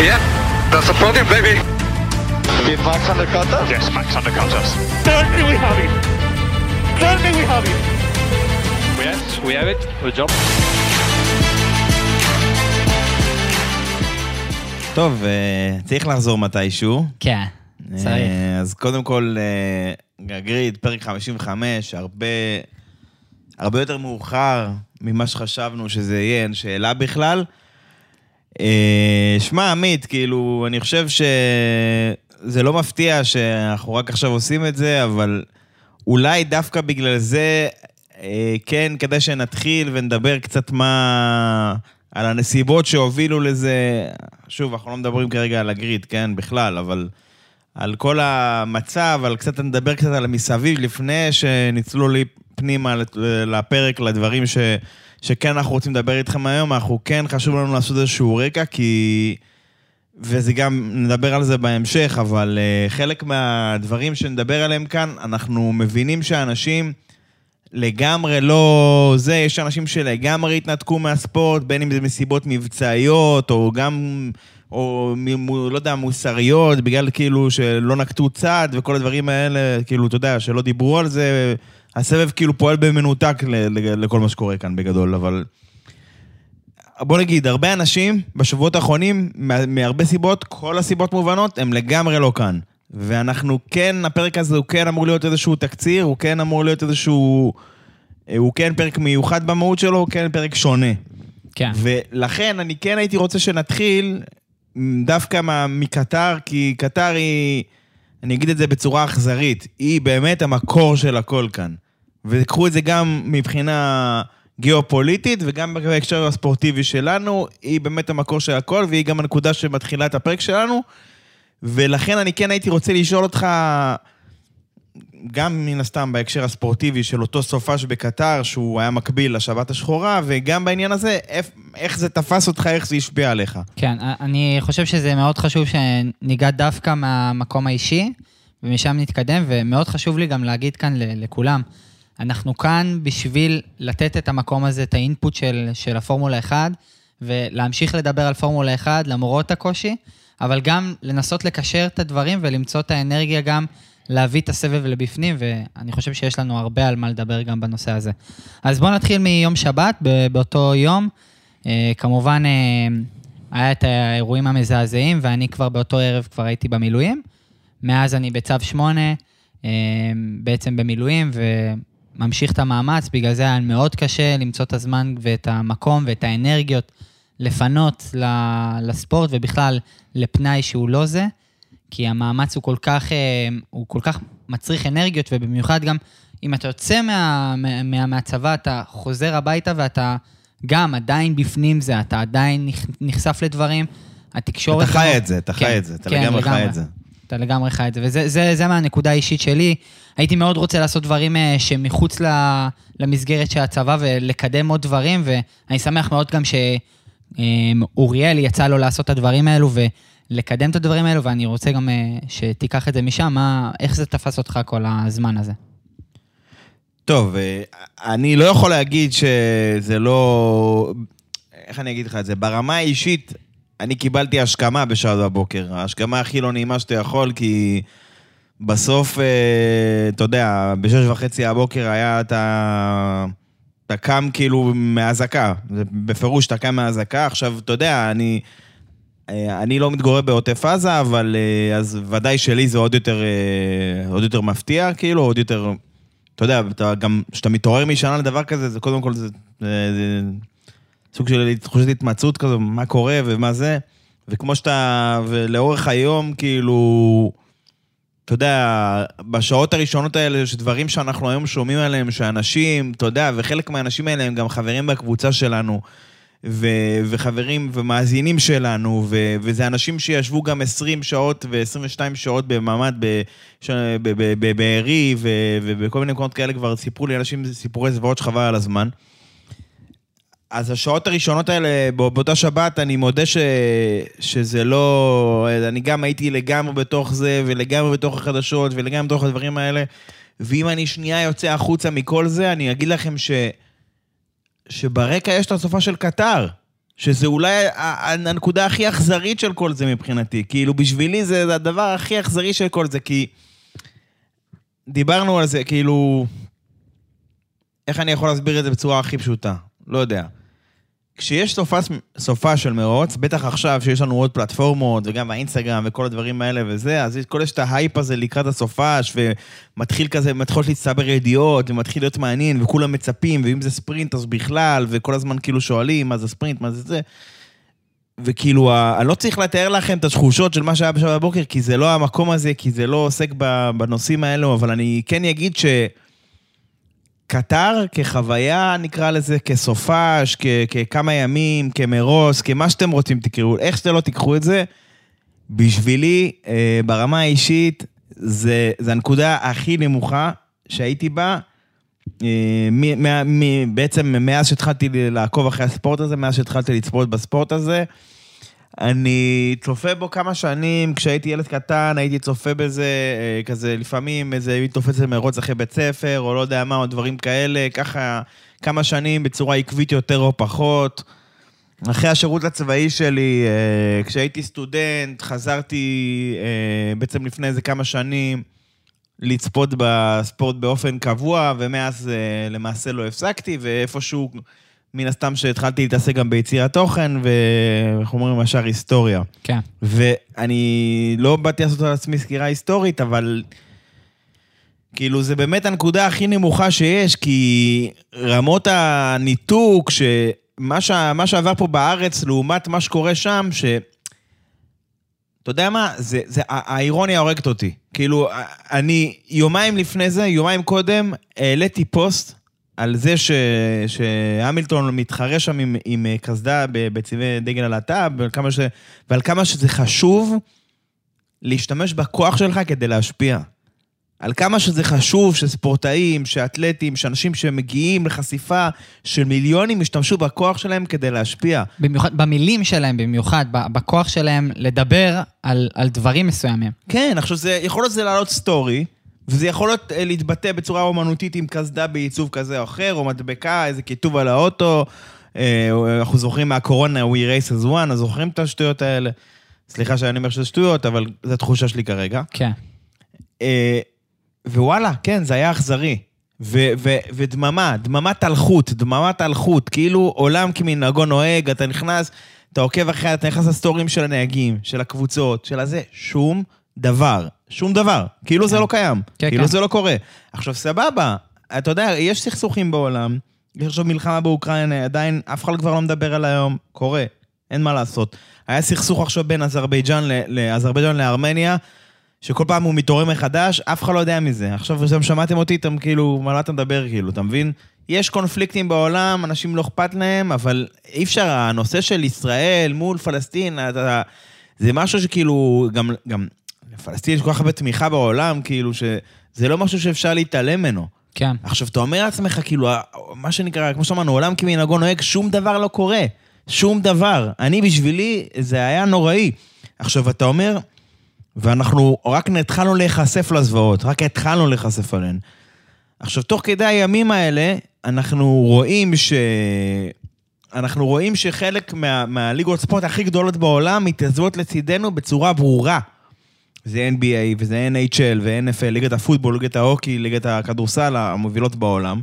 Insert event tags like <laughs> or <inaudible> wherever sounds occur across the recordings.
Yeah, that's a podium, baby. Did Max undercut us? Yes, Max undercut us. Certainly we have it. Certainly we have it. Yes, we have it. Good job. טוב, אה, צריך לחזור מתישהו. כן, צריך. אה, אז קודם כל, אה, גריד, פרק 55, הרבה, הרבה יותר מאוחר ממה שחשבנו שזה יהיה, אין שאלה בכלל. אה, שמע, עמית, כאילו, אני חושב שזה לא מפתיע שאנחנו רק עכשיו עושים את זה, אבל אולי דווקא בגלל זה, אה, כן, כדי שנתחיל ונדבר קצת מה... על הנסיבות שהובילו לזה, שוב, אנחנו לא מדברים כרגע על הגריד, כן, בכלל, אבל על כל המצב, על קצת, נדבר קצת על המסביב, לפני שניצלו לי פנימה לפרק, לדברים ש, שכן אנחנו רוצים לדבר איתכם היום, אנחנו כן חשוב לנו לעשות איזשהו רקע, כי... וזה גם, נדבר על זה בהמשך, אבל uh, חלק מהדברים שנדבר עליהם כאן, אנחנו מבינים שאנשים לגמרי לא זה, יש אנשים שלגמרי התנתקו מהספורט, בין אם זה מסיבות מבצעיות, או גם, או מ, לא יודע, מוסריות, בגלל כאילו שלא נקטו צעד וכל הדברים האלה, כאילו, אתה יודע, שלא דיברו על זה. הסבב כאילו פועל במנותק לכל מה שקורה כאן בגדול, אבל... בוא נגיד, הרבה אנשים בשבועות האחרונים, מה- מהרבה סיבות, כל הסיבות מובנות, הם לגמרי לא כאן. ואנחנו כן, הפרק הזה הוא כן אמור להיות איזשהו תקציר, הוא כן אמור להיות איזשהו... הוא כן פרק מיוחד במהות שלו, הוא כן פרק שונה. כן. ולכן אני כן הייתי רוצה שנתחיל דווקא מה- מקטר, כי קטר היא, אני אגיד את זה בצורה אכזרית, היא באמת המקור של הכל כאן. וקחו את זה גם מבחינה גיאופוליטית וגם בהקשר הספורטיבי שלנו, היא באמת המקור של הכל, והיא גם הנקודה שמתחילה את הפרק שלנו. ולכן אני כן הייתי רוצה לשאול אותך, גם מן הסתם בהקשר הספורטיבי של אותו סופש בקטר, שהוא היה מקביל לשבת השחורה, וגם בעניין הזה, איך, איך זה תפס אותך, איך זה השפיע עליך. כן, אני חושב שזה מאוד חשוב שניגע דווקא מהמקום האישי, ומשם נתקדם, ומאוד חשוב לי גם להגיד כאן לכולם, אנחנו כאן בשביל לתת את המקום הזה, את האינפוט של, של הפורמולה 1, ולהמשיך לדבר על פורמולה 1 למרות הקושי, אבל גם לנסות לקשר את הדברים ולמצוא את האנרגיה גם להביא את הסבב לבפנים, ואני חושב שיש לנו הרבה על מה לדבר גם בנושא הזה. אז בואו נתחיל מיום שבת, באותו יום. אה, כמובן, אה, היה את האירועים המזעזעים, ואני כבר באותו ערב כבר הייתי במילואים. מאז אני בצו 8, אה, בעצם במילואים, וממשיך את המאמץ, בגלל זה היה מאוד קשה למצוא את הזמן ואת המקום ואת האנרגיות לפנות לספורט, ובכלל לפנאי שהוא לא זה, כי המאמץ הוא כל כך, אה, הוא כל כך מצריך אנרגיות, ובמיוחד גם אם אתה יוצא מה, מה, מה, מהצבא, אתה חוזר הביתה ואתה גם עדיין בפנים זה, אתה עדיין נחשף לדברים, התקשורת... אתה חי את זה, אתה כן, חי את זה, אתה כן, לגמרי חי את זה. אתה לגמרי חי את זה, וזה זה, זה מהנקודה האישית שלי. הייתי מאוד רוצה לעשות דברים אה, שמחוץ למסגרת של הצבא ולקדם עוד דברים, ואני שמח מאוד גם שאוריאל יצא לו לעשות את הדברים האלו ולקדם את הדברים האלו, ואני רוצה גם אה, שתיקח את זה משם, מה, איך זה תפס אותך כל הזמן הזה. טוב, אה, אני לא יכול להגיד שזה לא... איך אני אגיד לך את זה? ברמה האישית, אני קיבלתי השכמה בשעות בבוקר. ההשכמה הכי לא נעימה שאתה יכול, כי בסוף, אה, אתה יודע, בשש וחצי הבוקר היה את ה... אתה קם כאילו מהאזעקה. בפירוש אתה קם מהאזעקה. עכשיו, אתה יודע, אני... אה, אני לא מתגורר בעוטף עזה, אבל אה, אז ודאי שלי זה עוד יותר, עוד יותר מפתיע, כאילו, עוד יותר... אתה יודע, אתה גם, כשאתה מתעורר משנה לדבר כזה, זה קודם כל, זה, זה, זה סוג של תחושת התמצאות כזו, מה קורה ומה זה. וכמו שאתה, ולאורך היום, כאילו, אתה יודע, בשעות הראשונות האלה, יש דברים שאנחנו היום שומעים עליהם, שאנשים, אתה יודע, וחלק מהאנשים האלה הם גם חברים בקבוצה שלנו, ו- וחברים ומאזינים שלנו, ו- וזה אנשים שישבו גם 20 שעות ו-22 שעות במעמד ב- ש- ב- ב- בבארי, ו- ובכל מיני מקומות כאלה כבר סיפרו לי אנשים סיפורי זוועות שחבל על הזמן. אז השעות הראשונות האלה, בא- באותה שבת, אני מודה ש... שזה לא... אני גם הייתי לגמרי בתוך זה, ולגמרי בתוך החדשות, ולגמרי בתוך הדברים האלה. ואם אני שנייה יוצא החוצה מכל זה, אני אגיד לכם ש... שברקע יש את הסופה של קטר. שזה אולי הנקודה הכי אכזרית של כל זה מבחינתי. כאילו, בשבילי זה הדבר הכי אכזרי של כל זה, כי דיברנו על זה, כאילו... איך אני יכול להסביר את זה בצורה הכי פשוטה? לא יודע. כשיש סופה, סופה של מרוץ, בטח עכשיו שיש לנו עוד פלטפורמות, וגם האינסטגרם וכל הדברים האלה וזה, אז כל יש את ההייפ הזה לקראת הסופש, ומתחיל כזה, מתחילות להצטבר ידיעות, ומתחיל להיות מעניין, וכולם מצפים, ואם זה ספרינט אז בכלל, וכל הזמן כאילו שואלים מה זה ספרינט, מה זה זה. וכאילו, אני לא צריך לתאר לכם את התחושות של מה שהיה בשעה בבוקר, כי זה לא המקום הזה, כי זה לא עוסק בנושאים האלו, אבל אני כן אגיד ש... קטר כחוויה, נקרא לזה, כסופש, כ- ככמה ימים, כמרוס, כמה שאתם רוצים תקראו, איך שאתם לא תיקחו את זה, בשבילי, אה, ברמה האישית, זה, זה הנקודה הכי נמוכה שהייתי בה. אה, מ- מה- מ- בעצם מאז שהתחלתי לעקוב אחרי הספורט הזה, מאז שהתחלתי לצפות בספורט הזה, אני צופה בו כמה שנים, כשהייתי ילד קטן, הייתי צופה בזה, אה, כזה לפעמים איזה, הייתי תופס מרוץ אחרי בית ספר, או לא יודע מה, או דברים כאלה, ככה כמה שנים בצורה עקבית יותר או פחות. אחרי השירות הצבאי שלי, אה, כשהייתי סטודנט, חזרתי אה, בעצם לפני איזה כמה שנים לצפות בספורט באופן קבוע, ומאז למעשה לא הפסקתי, ואיפשהו, מן הסתם שהתחלתי להתעסק גם ביצירת תוכן, ואיך אומרים, ישר היסטוריה. כן. ואני לא באתי לעשות על עצמי סקירה היסטורית, אבל כאילו זה באמת הנקודה הכי נמוכה שיש, כי רמות הניתוק, שמה ש... מה שעבר פה בארץ לעומת מה שקורה שם, ש... אתה יודע מה? זה, זה, האירוניה הורגת אותי. כאילו, אני יומיים לפני זה, יומיים קודם, העליתי פוסט על זה ש, שהמילטון מתחרה שם עם, עם אה, קסדה בצבעי דגל הלהט"ב, ועל כמה ש- ועל כמה שזה חשוב להשתמש בכוח שלך כדי להשפיע. על כמה שזה חשוב שספורטאים, שאתלטים, שאנשים שמגיעים לחשיפה של מיליונים ישתמשו בכוח שלהם כדי להשפיע. במיוחד, במילים שלהם במיוחד, בכוח שלהם לדבר על, על דברים מסוימים. כן, עכשיו זה, יכול להיות זה לעלות סטורי, וזה יכול להיות אה, להתבטא בצורה אומנותית עם קסדה בעיצוב כזה או אחר, או מדבקה, איזה כיתוב על האוטו. אה, אנחנו זוכרים מהקורונה, We Race as One, אז זוכרים את השטויות האלה. סליחה שאני אומר שזה שטויות, אבל זו התחושה שלי כרגע. כן. אה, ווואלה, כן, זה היה אכזרי. ו- ו- ודממה, דממת אלחוט, דממת אלחוט, כאילו עולם כמנהגו נוהג, אתה נכנס, אתה עוקב אחרי, אתה נכנס לסטורים של הנהגים, של הקבוצות, של הזה, שום דבר, שום דבר, כאילו זה לא קיים, כן, כאילו כן. זה לא קורה. עכשיו, סבבה, אתה יודע, יש סכסוכים בעולם, יש עכשיו מלחמה באוקראינה, עדיין אף אחד כבר לא מדבר על היום, קורה, אין מה לעשות. היה סכסוך עכשיו בין אזרבייג'אן לאזרבייג'אן לארמניה, שכל פעם הוא מתעורר מחדש, אף אחד לא יודע מזה. עכשיו, כשאתם שמעתם אותי, אתם כאילו, מה אתה מדבר כאילו, אתה מבין? יש קונפליקטים בעולם, אנשים לא אכפת להם, אבל אי אפשר, הנושא של ישראל מול פלסטין, אתה, זה משהו שכאילו, גם, גם לפלסטין יש כל כך הרבה תמיכה בעולם, כאילו, שזה לא משהו שאפשר להתעלם ממנו. כן. עכשיו, אתה אומר לעצמך, כאילו, מה שנקרא, כמו שאמרנו, עולם כמנהגו נוהג, שום דבר לא קורה. שום דבר. אני, בשבילי, זה היה נוראי. עכשיו, אתה אומר, ואנחנו רק התחלנו להיחשף לזוועות, רק התחלנו להיחשף עליהן. עכשיו, תוך כדי הימים האלה, אנחנו רואים ש... אנחנו רואים שחלק מה, מהליגות ספורט הכי גדולות בעולם מתייצבות לצידנו בצורה ברורה. זה NBA וזה NHL ו-NFL, ליגת הפוטבול, ליגת ההוקי, ליגת הכדורסל המובילות בעולם.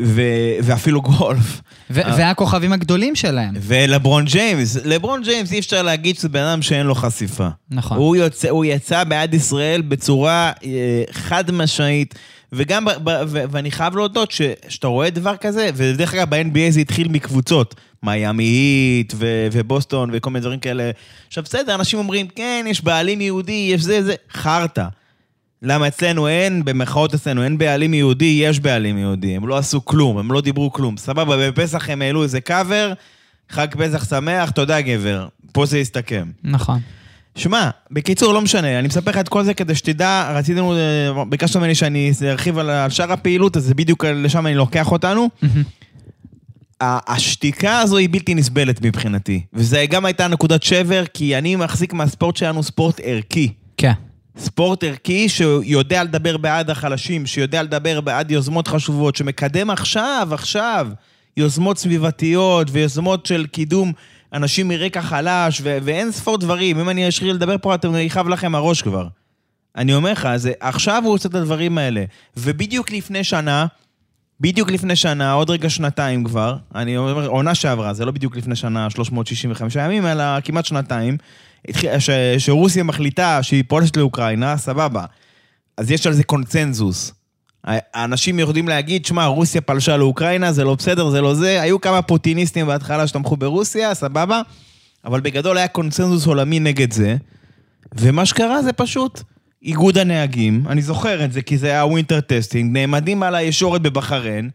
ו... ואפילו גולף. ו- והכוכבים הגדולים שלהם. ולברון ג'יימס, לברון ג'יימס אי אפשר להגיד שזה בן אדם שאין לו חשיפה. נכון. הוא, יוצא, הוא יצא בעד ישראל בצורה אה, חד משמעית, וגם, ב, ב, ו, ואני חייב להודות ש- שאתה רואה דבר כזה, ודרך אגב ב-NBA זה התחיל מקבוצות, מיאמי היט ו, ובוסטון וכל מיני דברים כאלה. עכשיו בסדר, אנשים אומרים, כן, יש בעלים יהודי, יש זה, זה, חרטא. למה אצלנו אין, במרכאות אצלנו, אין בעלים יהודי, יש בעלים יהודי. הם לא עשו כלום, הם לא דיברו כלום. סבבה, בפסח הם העלו איזה קאבר, חג פסח שמח, תודה גבר. פה זה יסתכם. נכון. שמע, בקיצור, לא משנה, אני מספר לך את כל זה כדי שתדע, רציתם, אה, ביקשת ממני שאני ארחיב על על שאר הפעילות, אז בדיוק לשם אני לוקח אותנו. השתיקה הזו היא בלתי נסבלת מבחינתי, וזה גם הייתה נקודת שבר, כי אני מחזיק מהספורט שלנו ספורט ערכי. כן. ספורט ערכי שיודע לדבר בעד החלשים, שיודע לדבר בעד יוזמות חשובות, שמקדם עכשיו, עכשיו, יוזמות סביבתיות ויוזמות של קידום אנשים מרקע חלש, ו- ואין ספור דברים. אם אני אשאיר לדבר פה, אתם יכאב לכם הראש כבר. אני אומר לך, זה, עכשיו הוא עושה את הדברים האלה. ובדיוק לפני שנה, בדיוק לפני שנה, עוד רגע שנתיים כבר, אני אומר, עונה שעברה, זה לא בדיוק לפני שנה, 365 ימים, אלא כמעט שנתיים, ש, שרוסיה מחליטה שהיא פולשת לאוקראינה, סבבה. אז יש על זה קונצנזוס. האנשים יודעים להגיד, שמע, רוסיה פלשה לאוקראינה, זה לא בסדר, זה לא זה. היו כמה פוטיניסטים בהתחלה שתמכו ברוסיה, סבבה, אבל בגדול היה קונצנזוס עולמי נגד זה. ומה שקרה זה פשוט איגוד הנהגים, אני זוכר את זה כי זה היה winter testing, נעמדים על הישורת בבחריין,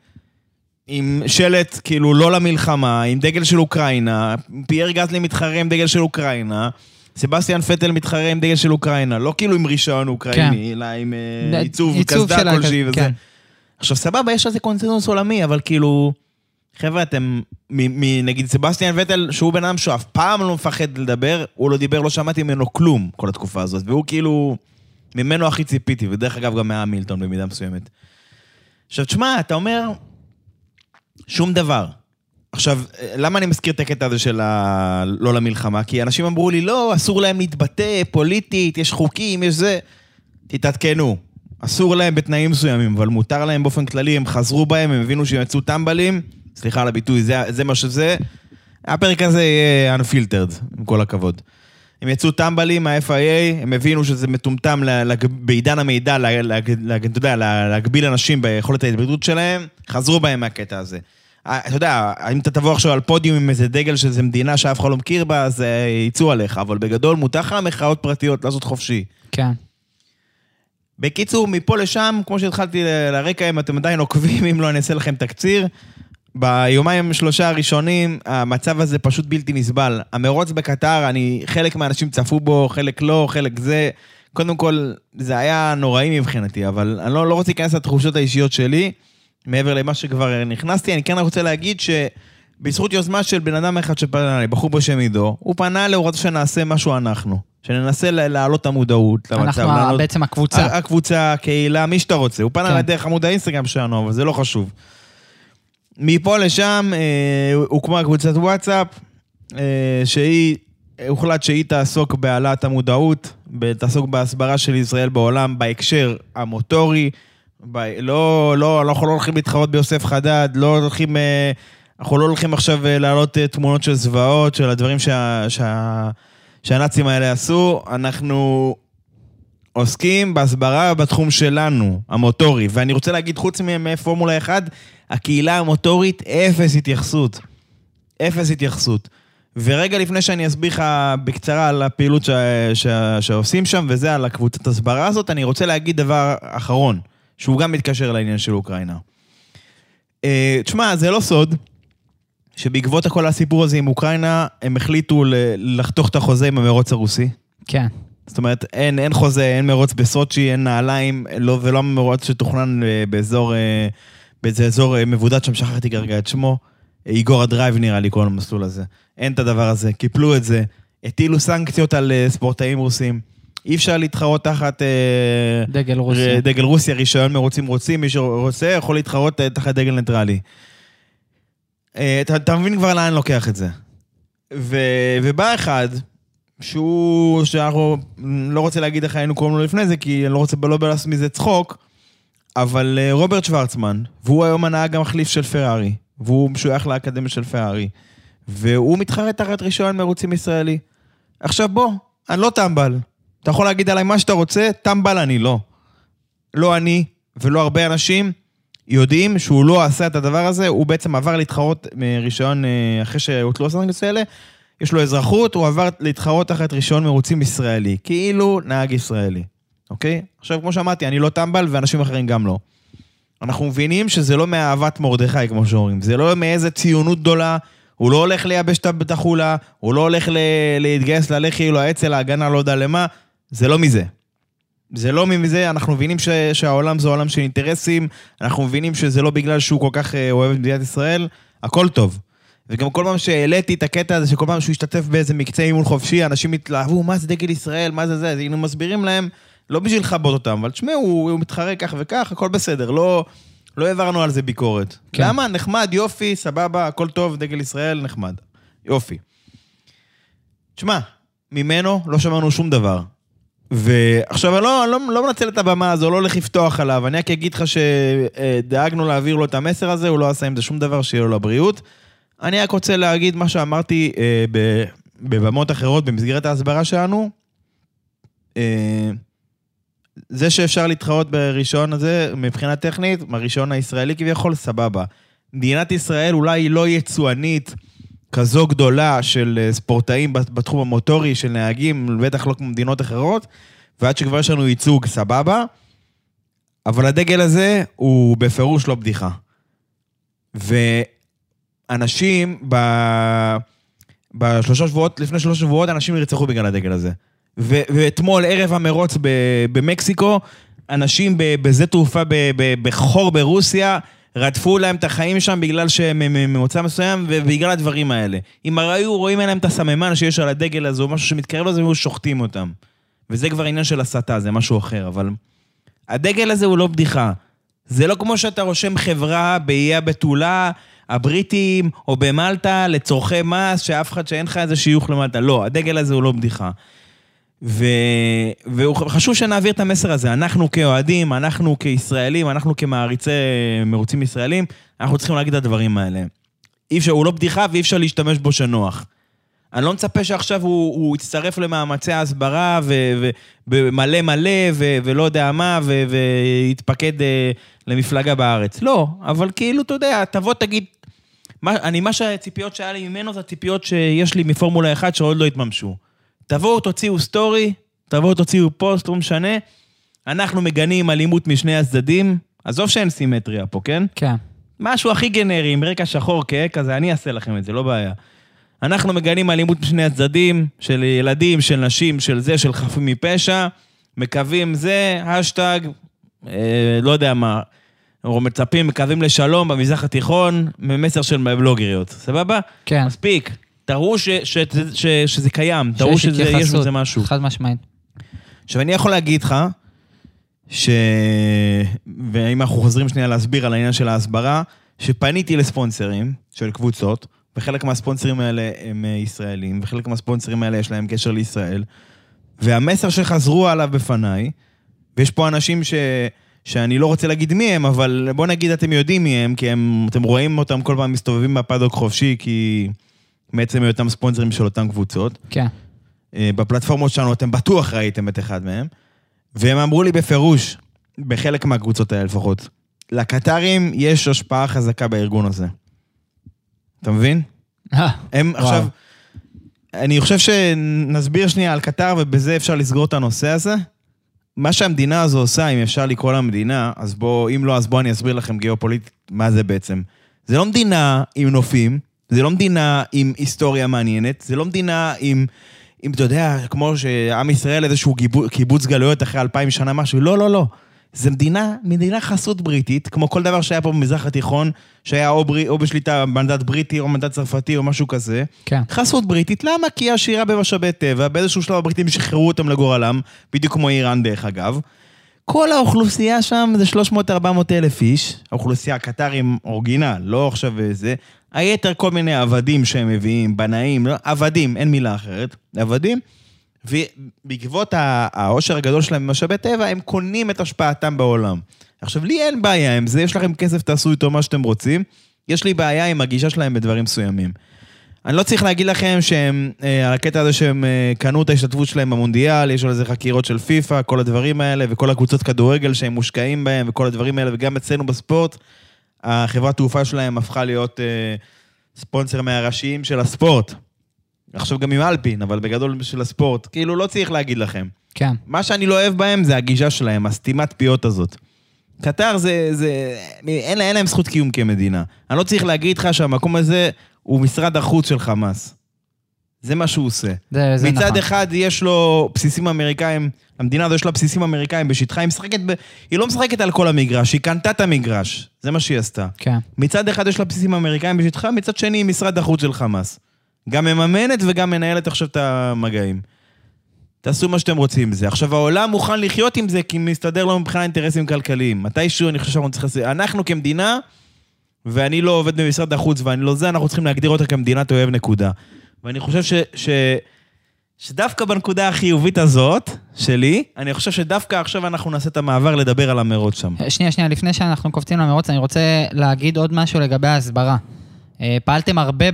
עם שלט כאילו לא למלחמה, עם דגל של אוקראינה, פייר גאסלי מתחרה עם דגל של אוקראינה, סבסטיאן וטל מתחרה עם דגל של אוקראינה, לא כאילו עם רישיון אוקראיני, אלא עם אה, עיצוב קסדה כלשהי וזה. כן. עכשיו סבבה, יש על זה קונצנזוס עולמי, אבל כאילו... חבר'ה, אתם, נגיד סבסטיאן וטל, שהוא בן אדם שהוא אף פעם לא מפחד לדבר, הוא לא דיבר, לא שמעתי ממנו כלום כל התקופה הזאת, והוא כאילו, ממנו הכי ציפיתי, ודרך אגב גם מהמילטון במידה מסוימת. עכשיו, תשמע, אתה אומר, שום דבר. עכשיו, למה אני מזכיר את הקטע הזה של ה... לא למלחמה? כי אנשים אמרו לי, לא, אסור להם להתבטא פוליטית, יש חוקים, יש זה. תתעדכנו. אסור להם בתנאים מסוימים, אבל מותר להם באופן כללי, הם חזרו בהם, הם הבינו שהם יצאו טמבלים, סליחה על הביטוי, זה, זה מה שזה. הפרק הזה יהיה unfiltered, עם כל הכבוד. הם יצאו טמבלים מה-FIA, הם הבינו שזה מטומטם ל- לג- בעידן המידע, ל- ל- ל- אתה יודע, ל- להגביל אנשים ביכולת ההתבטאות שלהם, חזרו בהם מהקטע הזה. אתה יודע, אם אתה תבוא עכשיו על פודיום עם איזה דגל שזה מדינה שאף אחד לא מכיר בה, אז אה, יצאו עליך, אבל בגדול מותר לך מחאות פרטיות לעשות חופשי. כן. בקיצור, מפה לשם, כמו שהתחלתי לרקע, אם אתם עדיין עוקבים, אם לא, אני אעשה לכם תקציר. ביומיים שלושה הראשונים, המצב הזה פשוט בלתי נסבל. המרוץ בקטר, אני, חלק מהאנשים צפו בו, חלק לא, חלק זה. קודם כל, זה היה נוראי מבחינתי, אבל אני לא, לא רוצה להיכנס לתחושות האישיות שלי, מעבר למה שכבר נכנסתי. אני כן רוצה להגיד שבזכות יוזמה של בן אדם אחד שפנה אליי, בחור בשם עידו, הוא פנה אליי, הוא רוצה שנעשה משהו אנחנו. שננסה להעלות את המודעות למצב. אנחנו להעלות- בעצם הקבוצה. הקבוצה, הקהילה, מי שאתה רוצה. הוא פנה כן. דרך עמוד האינסטגרם שלנו, אבל זה לא חשוב. מפה לשם אה, הוקמה קבוצת וואטסאפ, אה, שהיא, הוחלט שהיא תעסוק בהעלאת המודעות, תעסוק בהסברה של ישראל בעולם בהקשר המוטורי. ב, לא, לא, אנחנו לא הולכים להתחרות ביוסף חדד, לא הולכים, אה, אנחנו לא הולכים עכשיו אה, להעלות אה, תמונות של זוועות, של הדברים שה, שה, שהנאצים האלה עשו. אנחנו עוסקים בהסברה בתחום שלנו, המוטורי. ואני רוצה להגיד, חוץ מפורמולה 1, הקהילה המוטורית, אפס התייחסות. אפס התייחסות. ורגע לפני שאני אסביר לך בקצרה על הפעילות ש... ש... שעושים שם, וזה על הקבוצת הסברה הזאת, אני רוצה להגיד דבר אחרון, שהוא גם מתקשר לעניין של אוקראינה. אה, תשמע, זה לא סוד שבעקבות כל הסיפור הזה עם אוקראינה, הם החליטו לחתוך את החוזה עם המרוץ הרוסי. כן. זאת אומרת, אין, אין חוזה, אין מרוץ בסוצ'י, אין נעליים, לא, ולא מרוץ שתוכנן אה, באזור, אה, באיזה אזור מבודד שם, שכחתי כרגע את שמו. איגורה דרייב נראה לי קוראים למסלול הזה. אין את הדבר הזה, קיפלו את זה, הטילו סנקציות על ספורטאים רוסים. אי אפשר להתחרות תחת... אה, דגל רוסיה. דגל רוסיה, רישיון מרוצים רוסים, מי שרוצה יכול להתחרות אה, תחת דגל ניטרלי. אה, אתה, אתה מבין כבר לאן לוקח את זה. ו, ובא אחד, שהוא, שאנחנו, לא רוצה להגיד איך היינו קוראים לו לפני זה, כי אני לא רוצה לא לעשות מזה צחוק, אבל רוברט שוורצמן, והוא היום הנהג המחליף של פרארי, והוא משוייך לאקדמיה של פרארי, והוא מתחרה תחת רישיון מרוצים ישראלי. עכשיו בוא, אני לא טמבל. אתה יכול להגיד עליי מה שאתה רוצה, טמבל אני לא. לא אני ולא הרבה אנשים יודעים שהוא לא עשה את הדבר הזה, הוא בעצם עבר להתחרות מרישיון, אה, אחרי שהוטלו הסנקציות האלה, יש לו אזרחות, הוא עבר להתחרות תחת רישיון מרוצים ישראלי, כאילו נהג ישראלי, אוקיי? עכשיו, כמו שאמרתי, אני לא טמבל ואנשים אחרים גם לא. אנחנו מבינים שזה לא מאהבת מרדכי, כמו שאומרים, זה לא מאיזה ציונות גדולה, הוא לא הולך לייבש את החולה, הוא לא הולך להתגייס ללח"י, לא האצ"ל, להגנה, לא יודע למה, זה לא מזה. זה לא מזה, אנחנו מבינים ש, שהעולם זה עולם של אינטרסים, אנחנו מבינים שזה לא בגלל שהוא כל כך אה, אוהב את מדינת ישראל, הכל טוב. וגם כל פעם שהעליתי את הקטע הזה, שכל פעם שהוא השתתף באיזה מקצה אימון חופשי, אנשים התלהבו, מה זה דגל ישראל, מה זה זה, אז היינו מסבירים להם, לא בשביל לכבות אותם, אבל תשמעו, הוא, הוא מתחרה כך וכך, הכל בסדר, לא, לא העברנו על זה ביקורת. כן. למה? נחמד, יופי, סבבה, הכל טוב, דגל ישראל, נחמד. יופי. תשמע, ממנו לא שמענו שום דבר. ועכשיו, אני לא, לא, לא מנצל את הבמה הזו, לא הולך לפתוח עליו. אני רק אגיד לך שדאגנו להעביר לו את המסר הזה, הוא לא עשה עם זה שום דבר, שיהיה לו לבריאות. אני רק רוצה להגיד מה שאמרתי אה, בבמות אחרות במסגרת ההסברה שלנו. אה, זה שאפשר להתחרות ברישיון הזה, מבחינה טכנית, מהרישיון הישראלי כביכול, סבבה. מדינת ישראל אולי היא לא יצואנית כזו גדולה של אה, ספורטאים בת- בתחום המוטורי, של נהגים, בטח לא כמו מדינות אחרות, ועד שכבר יש לנו ייצוג, סבבה. אבל הדגל הזה הוא בפירוש לא בדיחה. ואנשים, ב... בשלושה שבועות, לפני שלושה שבועות, אנשים נרצחו בגלל הדגל הזה. ו- ואתמול, ערב המרוץ ב- במקסיקו, אנשים בשדה תעופה בחור ברוסיה, רדפו להם את החיים שם בגלל שהם הם- הם ממוצא מסוים ובגלל הדברים האלה. אם היו רואים להם את הסממן שיש על הדגל הזה או משהו שמתקרב לזה, היו שוחטים אותם. וזה כבר עניין של הסתה, זה משהו אחר, אבל... הדגל הזה הוא לא בדיחה. זה לא כמו שאתה רושם חברה באיי הבתולה, הבריטים, או במלטה, לצורכי מס, שאף אחד, שאין לך איזה שיוך למלטה. לא, הדגל הזה הוא לא בדיחה. ו... וחשוב שנעביר את המסר הזה. אנחנו כאוהדים, אנחנו כישראלים, אנחנו כמעריצי מרוצים ישראלים, אנחנו צריכים להגיד את הדברים האלה. אי אפשר, הוא לא בדיחה ואי אפשר להשתמש בו שנוח. אני לא מצפה שעכשיו הוא, הוא יצטרף למאמצי ההסברה ומלא מלא ו- ולא יודע מה ו- ויתפקד אה, למפלגה בארץ. לא, אבל כאילו, אתה יודע, תבוא תגיד... מה, אני, מה שהציפיות שהיה לי ממנו זה הציפיות שיש לי מפורמולה 1 שעוד לא התממשו. תבואו, תוציאו סטורי, תבואו, תוציאו פוסט, לא משנה. אנחנו מגנים אלימות משני הצדדים. עזוב שאין סימטריה פה, כן? כן. משהו הכי גנרי, עם רקע שחור כהה כזה, אני אעשה לכם את זה, לא בעיה. אנחנו מגנים אלימות משני הצדדים, של ילדים, של נשים, של זה, של חפים מפשע, מקווים זה, השטג, אה, לא יודע מה, או מצפים, מקווים לשלום במזרח התיכון, ממסר של בלוגריות, סבבה? כן. מספיק. תראו ש, ש, ש, ש, שזה קיים, תראו שיש בזה משהו. חד משמעית. עכשיו, אני יכול להגיד לך, ש... ואם אנחנו חוזרים שנייה להסביר על העניין של ההסברה, שפניתי לספונסרים של קבוצות, וחלק מהספונסרים האלה הם אה, ישראלים, וחלק מהספונסרים האלה יש להם קשר לישראל, והמסר שחזרו עליו בפניי, ויש פה אנשים ש... שאני לא רוצה להגיד מי הם, אבל בוא נגיד אתם יודעים מי הם, כי הם, אתם רואים אותם כל פעם מסתובבים בפאדוק חופשי, כי מעצם היותם ספונסרים של אותן קבוצות. כן. אה, בפלטפורמות שלנו אתם בטוח ראיתם את אחד מהם, והם אמרו לי בפירוש, בחלק מהקבוצות האלה לפחות, לקטרים יש השפעה חזקה בארגון הזה. אתה מבין? אה, הם וואו. עכשיו... אני חושב שנסביר שנייה על קטר, ובזה אפשר לסגור את הנושא הזה. מה שהמדינה הזו עושה, אם אפשר לקרוא לה מדינה, אז בואו, אם לא, אז בואו אני אסביר לכם גיאופוליטית מה זה בעצם. זה לא מדינה עם נופים, זה לא מדינה עם היסטוריה מעניינת, זה לא מדינה עם, עם אתה יודע, כמו שעם ישראל איזשהו גיבו- קיבוץ גלויות אחרי אלפיים שנה משהו, לא, לא, לא. זה מדינה, מדינה חסות בריטית, כמו כל דבר שהיה פה במזרח התיכון, שהיה או, ברי, או בשליטה מנדט בריטי או מנדט צרפתי או משהו כזה. כן. חסות בריטית, למה? כי היא עשירה במשאבי טבע, באיזשהו שלב הבריטים שחררו אותם לגורלם, בדיוק כמו איראן דרך אגב. כל האוכלוסייה שם זה 300-400 אלף איש, האוכלוסייה הקטרים אורגינל, לא עכשיו זה. היתר כל מיני עבדים שהם מביאים, בנאים, לא, עבדים, אין מילה אחרת, עבדים. ובעקבות העושר הגדול שלהם במשאבי טבע, הם קונים את השפעתם בעולם. עכשיו, לי אין בעיה עם זה, יש לכם כסף, תעשו איתו מה שאתם רוצים. יש לי בעיה עם הגישה שלהם בדברים מסוימים. אני לא צריך להגיד לכם שהם, אה, על הקטע הזה שהם אה, קנו את ההשתתפות שלהם במונדיאל, יש על זה חקירות של פיפא, כל הדברים האלה, וכל הקבוצות כדורגל שהם מושקעים בהם, וכל הדברים האלה, וגם אצלנו בספורט, החברת תעופה שלהם הפכה להיות אה, ספונסר מהראשיים של הספורט. עכשיו גם עם אלפין, אבל בגדול של הספורט. כאילו, לא צריך להגיד לכם. כן. מה שאני לא אוהב בהם זה הגישה שלהם, הסתימת פיות הזאת. קטר זה, זה, אין, אין להם זכות קיום כמדינה. אני לא צריך להגיד לך שהמקום הזה הוא משרד החוץ של חמאס. זה מה שהוא עושה. זה, זה מצד נכון. אחד יש לו בסיסים אמריקאים, המדינה הזו יש לה בסיסים אמריקאים בשטחה, היא משחקת ב... היא לא משחקת על כל המגרש, היא קנתה את המגרש. זה מה שהיא עשתה. כן. מצד אחד יש לה בסיסים אמריקאים בשטחה, מצד שני היא משרד החוץ של חמאס. גם מממנת וגם מנהלת עכשיו את המגעים. תעשו מה שאתם רוצים עם זה. עכשיו, העולם מוכן לחיות עם זה, כי מסתדר לו מבחינת אינטרסים כלכליים. מתישהו אני חושב שאנחנו צריכים... לעשות- אנחנו כמדינה, ואני לא עובד במשרד החוץ ואני לא זה, אנחנו צריכים להגדיר אותה כמדינת אוהב נקודה. ואני חושב ש... ש... שדווקא בנקודה החיובית הזאת, שלי, אני חושב שדווקא עכשיו אנחנו נעשה את המעבר לדבר על המרוץ שם. שנייה, שנייה, לפני שאנחנו קופצים למרוץ, אני רוצה להגיד עוד משהו לגבי ההסברה. אה, פעלתם הרבה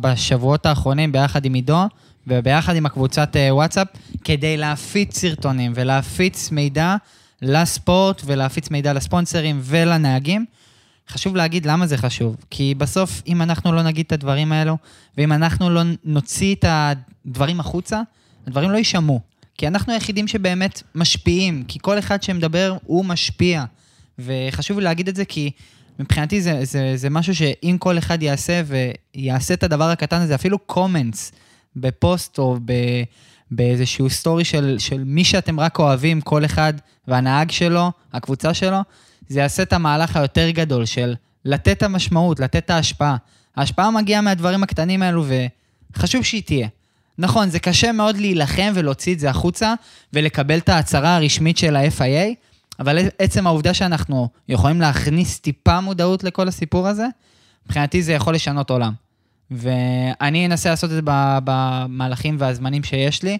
בשבועות האחרונים ביחד עם עידו וביחד עם הקבוצת אה, וואטסאפ כדי להפיץ סרטונים ולהפיץ מידע לספורט ולהפיץ מידע לספונסרים ולנהגים. חשוב להגיד למה זה חשוב, כי בסוף אם אנחנו לא נגיד את הדברים האלו, ואם אנחנו לא נוציא את הדברים החוצה, הדברים לא יישמעו. כי אנחנו היחידים שבאמת משפיעים, כי כל אחד שמדבר הוא משפיע. וחשוב לי להגיד את זה כי מבחינתי זה, זה, זה משהו שאם כל אחד יעשה ויעשה את הדבר הקטן הזה, אפילו comments בפוסט או ב, באיזשהו סטורי של, של מי שאתם רק אוהבים, כל אחד והנהג שלו, הקבוצה שלו, זה יעשה את המהלך היותר גדול של לתת את המשמעות, לתת את ההשפעה. ההשפעה מגיעה מהדברים הקטנים האלו וחשוב שהיא תהיה. נכון, זה קשה מאוד להילחם ולהוציא את זה החוצה ולקבל את ההצהרה הרשמית של ה-FIA, אבל עצם העובדה שאנחנו יכולים להכניס טיפה מודעות לכל הסיפור הזה, מבחינתי זה יכול לשנות עולם. ואני אנסה לעשות את זה במהלכים והזמנים שיש לי,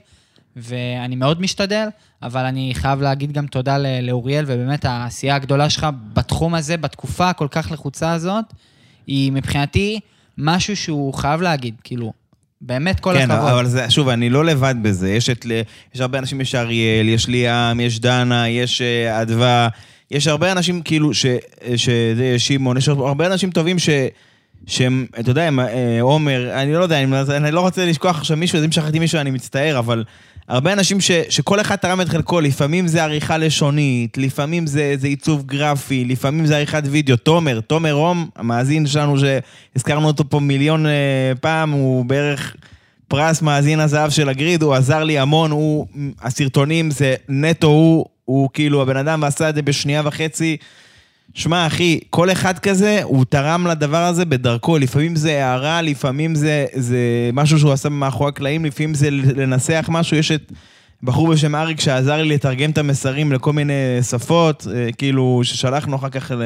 ואני מאוד משתדל, אבל אני חייב להגיד גם תודה לאוריאל, ובאמת העשייה הגדולה שלך בתחום הזה, בתקופה הכל כך לחוצה הזאת, היא מבחינתי משהו שהוא חייב להגיד, כאילו, באמת כל כן, הכבוד. אבל זה, שוב, אני לא לבד בזה. יש, את, יש הרבה אנשים, יש אריאל, יש ליאם, יש דנה, יש אה, אדווה, יש הרבה אנשים כאילו, ש, ש, שמעון, יש הרבה אנשים טובים ש... שהם, אתה יודע, הם, אה, עומר, אני לא יודע, אני, אני לא רוצה לשכוח עכשיו מישהו, אז אם שכחתי מישהו אני מצטער, אבל הרבה אנשים ש, שכל אחד תרם את חלקו, לפעמים זה עריכה לשונית, לפעמים זה, זה עיצוב גרפי, לפעמים זה עריכת וידאו. תומר, תומר רום, המאזין שלנו שהזכרנו אותו פה מיליון אה, פעם, הוא בערך פרס מאזין הזהב של הגריד, הוא עזר לי המון, הוא, הסרטונים זה נטו הוא, הוא כאילו הבן אדם עשה את זה בשנייה וחצי. שמע, אחי, כל אחד כזה, הוא תרם לדבר הזה בדרכו. לפעמים זה הערה, לפעמים זה, זה משהו שהוא עשה מאחורי הקלעים, לפעמים זה לנסח משהו. יש את בחור בשם אריק שעזר לי לתרגם את המסרים לכל מיני שפות, אה, כאילו, ששלחנו אחר כך ל...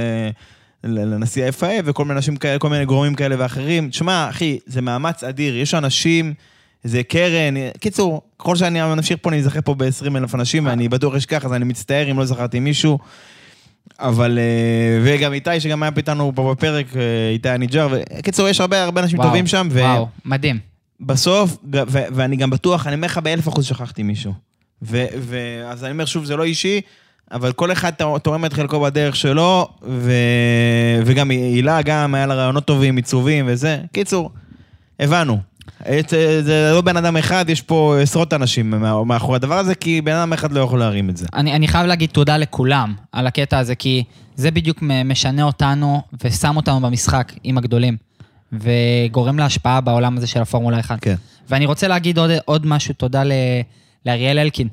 לנשיא ה-FA וכל מיני אנשים כאלה, כל מיני גורמים כאלה ואחרים. תשמע, אחי, זה מאמץ אדיר. יש אנשים, זה קרן, קיצור, ככל שאני נמשיך פה, אני אזכר פה ב-20 אלף אנשים, ואני בטוח אשכח, אז אני מצטער אם לא זכרתי מישהו. אבל, אה, וגם איתי, שגם היה איתנו פה בפרק, אה, איתי הניג'ר, וקיצור, יש הרבה הרבה אנשים וואו, טובים שם, ו... וואו, מדהים. בסוף, ו- ואני גם בטוח, אני אומר לך באלף אחוז שכחתי מישהו. ו- ו- אז אני אומר שוב, זה לא אישי, אבל כל אחד תורם את חלקו בדרך שלו, ו- וגם הילה, גם היה לה רעיונות טובים, עיצובים וזה. קיצור, הבנו. את- זה לא בן אדם אחד, יש פה עשרות אנשים מאחורי הדבר הזה, כי בן אדם אחד לא יכול להרים את זה. אני, אני חייב להגיד תודה לכולם על הקטע הזה, כי זה בדיוק משנה אותנו ושם אותנו במשחק עם הגדולים, וגורם להשפעה בעולם הזה של הפורמולה 1. כן. ואני רוצה להגיד עוד, עוד משהו, תודה ל, לאריאל אלקין.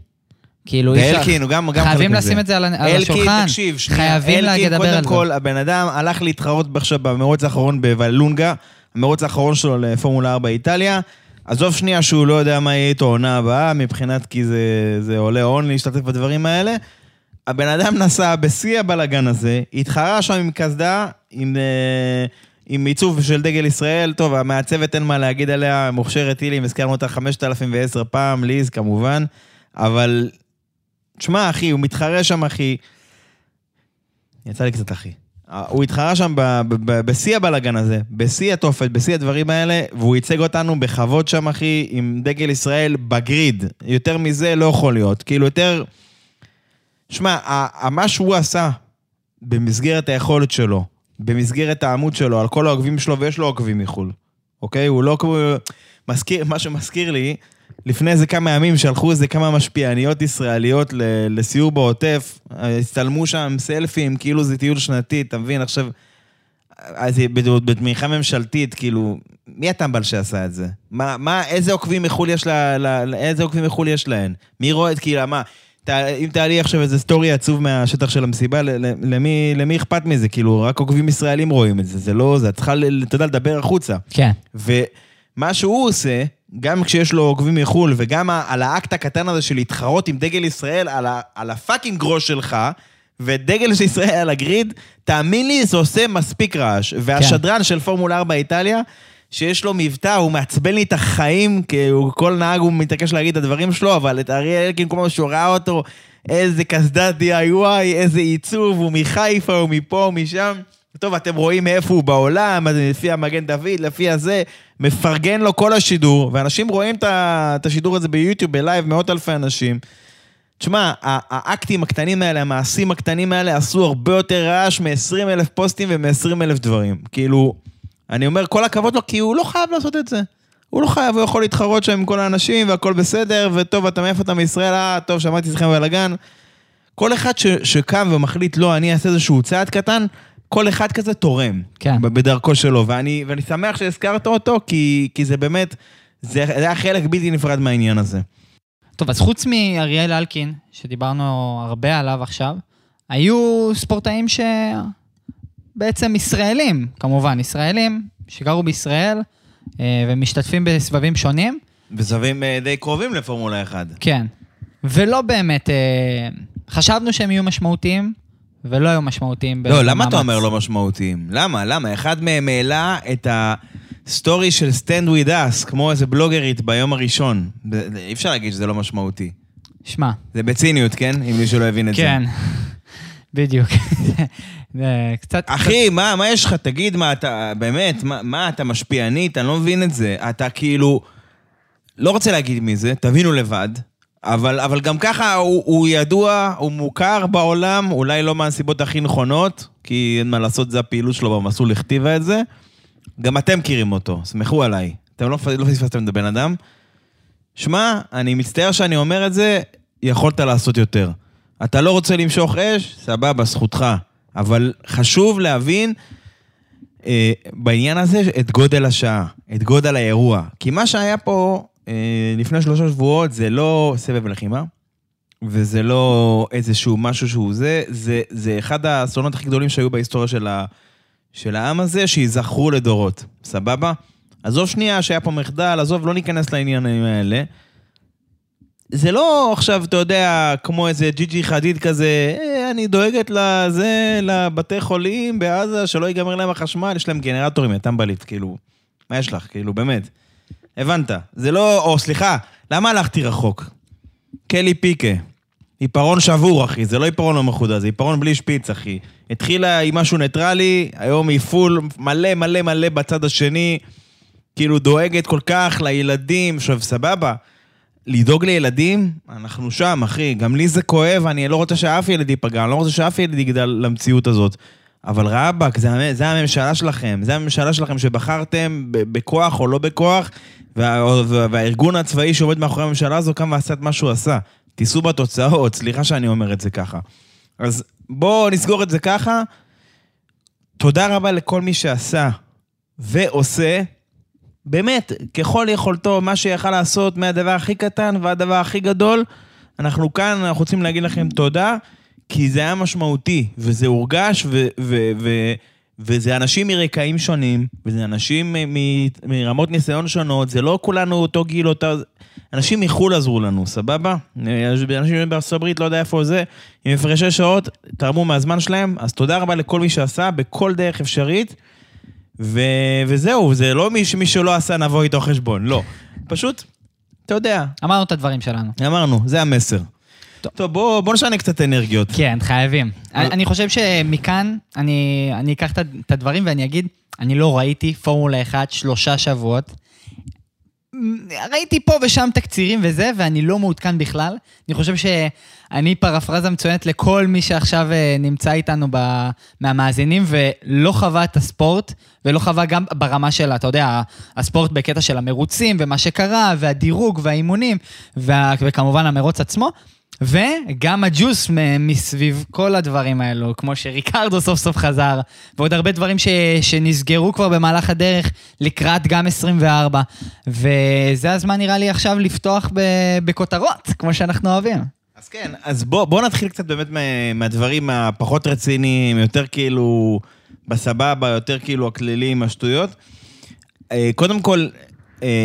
כאילו, אי אפשר- ואלקין, הוא גם, גם חייבים. לשים את זה על, על אלקין, השולחן. תקשיב, שנייה, חייבים אלקין, לדבר קודם על זה. כל, הבן אדם הלך להתחרות עכשיו במרוץ האחרון בוולונגה, המרוץ האחרון שלו לפורמולה 4 איטליה. עזוב שנייה שהוא לא יודע מה יהיה איתו העונה הבאה, מבחינת כי זה, זה עולה הון להשתתף בדברים האלה. הבן אדם נסע בשיא הבלאגן הזה, התחרה שם עם קסדה, עם, אה, עם עיצוב של דגל ישראל. טוב, המעצבת אין מה להגיד עליה, מוכשרת הילים, הזכרנו אותה 5,010 פעם, ליז כמובן, אבל תשמע, אחי, הוא מתחרה שם, אחי. יצא לי קצת, אחי. הוא התחרה שם בשיא הבלאגן הזה, בשיא התופת, בשיא הדברים האלה, והוא ייצג אותנו בכבוד שם, אחי, עם דגל ישראל בגריד. יותר מזה לא יכול להיות. כאילו, יותר... שמע, מה שהוא עשה במסגרת היכולת שלו, במסגרת העמוד שלו, על כל העוקבים שלו, ויש לו עוקבים מחו"ל, אוקיי? הוא לא כמו... מזכיר, מה שמזכיר לי, לפני איזה כמה ימים שלחו איזה כמה משפיעניות ישראליות לסיור בעוטף, הצטלמו שם סלפים, כאילו זה טיול שנתי, אתה מבין? עכשיו, אז בת- בתמיכה ממשלתית, כאילו, מי הטמבל שעשה את זה? מה, מה, איזה עוקבים מחו"ל יש לה, לה, לה- איזה עוקבים מחו"ל יש להן? מי רואה את, כאילו, מה, ת, אם תעלי עכשיו איזה סטורי עצוב מהשטח של המסיבה, למי, למי אכפת מזה? כאילו, רק עוקבים ישראלים רואים את זה, זה לא זה, את צריכה, אתה יודע, לדבר החוצה. כן. ו, מה שהוא עושה, גם כשיש לו עוקבים מחו"ל, וגם על האקט הקטן הזה של להתחרות עם דגל ישראל על, ה- על ה fucking ראש שלך, ודגל של ישראל על ה grid, תאמין לי, זה עושה מספיק רעש. והשדרן של פורמולה 4 איטליה, שיש לו מבטא, הוא מעצבן לי את החיים, כי הוא, כל נהג הוא מתעקש להגיד את הדברים שלו, אבל את אריאל אלקין, כל פעם שהוא ראה אותו, איזה קסדת DIY, איזה עיצוב, הוא מחיפה, הוא מפה, הוא משם. טוב, אתם רואים מאיפה הוא בעולם, לפי המגן דוד, לפי הזה, מפרגן לו כל השידור, ואנשים רואים את השידור הזה ביוטיוב, בלייב, מאות אלפי אנשים. תשמע, האקטים הקטנים האלה, המעשים הקטנים האלה, עשו הרבה יותר רעש מ-20 אלף פוסטים ומ-20 אלף דברים. כאילו, אני אומר, כל הכבוד לו, כי הוא לא חייב לעשות את זה. הוא לא חייב, הוא יכול להתחרות שם עם כל האנשים, והכל בסדר, וטוב, אתה מאיפה אתה מישראל, אה, טוב, שמעתי אתכם בלאגן. כל אחד ש, שקם ומחליט, לא, אני אעשה איזשהו צעד קטן, כל אחד כזה תורם. כן. בדרכו שלו, ואני, ואני שמח שהזכרת אותו, כי, כי זה באמת, זה, זה היה חלק בלתי נפרד מהעניין הזה. טוב, אז חוץ מאריאל אלקין, שדיברנו הרבה עליו עכשיו, היו ספורטאים שבעצם ישראלים, כמובן, ישראלים שגרו בישראל אה, ומשתתפים בסבבים שונים, וזווים אה, די קרובים לפורמולה 1. כן. ולא באמת, אה, חשבנו שהם יהיו משמעותיים, ולא היו משמעותיים. לא, למה. אתה אומר לא משמעותיים? למה? למה? אחד מהם העלה את הסטורי של stand with us, כמו איזה בלוגרית ביום הראשון. אי אפשר להגיד שזה לא משמעותי. שמע, זה בציניות, כן? אם מישהו לא הבין את כן, זה. <laughs> בדיוק. <laughs> זה קצת... אחי, מה, מה יש לך? תגיד, מה אתה, באמת, מה, מה אתה משפיענית? אני לא מבין את זה. אתה כאילו, לא רוצה להגיד מי זה, תבינו לבד, אבל, אבל גם ככה הוא, הוא ידוע, הוא מוכר בעולם, אולי לא מהסיבות הכי נכונות, כי אין מה לעשות, זה הפעילות שלו במסלול, הכתיבה את זה. גם אתם מכירים אותו, סמכו עליי. אתם לא, לא פספסתם את הבן אדם. שמע, אני מצטער שאני אומר את זה, יכולת לעשות יותר. אתה לא רוצה למשוך אש? סבבה, זכותך. אבל חשוב להבין אה, בעניין הזה את גודל השעה, את גודל האירוע. כי מה שהיה פה לפני שלושה שבועות זה לא סבב לחימה, וזה לא איזשהו משהו שהוא זה, זה, זה אחד האסונות הכי גדולים שהיו בהיסטוריה של, ה, של העם הזה, שייזכרו לדורות. סבבה? עזוב שנייה שהיה פה מחדל, עזוב, לא ניכנס לעניינים האלה. זה לא עכשיו, אתה יודע, כמו איזה ג'י-ג'י חדיד כזה, אה, אני דואגת לזה, לבתי חולים בעזה, שלא ייגמר להם החשמל, יש להם גנרטורים, יא טמבלית, כאילו, מה יש לך? כאילו, באמת. הבנת. זה לא, או סליחה, למה הלכתי רחוק? קלי פיקה. עיפרון שבור, אחי, זה לא עיפרון מחודד, זה עיפרון בלי שפיץ, אחי. התחילה עם משהו ניטרלי, היום היא full מלא מלא מלא בצד השני, כאילו דואגת כל כך לילדים, עכשיו סבבה. לדאוג לילדים, אנחנו שם, אחי. גם לי זה כואב, אני לא רוצה שאף ילד ייפגע, אני לא רוצה שאף ילד יגדל למציאות הזאת. אבל רבאק, זה, זה הממשלה שלכם, זה הממשלה שלכם שבחרתם בכוח או לא בכוח, וה, וה, והארגון הצבאי שעומד מאחורי הממשלה הזו קם ועשה את מה שהוא עשה. תיסעו בתוצאות, סליחה שאני אומר את זה ככה. אז בואו נסגור את זה ככה. תודה רבה לכל מי שעשה ועושה, באמת, ככל יכולתו, מה שיכל לעשות מהדבר הכי קטן והדבר הכי גדול, אנחנו כאן, אנחנו רוצים להגיד לכם תודה, כי זה היה משמעותי, וזה הורגש, ו- ו- ו- וזה אנשים מרקעים שונים, וזה אנשים מ- מ- מרמות ניסיון שונות, זה לא כולנו אותו גיל, אותה... אנשים מחו"ל עזרו לנו, סבבה? אנשים בארצות הברית, לא יודע איפה זה, עם הפרשי שעות, תרמו מהזמן שלהם, אז תודה רבה לכל מי שעשה, בכל דרך אפשרית. ו... וזהו, זה לא מי, שמי שלא עשה נבוא איתו חשבון, לא. פשוט, אתה יודע, אמרנו את הדברים שלנו. אמרנו, זה המסר. טוב, טוב בוא, בוא נשנה קצת אנרגיות. כן, חייבים. אני, אני חושב שמכאן אני, אני אקח את הדברים ואני אגיד, אני לא ראיתי פורמולה 1 שלושה שבועות. ראיתי פה ושם תקצירים וזה, ואני לא מעודכן בכלל. אני חושב שאני פרפרזה מצוינת לכל מי שעכשיו אה, נמצא איתנו ב, מהמאזינים ולא חווה את הספורט, ולא חווה גם ברמה של, אתה יודע, הספורט בקטע של המרוצים, ומה שקרה, והדירוג, והאימונים, וה, וכמובן המרוץ עצמו. וגם הג'וס מסביב כל הדברים האלו, כמו שריקרדו סוף סוף חזר, ועוד הרבה דברים ש, שנסגרו כבר במהלך הדרך לקראת גם 24. וזה הזמן נראה לי עכשיו לפתוח ב, בכותרות, כמו שאנחנו אוהבים. אז כן, אז בוא, בוא נתחיל קצת באמת מה- מהדברים הפחות רציניים, יותר כאילו בסבבה, יותר כאילו הכלליים, השטויות. אה, קודם כל,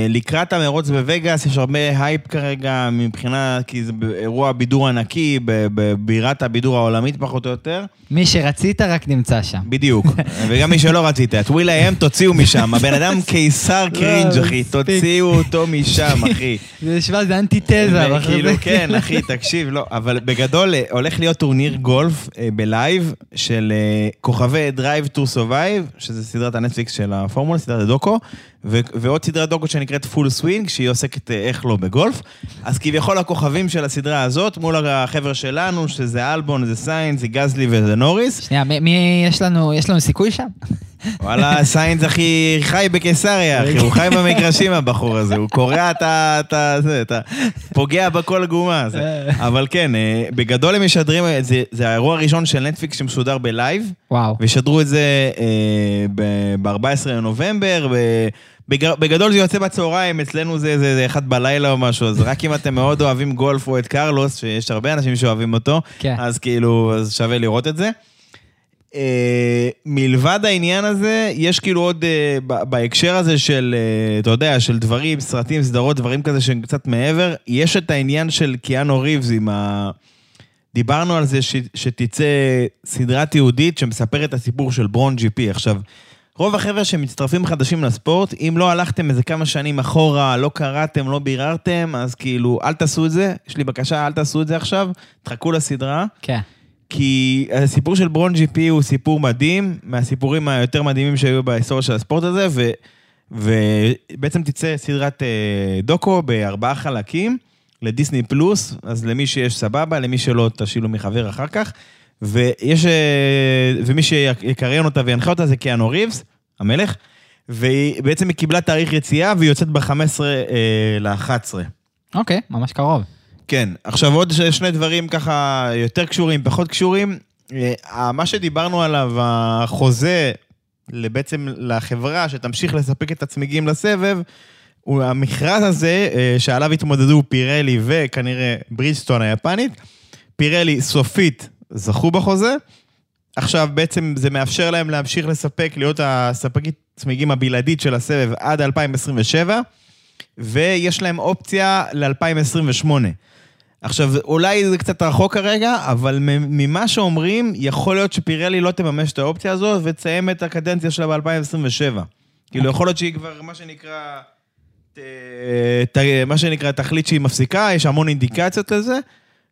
לקראת המרוץ בווגאס יש הרבה הייפ כרגע מבחינה, כי זה אירוע בידור ענקי, בבירת הבידור העולמית פחות או יותר. מי שרצית רק נמצא שם. בדיוק. <laughs> וגם מי שלא רצית, את will.i.am תוציאו משם. הבן אדם קיסר cringe, אחי. תוציאו אותו משם, אחי. <laughs> זה נשמע, זה אנטיתזה. ואחרי כאילו, כן, אחי, <laughs> תקשיב, לא. אבל בגדול, אה, הולך להיות טורניר גולף אה, ב live של אה, כוכבי Drive to Survive, שזה סדרת הנטפליקס של הפורמולה, סדרת הדוקו, ו- ועוד סדרת דוקו שנקראת Full Swing, שהיא עוסקת אה, איך לא בגולף. אז כביכול הכוכבים של הסדרה הזאת, מול החבר'ה שלנו, שזה אלבון, זה סיינס, זה גאסלי וזה נוריס. שנייה, מי- מי יש לנו, יש לנו סיכוי שם? וואלה, <laughs> סיינס אחי חי בקיסריה, אחי, הוא חי במגרשים הבחור הזה, הוא קורע את ה... את ה... זה, את ה... פוגע בכל גומה. זה. אבל כן, אה, בגדול הם משדרים, אה, זה, זה האירוע הראשון של נטפליקס שמשודר ב live, וואו. וישדרו את זה ב-14 לנובמבר, ב- בג- בגדול זה יוצא בצהריים, אצלנו זה, זה, זה אחד בלילה או משהו, אז רק אם אתם מאוד אוהבים גולף או את קרלוס, שיש הרבה אנשים שאוהבים אותו, כן. אז כאילו, אז שווה לראות את זה. אה, מלבד העניין הזה, יש כאילו עוד, אה, בהקשר הזה של, אה, אתה יודע, של דברים, סרטים, סדרות, דברים כזה שהם קצת מעבר, יש את העניין של קיאנו ריבס עם ה... דיברנו על זה ש, שתצא סדרה תיעודית שמספרת את הסיפור של ברון ג'י פי. עכשיו, רוב החבר'ה שמצטרפים חדשים לספורט, אם לא הלכתם איזה כמה שנים אחורה, לא קראתם, לא ביררתם, אז כאילו, אל תעשו את זה. יש לי בקשה, אל תעשו את זה עכשיו, תחכו לסדרה. כן. כי הסיפור של ברון ג'י פי הוא סיפור מדהים, מהסיפורים היותר מדהימים שהיו בהיסטוריה של הספורט הזה, ו, ובעצם תצא סדרת אה, דוקו בארבעה חלקים לדיסני פלוס, אז למי שיש סבבה, למי שלא תשאילו מחבר אחר כך. ויש, אה, ומי שיקריין אותה וינחה אותה זה קיאנו ריבס, המלך, ובעצם היא קיבלה תאריך יציאה והיא יוצאת ב-15 אה, ל-11. אוקיי, ממש קרוב. כן, עכשיו עוד שני דברים ככה יותר קשורים, פחות קשורים. אה, מה שדיברנו עליו, החוזה בעצם לחברה שתמשיך לספק את הצמיגים לסבב, הוא המכרז הזה אה, שעליו התמודדו פירלי וכנראה ברידסטון היפנית. פירלי סופית זכו בחוזה. עכשיו בעצם זה מאפשר להם להמשיך לספק, להיות הספקית צמיגים הבלעדית של הסבב עד 2027. ויש להם אופציה ל-2028. עכשיו, אולי זה קצת רחוק כרגע, אבל ממה שאומרים, יכול להיות שפירלי לא תממש את האופציה הזאת ותסיים את הקדנציה שלה ב-2027. כאילו, יכול להיות שהיא כבר, מה שנקרא, ת, ת, מה שנקרא, תחליט שהיא מפסיקה, יש המון אינדיקציות לזה,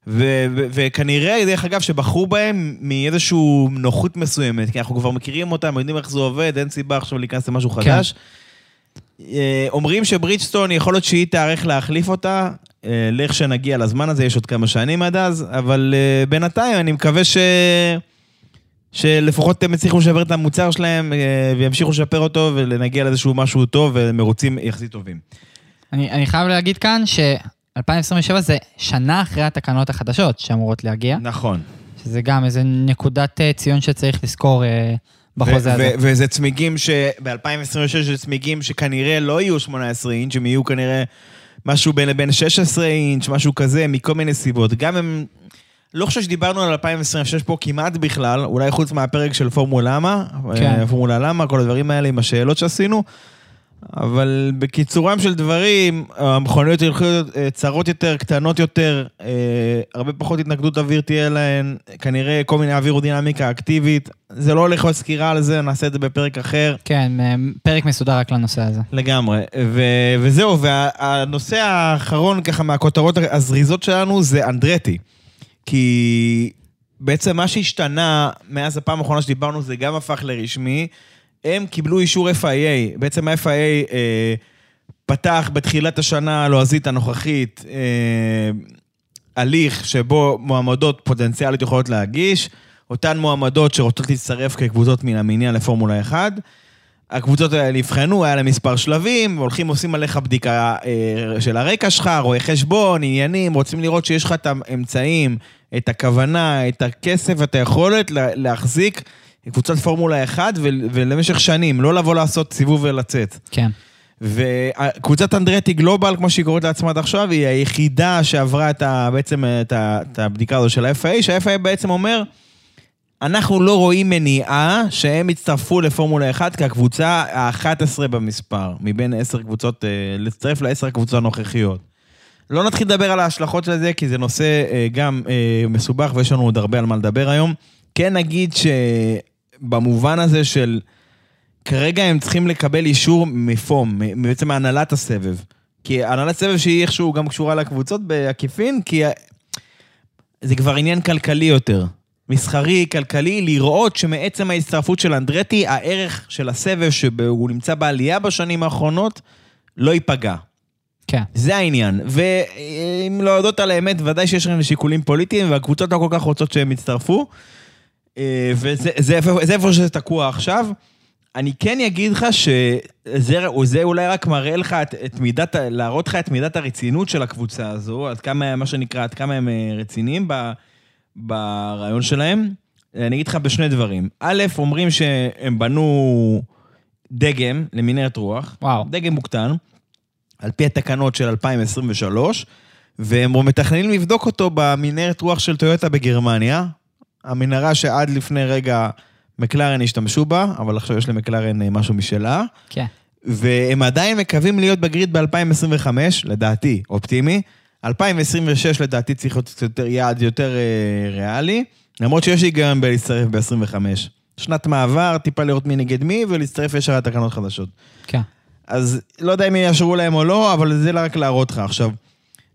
ו- ו- וכנראה, דרך אגב, שבחרו בהם מאיזושהי נוחות מסוימת, כי אנחנו כבר מכירים אותם, יודעים איך זה עובד, אין סיבה עכשיו להיכנס למשהו חדש. אה, אומרים שברידג'סטון, יכול להיות שהיא תיערך להחליף אותה, אה, לאיך שנגיע לזמן הזה, יש עוד כמה שנים עד אז, אבל אה, בינתיים אני מקווה ש... שלפחות הם יצליחו לשפר את המוצר שלהם וימשיכו לשפר אותו ולנגיע לאיזשהו משהו טוב ומרוצים יחסית טובים. אני, אני חייב להגיד כאן ש-2027 זה שנה אחרי התקנות החדשות שאמורות להגיע, נכון. שזה גם איזה נקודת אה, ציון שצריך לזכור אה, בחוזה הזה. וזה צמיגים שב-2026 זה צמיגים שכנראה לא יהיו 18 אינץ', הם יהיו כנראה משהו בין לבין 16 אינץ', משהו כזה, מכל מיני סיבות. גם הם... לא חושב שדיברנו על 2026 פה כמעט בכלל, אולי חוץ מהפרק של פורמולה למה, כן. אה, פורמולה למה, כל הדברים האלה עם השאלות שעשינו. אבל בקיצורם של דברים, המכוניות ילכו להיות אה, צרות יותר, קטנות יותר, אה, הרבה פחות התנגדות אוויר תהיה להן, כנראה כל מיני אווירודינמיקה אקטיבית. זה לא הולך להיות סקירה על זה, נעשה את זה בפרק אחר. כן, אה, פרק מסודר רק לנושא הזה. לגמרי. ו- וזהו, והנושא האחרון ככה מהכותרות הזריזות שלנו זה אנדרטי. כי בעצם מה שהשתנה מאז הפעם האחרונה שדיברנו זה גם הפך לרשמי. הם קיבלו אישור FIA, בעצם ה-FIA אה, פתח בתחילת השנה הלועזית הנוכחית אה, הליך שבו מועמדות פוטנציאלית יכולות להגיש, אותן מועמדות שרוצות להצטרף כקבוצות מן המניין לפורמולה 1. הקבוצות האלה נבחנו, היה להם מספר שלבים, הולכים עושים עליך בדיקה אה, של הרקע שלך, רואה חשבון, עניינים, רוצים לראות שיש לך את האמצעים, את הכוונה, את הכסף, את היכולת לה- להחזיק קבוצת פורמולה 1 ול- ולמשך שנים, לא לבוא לעשות סיבוב ולצאת. כן. וקבוצת אנדרטי גלובל, כמו שהיא קוראת לעצמה עד עכשיו, היא היחידה שעברה את ה, בעצם את, ה, את הבדיקה הזו של ה-FA, שה-FA בעצם אומר, אנחנו לא רואים מניעה שהם יצטרפו לפורמולה 1 כקבוצה ה-11 במספר, מבין עשר קבוצות, אה, להצטרף לעשר הקבוצות הנוכחיות. לא נתחיל לדבר על ההשלכות של זה, כי זה נושא אה, גם אה, מסובך ויש לנו עוד הרבה על מה לדבר היום. כן נגיד שבמובן הזה של... כרגע הם צריכים לקבל אישור מפום, בעצם מהנהלת הסבב. כי הנהלת סבב שהיא איכשהו גם קשורה לקבוצות בעקיפין, כי זה כבר עניין כלכלי יותר. מסחרי, כלכלי, לראות שמעצם ההצטרפות של אנדרטי, הערך של הסבב שהוא נמצא בעלייה בשנים האחרונות, לא ייפגע. כן. זה העניין. ואם לא יודעות על האמת, ודאי שיש להם שיקולים פוליטיים, והקבוצות לא כל כך רוצות שהם יצטרפו. אה, וזה זה, איפה- זה איפה שזה תקוע עכשיו. אני כן אגיד לך שזה זה אולי רק מראה לך את, את מידת, להראות לך את מידת הרצינות של הקבוצה הזו, עד כמה, מה שנקרא, עד כמה הם אה, רציניים ב, ברעיון שלהם. אני אגיד לך בשני דברים. א', אומרים שהם בנו דגם למנהרת רוח. וואו. דגם מוקטן, על פי התקנות של 2023, והם מתכננים לבדוק אותו במנהרת רוח של טויוטה בגרמניה. המנהרה שעד לפני רגע מקלרן השתמשו בה, אבל עכשיו יש למקלרן אה, משהו משלה. כן. והם עדיין מקווים להיות בגריד ב-2025, לדעתי, אופטימי. 2026 לדעתי צריך להיות קצת יותר יעד יותר אה, ריאלי, למרות שיש היגיון בלהצטרף ב-25. שנת מעבר, טיפה לראות מי נגד מי, ולהצטרף ישר לתקנות חדשות. כן. אז לא יודע אם יאשרו להם או לא, אבל זה רק להראות לך. עכשיו,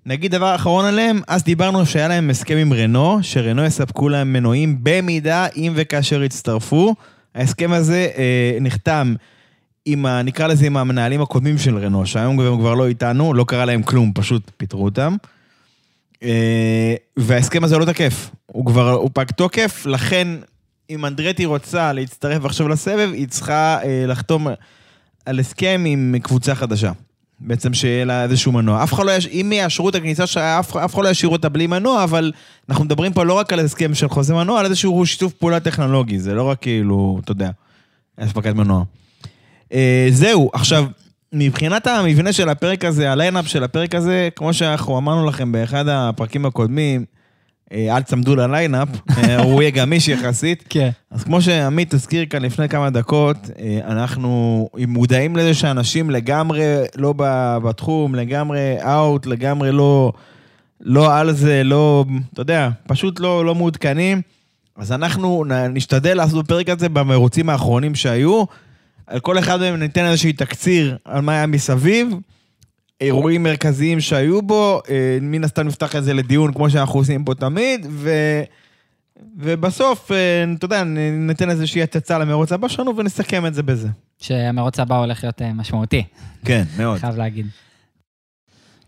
נגיד דבר אחרון עליהם, אז דיברנו שהיה להם הסכם עם רנו, שרנו יספקו להם מנועים במידה אם וכאשר יצטרפו. ההסכם הזה אה, נחתם עם, ה, נקרא לזה, עם המנהלים הקודמים של רנו, שהיום הם כבר לא איתנו, לא קרה להם כלום, פשוט פיטרו אותם. אה, וההסכם הזה לא תקף, הוא כבר, הוא פג תוקף, לכן אם אנדרטי רוצה להצטרף עכשיו לסבב, היא צריכה אה, לחתום על הסכם עם קבוצה חדשה. בעצם שיהיה לה איזשהו מנוע. אף אחד לא יש... אם יאשרו את הכניסה שלה, אף, אף אחד לא ישאירו אותה בלי מנוע, אבל אנחנו מדברים פה לא רק על הסכם של חוזה מנוע, על איזשהו שיתוף פעולה טכנולוגי. זה לא רק כאילו, אתה יודע, אספקת מנוע. אה, זהו, עכשיו, מבחינת המבנה של הפרק הזה, הליינאפ של הפרק הזה, כמו שאנחנו אמרנו לכם באחד הפרקים הקודמים, אל תצמדו לליינאפ, אה, <laughs> הוא יהיה גמיש יחסית. כן. אז כמו שעמית הזכיר כאן לפני כמה דקות, אה, אנחנו מודעים לזה שאנשים לגמרי לא בתחום, לגמרי אאוט, לגמרי לא, לא על זה, לא, אתה יודע, פשוט לא, לא מעודכנים. אז אנחנו נשתדל לעשות בפרק הזה במרוצים האחרונים שהיו. על כל אחד מהם ניתן איזשהי תקציר על מה היה מסביב, אירועים מרכזיים שהיו בו, אה, מן הסתם נפתח את זה לדיון כמו שאנחנו עושים פה תמיד, ו... ובסוף, אה, אתה יודע, ניתן איזושהי הצצה למרוץ הבא שלנו ונסכם את זה בזה. שהמרוץ הבא הולך להיות אה, משמעותי, כן, מאוד. חייב להגיד.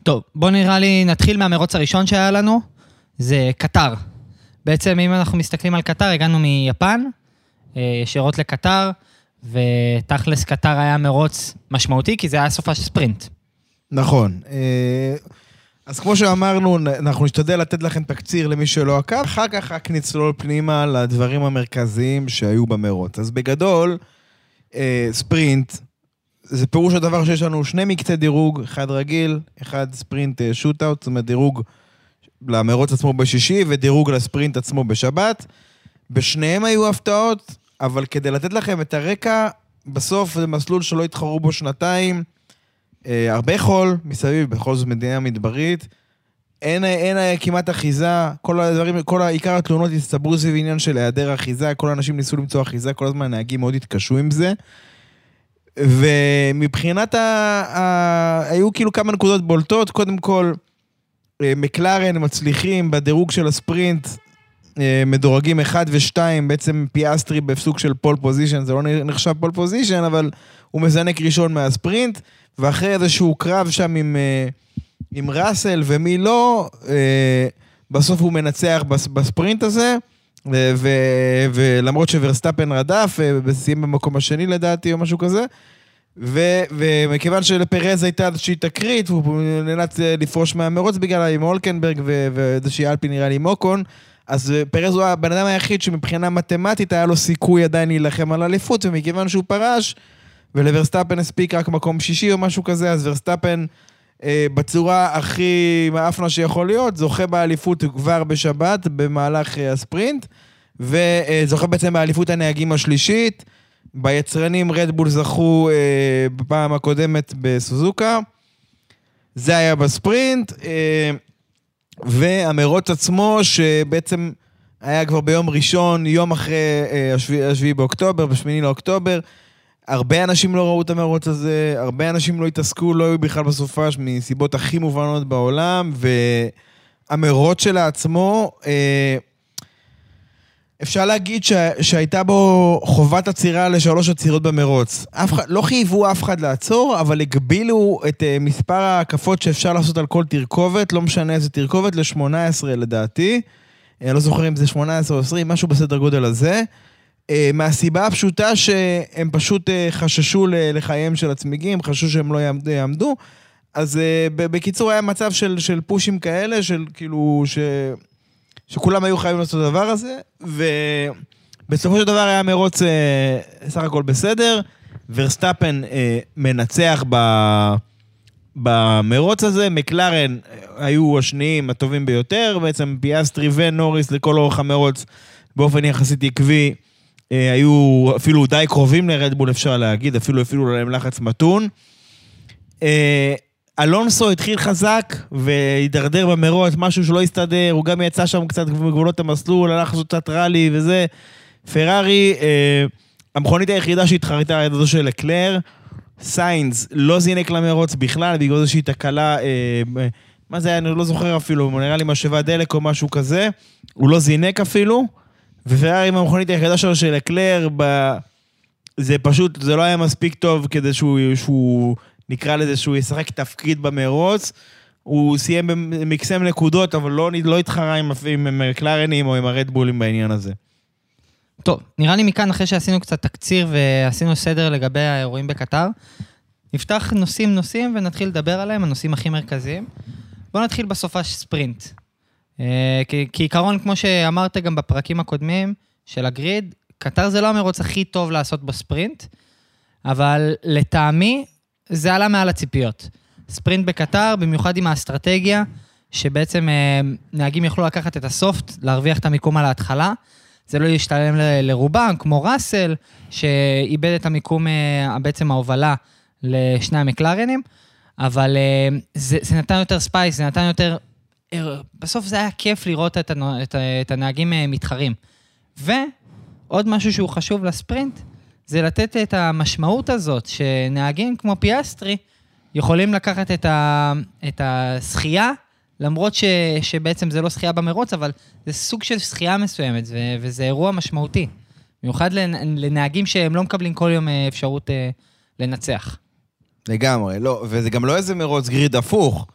טוב, בוא נראה לי נתחיל מהמרוץ הראשון שהיה לנו, זה קטר. בעצם אם אנחנו מסתכלים על קטר, הגענו מיפן, ישירות לקטר, ותכלס קטר היה מרוץ משמעותי, כי זה היה סופה של ספרינט. נכון. אה, אז כמו שאמרנו, אנחנו נשתדל לתת לכם תקציר למי שלא עקב, אחר כך רק נצלול פנימה לדברים המרכזיים שהיו במרוץ. אז בגדול, אה, ספרינט, זה פירוש הדבר שיש לנו שני מקצי דירוג, אחד רגיל, אחד ספרינט אה, שוט-אוט, זאת אומרת דירוג למרוץ עצמו בשישי ודירוג לספרינט עצמו בשבת. בשניהם היו הפתעות, אבל כדי לתת לכם את הרקע, בסוף זה מסלול שלא התחרו בו שנתיים. אה, הרבה חול מסביב, בכל זאת מדינה מדברית. אין, אין אה, כמעט אחיזה, כל הדברים, כל עיקר התלונות הצטברו סביב עניין של היעדר אחיזה, כל האנשים ניסו למצוא אחיזה, כל הזמן הנהגים מאוד התקשו עם זה. ומבחינת ה... ה... היו כאילו כמה נקודות בולטות, קודם כל, אה, מקלרן מצליחים בדירוג של הספרינט, אה, מדורגים 1 ו-2, בעצם פיאסטרי בסוג של pole position, זה לא נחשב pole position, אבל הוא מזנק ראשון מהספרינט, ואחרי איזשהו קרב שם עם, אה, עם ראסל ומי לא, אה, בסוף הוא מנצח בס- בספרינט הזה, ו- ו- ולמרות שוורסטאפן רדף, אה, וסיים במקום השני לדעתי או משהו כזה, ו- ומכיוון שלפרז הייתה איזושהי תקרית, והוא נאלץ אה, לפרוש מהמרוץ בגלל עם הולקנברג ו- ואיזושהי אלפין נראה לי עם אוקון, אז אה, פרז הוא הבן אדם היחיד שמבחינה מתמטית היה לו סיכוי עדיין להילחם על אליפות, ומכיוון שהוא פרש, ולוורסטאפן הספיק רק מקום שישי או משהו כזה, אז ורסטאפן אה, בצורה הכי מאפנה שיכול להיות, זוכה באליפות כבר בשבת במהלך אה, הספרינט, וזוכה בעצם באליפות הנהגים השלישית. ביצרנים רדבול זכו אה, בפעם הקודמת בסוזוקה. זה היה בספרינט. אה, והמרוץ עצמו, שבעצם היה כבר ביום ראשון, יום אחרי אה, השביעי, השביעי באוקטובר, בשמיני לאוקטובר. הרבה אנשים לא ראו את המרוץ הזה, הרבה אנשים לא התעסקו, לא היו בכלל בסופש מסיבות הכי מובנות בעולם, והמרוץ שלה עצמו, אה, אפשר להגיד ש... שהייתה בו חובת עצירה לשלוש עצירות במרוץ. אף לא חייבו אף אחד לעצור, אבל הגבילו את uh, מספר ההקפות שאפשר לעשות על כל תרכובת, לא משנה איזה תרכובת, ל-18 לדעתי. אני לא זוכר אם זה 18 או 20, משהו בסדר גודל הזה. מהסיבה הפשוטה שהם פשוט אה, חששו לחייהם של הצמיגים, חששו שהם לא יעמדו. אז אה, בקיצור היה מצב של, של push־ים כאלה, של כאילו, ש... שכולם היו חייבים לעשות את הדבר הזה, ובסופו של דבר היה מרוץ אה, סך הכל בסדר. ורסטאפן אה, מנצח ב... במרוץ הזה, מקלרן אה, היו השניים הטובים ביותר, בעצם פיאסטרי ונוריס לכל אורך המרוץ באופן יחסית עקבי, אה, היו אפילו די קרובים לרדבול אפשר להגיד, אפילו הפעילו להם לחץ מתון. אה, אלונסו התחיל חזק והידרדר במרוץ, משהו שלא הסתדר, הוא גם יצא שם קצת מגבולות המסלול, הלך לעשות קצת ראלי וזה. פרארי, אה, המכונית היחידה שהתחרתה על ידו של לקלר, סיינס לא זינק למרוץ בכלל, בגלל איזושהי תקלה, אה, מה זה היה, אני לא זוכר אפילו, נראה לי משאבת דלק או משהו כזה, הוא לא זינק אפילו, ופרארי עם המכונית היחידה שלו של לקלר, ב... זה פשוט, זה לא היה מספיק טוב כדי שהוא, שהוא נקרא לזה שהוא ישחק תפקיד במרוץ. הוא סיים במקסם נקודות, אבל לא, לא התחרה עם, עם מקלרנים או עם הרדבולים בעניין הזה. טוב, נראה לי מכאן, אחרי שעשינו קצת תקציר ועשינו סדר לגבי האירועים בקטר, נפתח נושאים נושאים ונתחיל לדבר עליהם, הנושאים הכי מרכזיים. בואו נתחיל בסופש ספרינט. אה, כעיקרון, כמו שאמרת גם בפרקים הקודמים של הגריד, קטר זה לא המרוץ הכי טוב לעשות בספרינט, אבל לטעמי, זה עלה מעל הציפיות. ספרינט בקטר, במיוחד עם האסטרטגיה, שבעצם אה, נהגים יוכלו לקחת את הסופט, להרוויח את המיקום על ההתחלה. זה לא ישתלם לרובם, כמו ראסל, שאיבד את המיקום, אה, בעצם ההובלה לשני המקלרנים, אבל זה, זה נתן יותר space, זה נתן יותר... בסוף זה היה כיף לראות את, את, את הנהגים מתחרים. ועוד משהו שהוא חשוב לספרינט, זה לתת את המשמעות הזאת, שנהגים כמו פיאסטרי יכולים לקחת את, ה, את הזכייה, למרות ש, שבעצם זה לא זכייה במרוץ, אבל זה סוג של זכייה מסוימת, ו, וזה אירוע משמעותי. במיוחד לנהגים שהם לא מקבלים כל יום אה, אפשרות אה, לנצח. לגמרי, לא, וזה גם לא איזה מרוץ grid הפוך.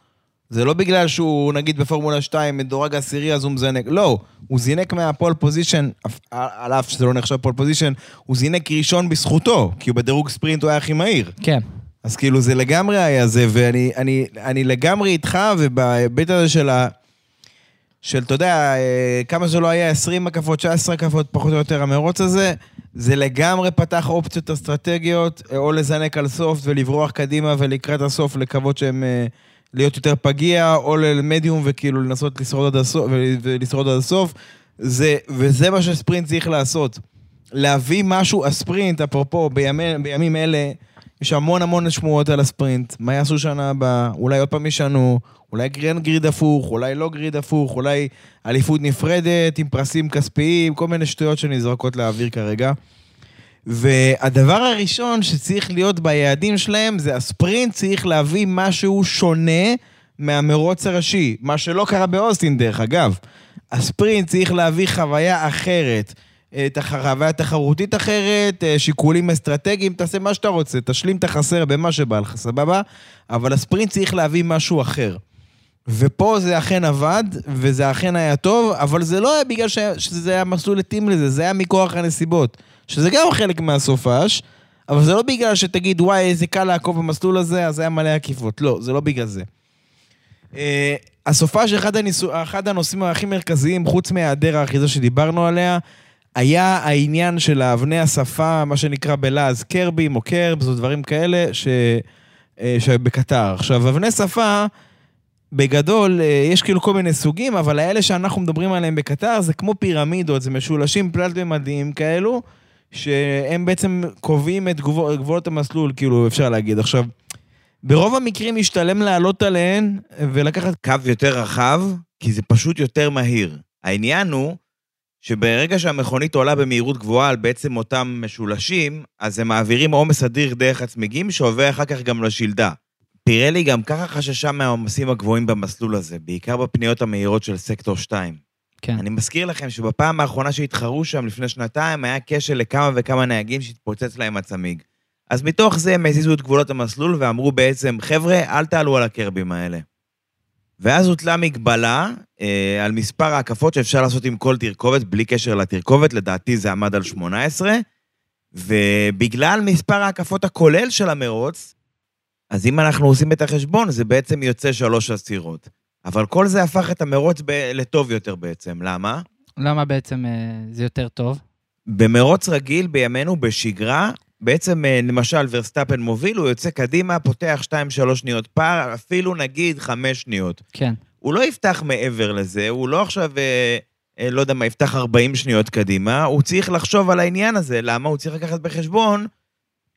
זה לא בגלל שהוא, נגיד, בפורמולה 2 מדורג עשירי, אז הוא מזנק. לא, הוא זינק מה pole position, על אף שזה לא נחשב pole position, הוא זינק ראשון בזכותו, כי הוא בדירוג ספרינט הוא היה הכי מהיר. כן. אז כאילו זה לגמרי היה זה, ואני אני, אני לגמרי איתך, ובהיבט הזה של ה... של, אתה יודע, אה, כמה זה לא היה, 20 הקפות, 19 הקפות, פחות או יותר המרוץ הזה, זה לגמרי פתח אופציות אסטרטגיות, אה, או לזנק על סוף ולברוח קדימה ולקראת הסוף לקוות שהם... להיות יותר פגיע, או למדיום וכאילו לנסות לשרוד עד הסוף, ולשרוד עד הסוף. זה, וזה מה שספרינט צריך לעשות. להביא משהו, הספרינט, אפרופו, בימי, בימים אלה, יש המון המון שמועות על הספרינט. מה יעשו שנה הבאה? אולי עוד פעם ישנו, אולי גרן גריד הפוך, אולי לא גריד הפוך, אולי אליפות נפרדת עם פרסים כספיים, כל מיני שטויות שנזרקות לאוויר כרגע. והדבר הראשון שצריך להיות ביעדים שלהם זה הספרינט צריך להביא משהו שונה מהמרוץ הראשי, מה שלא קרה באוסטין דרך אגב. הספרינט צריך להביא חוויה אחרת, את החוויה תחרותית אחרת, אה, שיקולים אסטרטגיים, תעשה מה שאתה רוצה, תשלים את החסר במה שבא לך, סבבה? אבל הספרינט צריך להביא משהו אחר. ופה זה אכן עבד, וזה אכן היה טוב, אבל זה לא היה בגלל שזה היה מסלול התאים לזה, זה היה מכוח הנסיבות. שזה גם חלק מהסופש, אבל זה לא בגלל שתגיד, וואי, איזה קל לעקוב במסלול הזה, אז היה מלא עקיפות. לא, זה לא בגלל זה. Uh, הסופש, אחד, הניסו, אחד הנושאים הכי מרכזיים, חוץ מהיעדר האחיזה שדיברנו עליה, היה העניין של אבני השפה, מה שנקרא בלעז קרבים או קרבס או דברים כאלה, ש... uh, שבקטר. עכשיו, אבני שפה, בגדול, אה, יש כאילו כל מיני סוגים, אבל האלה שאנחנו מדברים עליהם בקטר זה כמו פירמידות, זה משולשים תלת-ממדיים כאלו, שהם בעצם קובעים את גבול, גבולות המסלול, כאילו, אפשר להגיד. עכשיו, ברוב המקרים משתלם לעלות עליהן ולקחת קו יותר רחב, כי זה פשוט יותר מהיר. העניין הוא שברגע שהמכונית עולה במהירות גבוהה על בעצם אותם משולשים, אז הם מעבירים עומס אדיר דרך הצמיגים, שעובר אחר כך גם לשלדה. פירלי גם ככה חששה מהעומסים הגבוהים במסלול הזה, בעיקר בפניות המהירות של סקטור 2. כן. אני מזכיר לכם שבפעם האחרונה שהתחרו שם לפני שנתיים, היה כשל לכמה וכמה נהגים שהתפוצץ להם הצמיג. אז מתוך זה הם הזיזו את גבולות המסלול ואמרו בעצם, חבר'ה, אל תעלו על הקרבים האלה. ואז הוטלה מגבלה אה, על מספר ההקפות שאפשר לעשות עם כל תרכובת, בלי קשר לתרכובת, לדעתי זה עמד על 18, ובגלל מספר ההקפות הכולל של המרוץ, אז אם אנחנו עושים את החשבון, זה בעצם יוצא שלוש עצירות. אבל כל זה הפך את המרוץ ב- לטוב יותר בעצם. למה? למה בעצם אה, זה יותר טוב? במרוץ רגיל בימינו, בשגרה, בעצם, אה, למשל, ורסטאפן מוביל, הוא יוצא קדימה, פותח 2-3 שניות פער, אפילו נגיד 5 שניות. כן. הוא לא יפתח מעבר לזה, הוא לא עכשיו, אה, אה, לא יודע מה, יפתח 40 שניות קדימה, הוא צריך לחשוב על העניין הזה. למה? הוא צריך לקחת בחשבון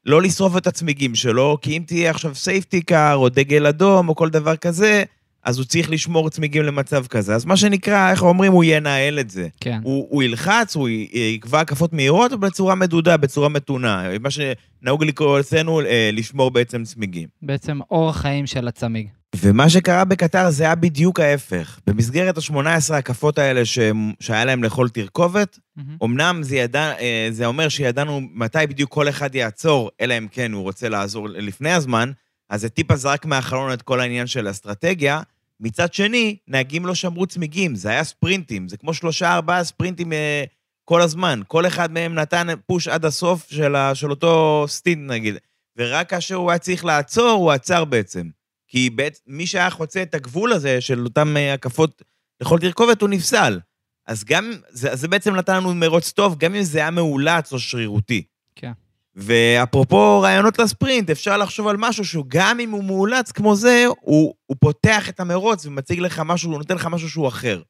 לא לשרוף את הצמיגים שלו, כי אם תהיה עכשיו סייפטי קאר, או דגל אדום, או כל דבר כזה, אז הוא צריך לשמור צמיגים למצב כזה. אז מה שנקרא, איך אומרים, הוא ינהל את זה. כן. הוא, הוא ילחץ, הוא יקבע הקפות מהירות, אבל בצורה מדודה, בצורה מתונה. מה שנהוג לקרוא אצלנו, אה, לשמור בעצם צמיגים. בעצם אורח חיים של הצמיג. ומה שקרה בקטר זה היה בדיוק ההפך. במסגרת ה-18 הקפות האלה ש... שהיה להם לאכול תרכובת, מהמם. אמנם זה, ידע... אה, זה אומר שידענו מתי בדיוק כל אחד יעצור, אלא אם כן הוא רוצה לעזור לפני הזמן, אז זה טיפה זרק מהחלון את כל העניין של אסטרטגיה. מצד שני, נהגים לא שמרו צמיגים, זה היה ספרינטים, זה כמו שלושה, ארבעה ספרינטים אה, כל הזמן. כל אחד מהם נתן פוש עד הסוף של, ה... של אותו סטינט נגיד. ורק כאשר הוא היה צריך לעצור, הוא עצר בעצם. כי בעצם מי שהיה חוצה את הגבול הזה של אותן אה, הקפות לכל תרכובת, הוא נפסל. אז גם, זה, זה בעצם נתן לנו מרוץ טוב, גם אם זה היה מאולץ או שרירותי. כן. ואפרופו רעיונות לספרינט, אפשר לחשוב על משהו שהוא גם אם הוא מאולץ כמו זה, הוא, הוא פותח את המרוץ ומציג לך משהו, הוא נותן לך משהו שהוא אחר.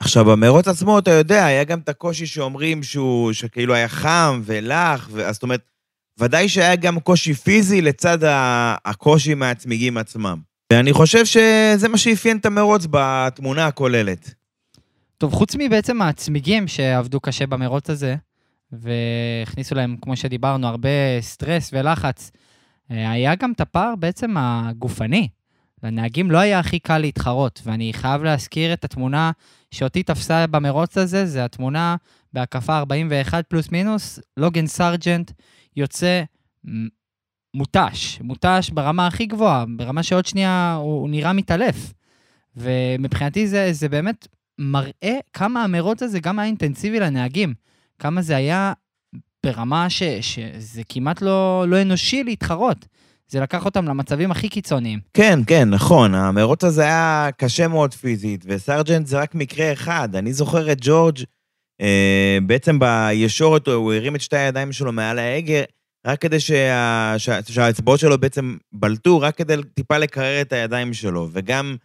עכשיו, במרוץ עצמו, אתה יודע, היה גם את הקושי שאומרים שהוא, שכאילו היה חם ולח, ו- זאת אומרת, ודאי שהיה גם קושי פיזי לצד הקושי מהצמיגים עצמם. ואני חושב שזה מה שאפיין את המרוץ בתמונה הכוללת. טוב, חוץ מבעצם הצמיגים שעבדו קשה במרוץ הזה, והכניסו להם, כמו שדיברנו, הרבה סטרס ולחץ, אה, היה גם את הפער בעצם הגופני. לנהגים לא היה הכי קל להתחרות, ואני חייב להזכיר את התמונה שאותי תפסה במרוץ הזה, זה התמונה בהקפה 41 פלוס מינוס, לוגן סרג'נט יוצא מותש, מותש ברמה הכי גבוהה, ברמה שעוד שנייה הוא, הוא נראה מתעלף. ומבחינתי זה, זה באמת מראה כמה המרוץ הזה גם היה אינטנסיבי לנהגים, כמה זה היה ברמה ש, שזה כמעט לא, לא אנושי להתחרות. זה לקח אותם למצבים הכי קיצוניים. כן, כן, נכון. המרוץ הזה היה קשה מאוד פיזית, וסרג'נט זה רק מקרה אחד. אני זוכר את ג'ורג', אה, בעצם בישורת הוא הרים את שתי הידיים שלו מעל ההגה, רק כדי שה, שה, שהאצבעות שלו בעצם בלטו, רק כדי טיפה לקרר את הידיים שלו. וגם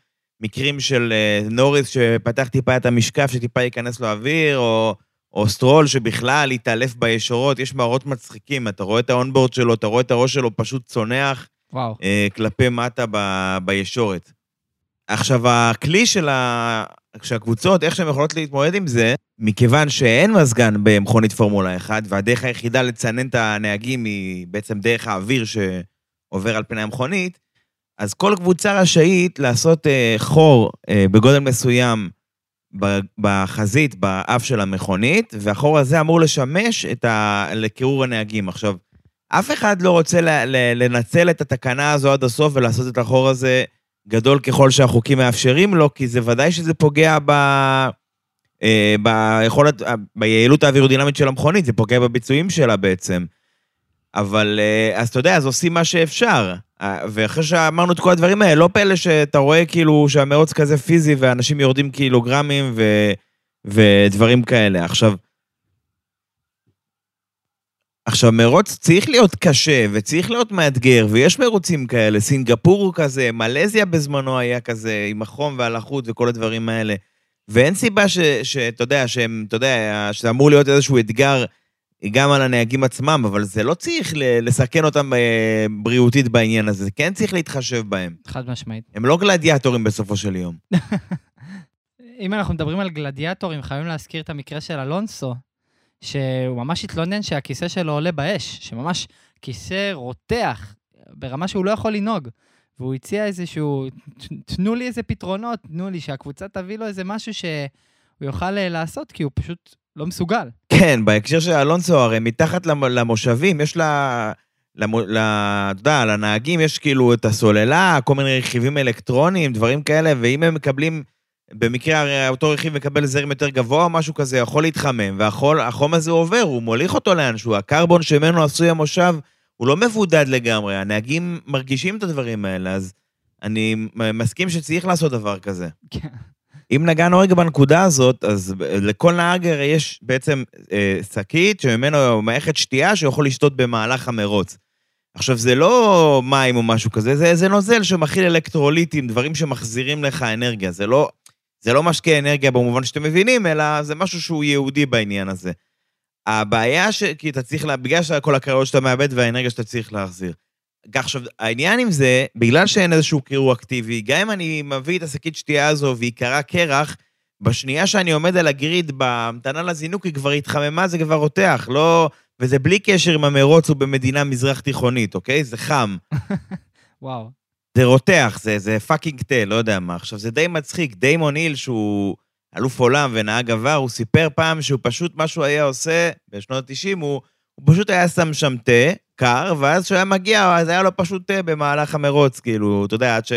מקרים של אה, נוריס שפתח טיפה את המשקף, שטיפה ייכנס לו אוויר, או, או סטרול שבכלל התעלף בישורות, יש מראות מצחיקים, אתה רואה את ה onboard שלו, אתה רואה את הראש שלו פשוט צונח. וואו. אה, כלפי מטה ב, בישורת. עכשיו, הכלי של ה... שהקבוצות, איך שהן יכולות להתמודד עם זה, מכיוון שאין מזגן במכונית פורמולה 1, והדרך היחידה לצנן את הנהגים היא בעצם דרך האוויר שעובר על פני המכונית, אז כל קבוצה רשאית לעשות אה, חור אה, בגודל מסוים בחזית, באף של המכונית, והחור הזה אמור לשמש את ה... לקירור הנהגים. עכשיו, אף אחד לא רוצה ל- ל- לנצל את התקנה הזו עד הסוף ולעשות את החור הזה גדול ככל שהחוקים מאפשרים לו, כי זה ודאי שזה פוגע ב... אה, ביכולת, אה, ביעילות האווירודינמית של המכונית, זה פוגע בביצועים שלה בעצם. אבל אה, אז אתה יודע, אז עושים מה שאפשר. אה, ואחרי שאמרנו את כל הדברים האלה, לא פלא שאתה רואה כאילו שהמרוץ כזה פיזי ואנשים יורדים קילוגרמים ו... ודברים כאלה. עכשיו, עכשיו, מרוץ צריך להיות קשה, וצריך להיות מאתגר, ויש מרוצים כאלה. סינגפור הוא כזה, מלזיה בזמנו היה כזה, עם החום והלחות וכל הדברים האלה. ואין סיבה שאתה יודע, שהם, יודע, שזה אמור להיות איזשהו אתגר גם על הנהגים עצמם, אבל זה לא צריך לסכן אותם אה, בריאותית בעניין הזה, כן צריך להתחשב בהם. חד משמעית. הם לא גלדיאטורים בסופו של יום. <laughs> אם אנחנו מדברים על גלדיאטורים, חייבים להזכיר את המקרה של אלונסו, שהוא ממש התלונן שהכיסא שלו עולה באש, שממש כיסא רותח, ברמה שהוא לא יכול לנהוג. והוא הציע איזשהו, "ת- תנו לי איזה פתרונות, תנו לי שהקבוצה תביא לו איזה משהו שהוא יוכל אה, לעשות, כי הוא פשוט לא מסוגל. כן, בהקשר של אלונסו, הרי מתחת למ- למושבים, יש לה... אתה יודע, לנהגים יש כאילו את הסוללה, כל מיני רכיבים אלקטרוניים, דברים כאלה, ואם הם מקבלים, במקרה הרי אותו רכיב מקבל זרם יותר גבוה או משהו כזה, יכול להתחמם, והחום הזה עובר, הוא מוליך אותו לאנשהו. הקרבון שממנו עשוי המושב, הוא לא מבודד לגמרי, הנהגים מרגישים את הדברים האלה, אז אני מסכים שצריך לעשות דבר כזה. כן. אם נגענו רגע בנקודה הזאת, אז ב- לכל נהג הרי יש בעצם אה, שקית שממנו מערכת שתייה שיכול לשתות במהלך המרוץ. עכשיו, זה לא מים או משהו כזה, זה, זה נוזל שמכיל אלקטרוליטים, דברים שמחזירים לך אנרגיה. זה לא, זה לא משקה אנרגיה במובן שאתם מבינים, אלא זה משהו שהוא ייעודי בעניין הזה. הבעיה ש... כי אתה צריך, לה... בגלל שכל הקלוריות שאתה מאבד והאנרגיה שאתה צריך להחזיר. עכשיו, העניין עם זה, בגלל שאין איזשהו קירור אקטיבי, גם אם אני מביא את השקית שתייה הזו והיא קרה קרח, בשנייה שאני עומד על ה grid בהמתנה לזינוק, היא כבר התחממה, זה כבר רותח, לא... וזה בלי קשר אם המרוץ הוא במדינה מזרח תיכונית, אוקיי? זה חם. <laughs> וואו. זה רותח, זה, זה fucking תה, לא יודע מה. עכשיו, זה די מצחיק. דיימון היל, שהוא אלוף עולם ונהג עבר, הוא סיפר פעם שהוא פשוט, מה שהוא היה עושה בשנות ה-90, הוא, הוא פשוט היה שם שם תה, קר, ואז כשהוא היה מגיע, אז היה לו פשוט תה במהלך המרוץ, כאילו, אתה יודע, עד ש,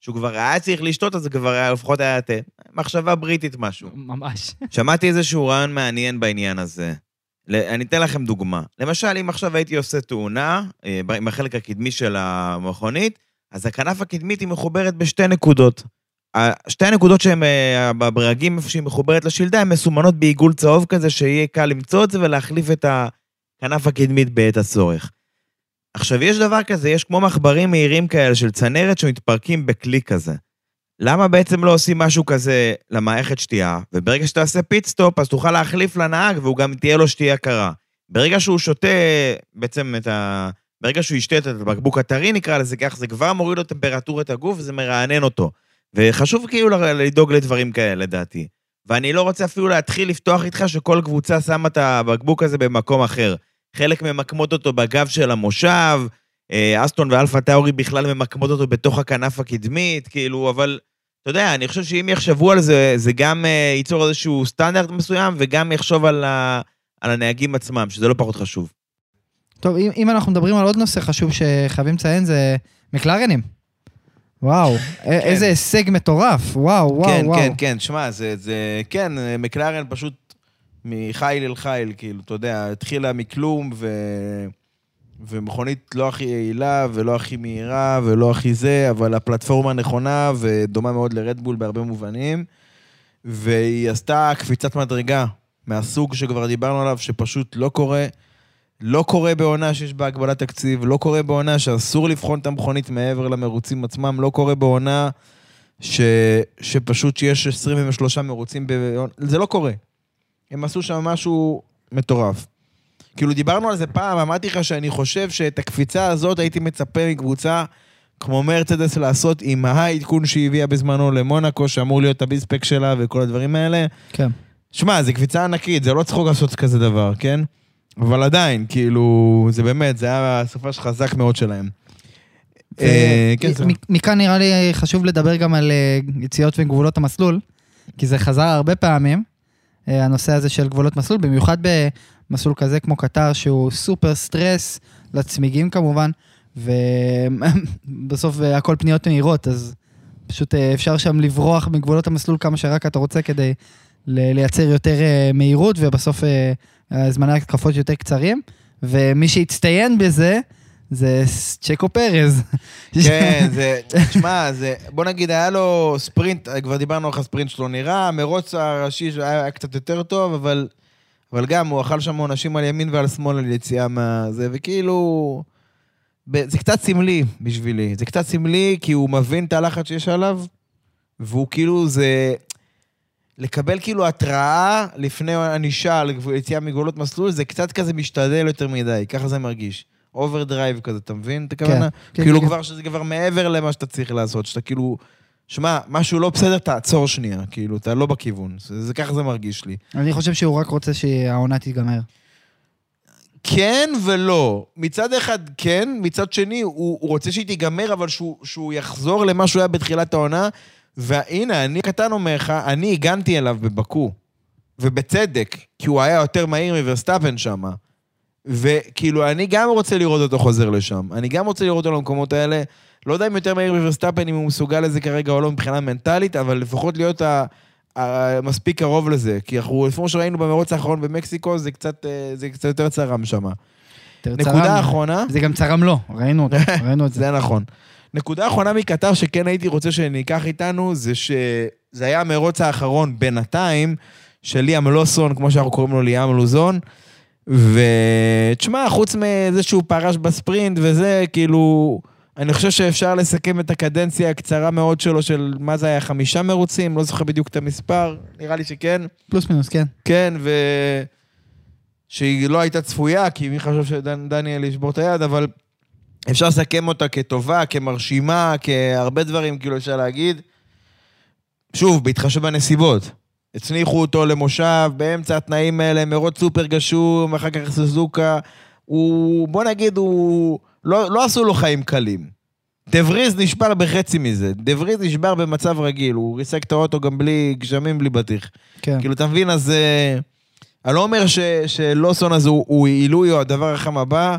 שהוא כבר היה צריך לשתות, אז זה כבר היה, לפחות היה תה. מחשבה בריטית משהו. ממש. <laughs> שמעתי איזשהו רעיון מעניין בעניין הזה. אני אתן לכם דוגמה. למשל, אם עכשיו הייתי עושה תאונה אה, עם החלק הקדמי של המכונית, אז הכנף הקדמית היא מחוברת בשתי נקודות. ה- שתי הנקודות שהן אה, בברגים, איפה שהיא מחוברת לשלדה, הן מסומנות בעיגול צהוב כזה, שיהיה קל למצוא את זה ולהחליף את הכנף הקדמית בעת הצורך. עכשיו, יש דבר כזה, יש כמו מחברים מהירים כאלה של צנרת שמתפרקים בכלי כזה. למה בעצם לא עושים משהו כזה למערכת שתייה, וברגע שתעשה pit stop, אז תוכל להחליף לנהג, והוא גם תהיה לו שתייה קרה. ברגע שהוא שותה בעצם את ה... ברגע שהוא ישתה את הבקבוק הטרי, נקרא לזה כך, זה כבר מוריד לו טמפרטורת הגוף וזה מרענן אותו. וחשוב כאילו לדאוג לדברים כאלה, לדעתי. ואני לא רוצה אפילו להתחיל לפתוח איתך שכל קבוצה שמה את הבקבוק הזה במקום אחר. חלק ממקמות אותו בגב של המושב, אה, אסטון ואלפה טאורי בכלל ממקמות אותו בתוך הכנף הקדמית, כאילו, אבל אתה יודע, אני חושב שאם יחשבו על זה, זה גם אה, ייצור איזשהו סטנדרט מסוים, וגם יחשוב על, ה, על הנהגים עצמם, שזה לא פחות חשוב. טוב, אם, אם אנחנו מדברים על עוד נושא חשוב שחייבים לציין, זה מקלרנים. וואו, <laughs> כן. איזה הישג מטורף, וואו, וואו, כן, וואו. כן, כן, שמע, זה, זה, כן, מקלרן פשוט מחיל אל חיל, כאילו, אתה יודע, התחילה מכלום, ו... ומכונית לא הכי יעילה, ולא הכי מהירה, ולא הכי זה, אבל הפלטפורמה נכונה, ודומה מאוד לרדבול בהרבה מובנים, והיא עשתה קפיצת מדרגה מהסוג שכבר דיברנו עליו, שפשוט לא קורה. לא קורה בעונה שיש בה הגבלת תקציב, לא קורה בעונה שאסור לבחון את המכונית מעבר למרוצים עצמם, לא קורה בעונה ש... שפשוט שיש 23 מרוצים בעונה, זה לא קורה. הם עשו שם משהו מטורף. כאילו דיברנו על זה פעם, אמרתי לך שאני חושב שאת הקפיצה הזאת הייתי מצפה מקבוצה כמו מרצדס לעשות עם העדכון שהיא הביאה בזמנו למונאקו, שאמור להיות הביספק שלה וכל הדברים האלה. כן. שמע, זו קפיצה ענקית, זה לא צחוק לעשות כזה דבר, כן? אבל עדיין, כאילו, זה באמת, זה היה סופה חזק מאוד שלהם. אה, כן, מכאן נראה לי חשוב לדבר גם על אה, יציאות וגבולות המסלול, כי זה חזר הרבה פעמים, אה, הנושא הזה של גבולות מסלול, במיוחד במסלול כזה כמו קטר, שהוא סופר סטרס לצמיגים כמובן, ובסוף הכל פניות מהירות, אז פשוט אפשר שם לברוח מגבולות המסלול כמה שרק אתה רוצה כדי לייצר יותר מהירות, ובסוף זמני התקפות יותר קצרים. ומי שהצטיין בזה, זה צ'קו פרז. כן, <laughs> זה, תשמע, זה, בוא נגיד, היה לו ספרינט, כבר דיברנו איך הספרינט שלו נראה, המרוץ הראשי היה, היה קצת יותר טוב, אבל, אבל גם הוא אכל שם עונשים על ימין ועל שמאל על יציאה מהזה, וכאילו... זה קצת סמלי בשבילי. זה קצת סמלי כי הוא מבין את הלחץ שיש עליו, והוא כאילו, זה... לקבל כאילו התראה לפני ענישה על יציאה מגבולות מסלול, זה קצת כזה משתדל יותר מדי, ככה זה מרגיש. overdrive כזה, אתה מבין את הכוונה? כן, כאילו כן. כבר שזה כבר מעבר למה שאתה צריך לעשות, שאתה כאילו... שמע, משהו לא בסדר, תעצור שנייה, כאילו, אתה לא בכיוון. זה, זה ככה זה מרגיש לי. אני חושב שהוא רק רוצה שהעונה תיגמר. כן ולא. מצד אחד כן, מצד שני הוא, הוא רוצה שהיא תיגמר, אבל שהוא, שהוא יחזור למה שהוא היה בתחילת העונה. והנה, אני קטן אומר לך, אני הגנתי אליו בבאקו. ובצדק, כי הוא היה יותר מהיר מוורסטאפן שם. וכאילו, אני גם רוצה לראות אותו חוזר לשם. אני גם רוצה לראות אותו למקומות האלה. לא יודע אם יותר מהיר מוורסטאפן, אם הוא מסוגל לזה כרגע או לא מבחינה מנטלית, אבל לפחות להיות ה... מספיק קרוב לזה. כי אנחנו, לפי מה שראינו במרוץ האחרון במקסיקו, זה קצת, אה, זה קצת יותר צרם שם. נקודה צרם. אחרונה, זה גם צרם לו, ראינו אותו, <laughs> ראינו את זה. זה נכון. נקודה אחרונה מקטר שכן הייתי רוצה שניקח איתנו, זה שזה היה המרוץ האחרון בינתיים של ליאם לוסון, כמו שאנחנו קוראים לו ליאם לוזון. ותשמע, חוץ מזה שהוא פרש בספרינט וזה, כאילו, אני חושב שאפשר לסכם את הקדנציה הקצרה מאוד שלו של, מה זה היה, חמישה מרוצים? לא זוכר בדיוק את המספר, נראה לי שכן. פלוס מינוס, כן. כן, ו... שהיא לא הייתה צפויה, כי מי חשב שדניאל ישבור את היד, אבל אפשר לסכם אותה כטובה, כמרשימה, כהרבה דברים, כאילו אפשר להגיד. שוב, בהתחשב בנסיבות. הצניחו אותו למושב, באמצע התנאים האלה, מרוץ סופר גשום, אחר כך סוזוקה. הוא, בוא נגיד, הוא... לא, לא עשו לו חיים קלים. דה וריז נשבר בחצי מזה. דה וריז נשבר במצב רגיל, הוא ריסק את האוטו גם בלי גשמים, בלי בטיח. כן. כאילו, אתה מבין? אז... אה, אני לא אומר ש, שלוסון הזה הוא, הוא עילוי או הדבר החם הבא,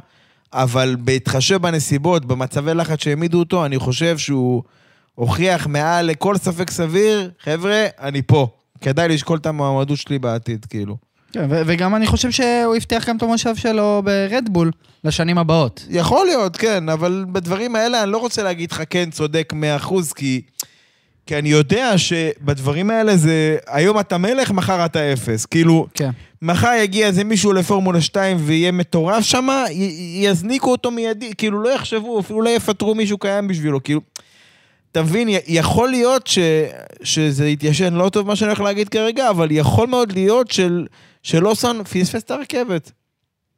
אבל בהתחשב בנסיבות, במצבי לחץ שהעמידו אותו, אני חושב שהוא הוכיח מעל לכל ספק סביר, חבר'ה, אני פה. כדאי לשקול את המועמדות שלי בעתיד, כאילו. כן, ו- וגם אני חושב שהוא הבטיח גם את המושב שלו ברדבול לשנים הבאות. יכול להיות, כן, אבל בדברים האלה אני לא רוצה להגיד לך כן, צודק 100%, כי, כי אני יודע שבדברים האלה זה, היום אתה מלך, מחר אתה אפס. כאילו, כן. מחר יגיע איזה מישהו לפורמולה 2 ויהיה מטורף שם, יזניקו אותו מיידי, כאילו לא יחשבו, אפילו לא יפטרו מישהו קיים בשבילו, כאילו... י- יכול להיות ש, שזה יתיישן לא טוב מה שאני הולך להגיד כרגע, אבל יכול מאוד להיות של, שלוסון פספס את הרכבת.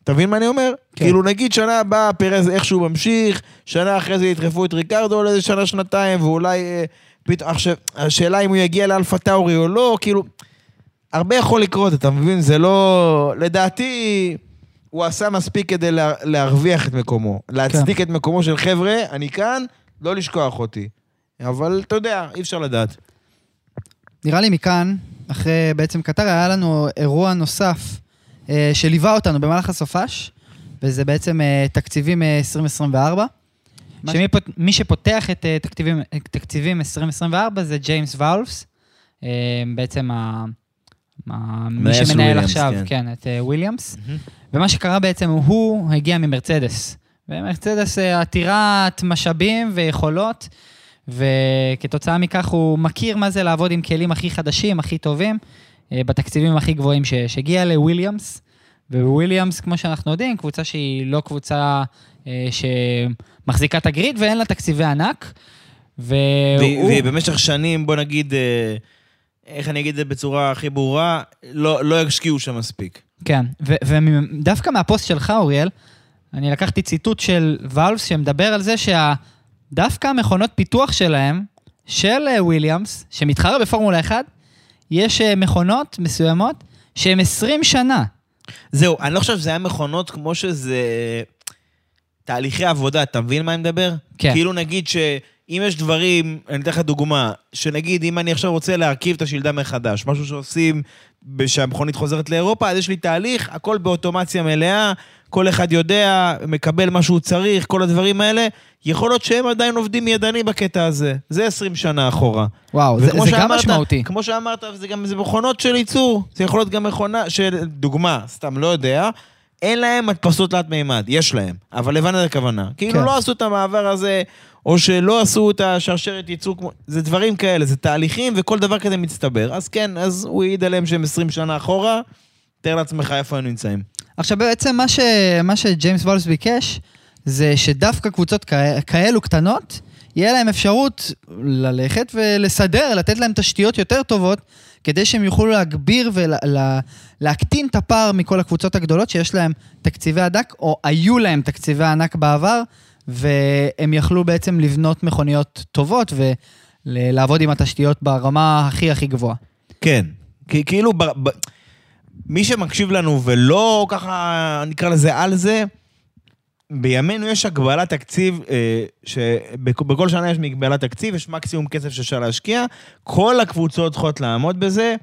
אתה מבין מה אני אומר? כן. כאילו נגיד שנה הבאה פרז איכשהו ממשיך, שנה אחרי זה ידחפו את ריקרדו לאיזה שנה, שנתיים, ואולי... אה, פתאום, עכשיו, השאלה אם הוא יגיע לאלפה טאורי או לא, כאילו... הרבה יכול לקרות, אתה מבין? זה לא... לדעתי, הוא עשה מספיק כדי לה, להרוויח את מקומו. להצדיק את מקומו של חבר'ה, אני כאן, לא לשכוח אותי. אבל אתה יודע, אי אפשר לדעת. נראה לי מכאן, אחרי בעצם קטר, היה לנו אירוע נוסף אה, שליווה אותנו במהלך הסופש, וזה בעצם אה, תקציבים אה, 2024. שמי פות- מי שפותח את אה, תקציבים, תקציבים 2024 זה ג'יימס וואולס, אה, בעצם ה... מי שמנהל וויליאמס, עכשיו, כן. כן, את אה, וויליאמס. ומה שקרה בעצם, הוא הגיע ממרצדס. ומרצדס אה, עתירת משאבים ויכולות, וכתוצאה מכך הוא מכיר מה זה לעבוד עם כלים הכי חדשים, הכי טובים, אה, בתקציבים הכי גבוהים שיש. הגיע לוויליאמס, וויליאמס, כמו שאנחנו יודעים, קבוצה שהיא לא קבוצה אה, שמחזיקה את הגריד ואין לה תקציבי ענק. והוא... והיא והיא במשך שנים, בוא נגיד, אה, איך אני אגיד את זה בצורה הכי ברורה, לא לא השקיעו שם מספיק. כן, ודווקא מהפוסט שלך, אוריאל, אני לקחתי ציטוט של ואלפס שמדבר על זה שדווקא המכונות פיתוח שלהם, של אה, וויליאמס, שמתחרה בפורמולה 1, יש אה, מכונות מסוימות שהן 20 שנה. זהו, אני לא חושב שזה היה מכונות כמו שזה... תהליכי עבודה, אתה מבין מה אני מדבר? כן. כאילו נגיד שאם יש דברים, אני אתן לך דוגמה, שנגיד אם אני עכשיו רוצה להרכיב את השלדה מחדש, משהו שעושים שהמכונית חוזרת לאירופה, אז יש לי תהליך, הכל באוטומציה מלאה, כל אחד יודע, מקבל מה שהוא צריך, כל הדברים האלה. יכול להיות שהם עדיין עובדים ידני בקטע הזה. זה 20 שנה אחורה. וואו, זה, זה גם שאמרת- משמעותי. כמו שאמרת, זה גם זה מכונות של ייצור. זה יכול להיות גם מכונה של, דוגמה, סתם לא יודע, אין להם הדפסות תלת מימד, יש להם, אבל הבנת את הכוונה. כאילו כן. לא עשו את המעבר הזה, או שלא עשו את השרשרת ייצור, כמו... זה דברים כאלה, זה תהליכים וכל דבר כזה מצטבר. אז כן, אז הוא העיד עליהם שהם 20 שנה אחורה, תאר לעצמך איפה היינו נמצאים. עכשיו בעצם מה, ש... מה שג'יימס וולס ביקש, זה שדווקא קבוצות כ... כאלו קטנות, יהיה להם אפשרות ללכת ולסדר, לתת להם תשתיות יותר טובות, כדי שהם יוכלו להגביר ולהקטין את הפער מכל הקבוצות הגדולות שיש להם תקציבי ענק, או היו להם תקציבי ענק בעבר, והם יכלו בעצם לבנות מכוניות טובות ולעבוד עם התשתיות ברמה הכי הכי גבוהה. כן, כי כאילו, ב, ב, מי שמקשיב לנו ולא ככה, נקרא לזה על זה, בימינו יש הגבלת תקציב, אה, שבכל שנה יש מגבלת תקציב, יש מקסימום כסף שאפשר להשקיע, כל הקבוצות צריכות לעמוד בזה,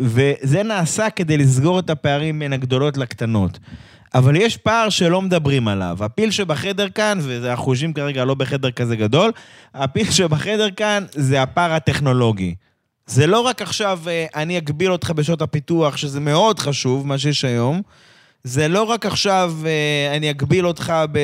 וזה נעשה כדי לסגור את הפערים בין הגדולות לקטנות. אבל יש פער שלא מדברים עליו. הפיל שבחדר כאן, ואנחנו יושבים כרגע לא בחדר כזה גדול, הפיל שבחדר כאן זה הפער הטכנולוגי. זה לא רק עכשיו, אה, אני אגביל אותך בשעות הפיתוח, שזה מאוד חשוב, מה שיש היום. זה לא רק עכשיו, אה, אני אגביל אותך ב...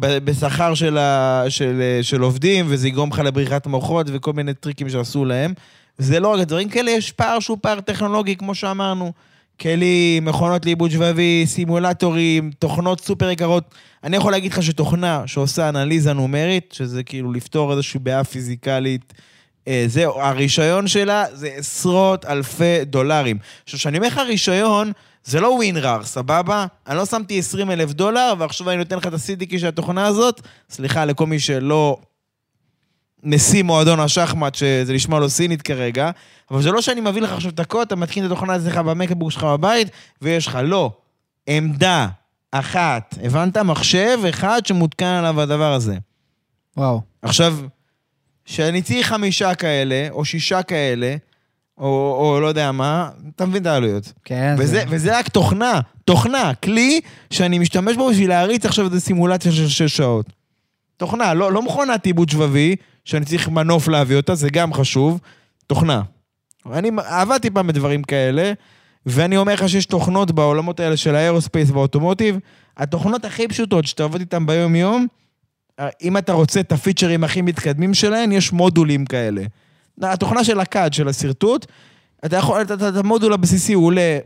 בשכר של, ה, של, אה, של עובדים, וזה יגרום לך לבריחת מוחות וכל מיני טריקים שעשו להם. זה לא רק דברים כאלה, יש פער שהוא פער טכנולוגי, כמו שאמרנו. כלים, מכונות לעיבוד שבבי, סימולטורים, תוכנות סופר יקרות. אני יכול להגיד לך שתוכנה שעושה אנליזה נומרית, שזה כאילו לפתור איזושהי בעיה פיזיקלית, זהו, הרישיון שלה זה עשרות אלפי דולרים. עכשיו, כשאני אומר לך רישיון, זה לא ווינרר, סבבה? אני לא שמתי 20 אלף דולר, ועכשיו אני נותן לך את ה-CDK של התוכנה הזאת. סליחה לכל מי שלא נשיא מועדון השחמט, שזה נשמע לו סינית כרגע, אבל זה לא שאני מביא לך עכשיו את הקוד, אתה מתקין את התוכנה אצלך במקבוק שלך בבית, ויש לך, לא. עמדה אחת, הבנת? מחשב אחד שמותקן עליו הדבר הזה. וואו. עכשיו, שאני צריך חמישה כאלה, או שישה כאלה, או, או לא יודע מה, אתה מבין את העלויות. כן, וזה, זה... וזה רק תוכנה, תוכנה, כלי שאני משתמש בו בשביל להריץ עכשיו איזו סימולציה של שש שעות. תוכנה, לא, לא מכונת עיבוד שבבי, שאני צריך מנוף להביא אותה, זה גם חשוב, תוכנה. אני עבדתי פעם בדברים כאלה, ואני אומר לך שיש תוכנות בעולמות האלה של האירוספייס והאוטומוטיב, התוכנות הכי פשוטות שאתה עובד איתן ביום-יום, אם אתה רוצה את הפיצ'רים הכי מתקדמים שלהן, יש מודולים כאלה. התוכנה של הקאד, של השרטוט, אתה יכול, את המודול הבסיסי הוא עולה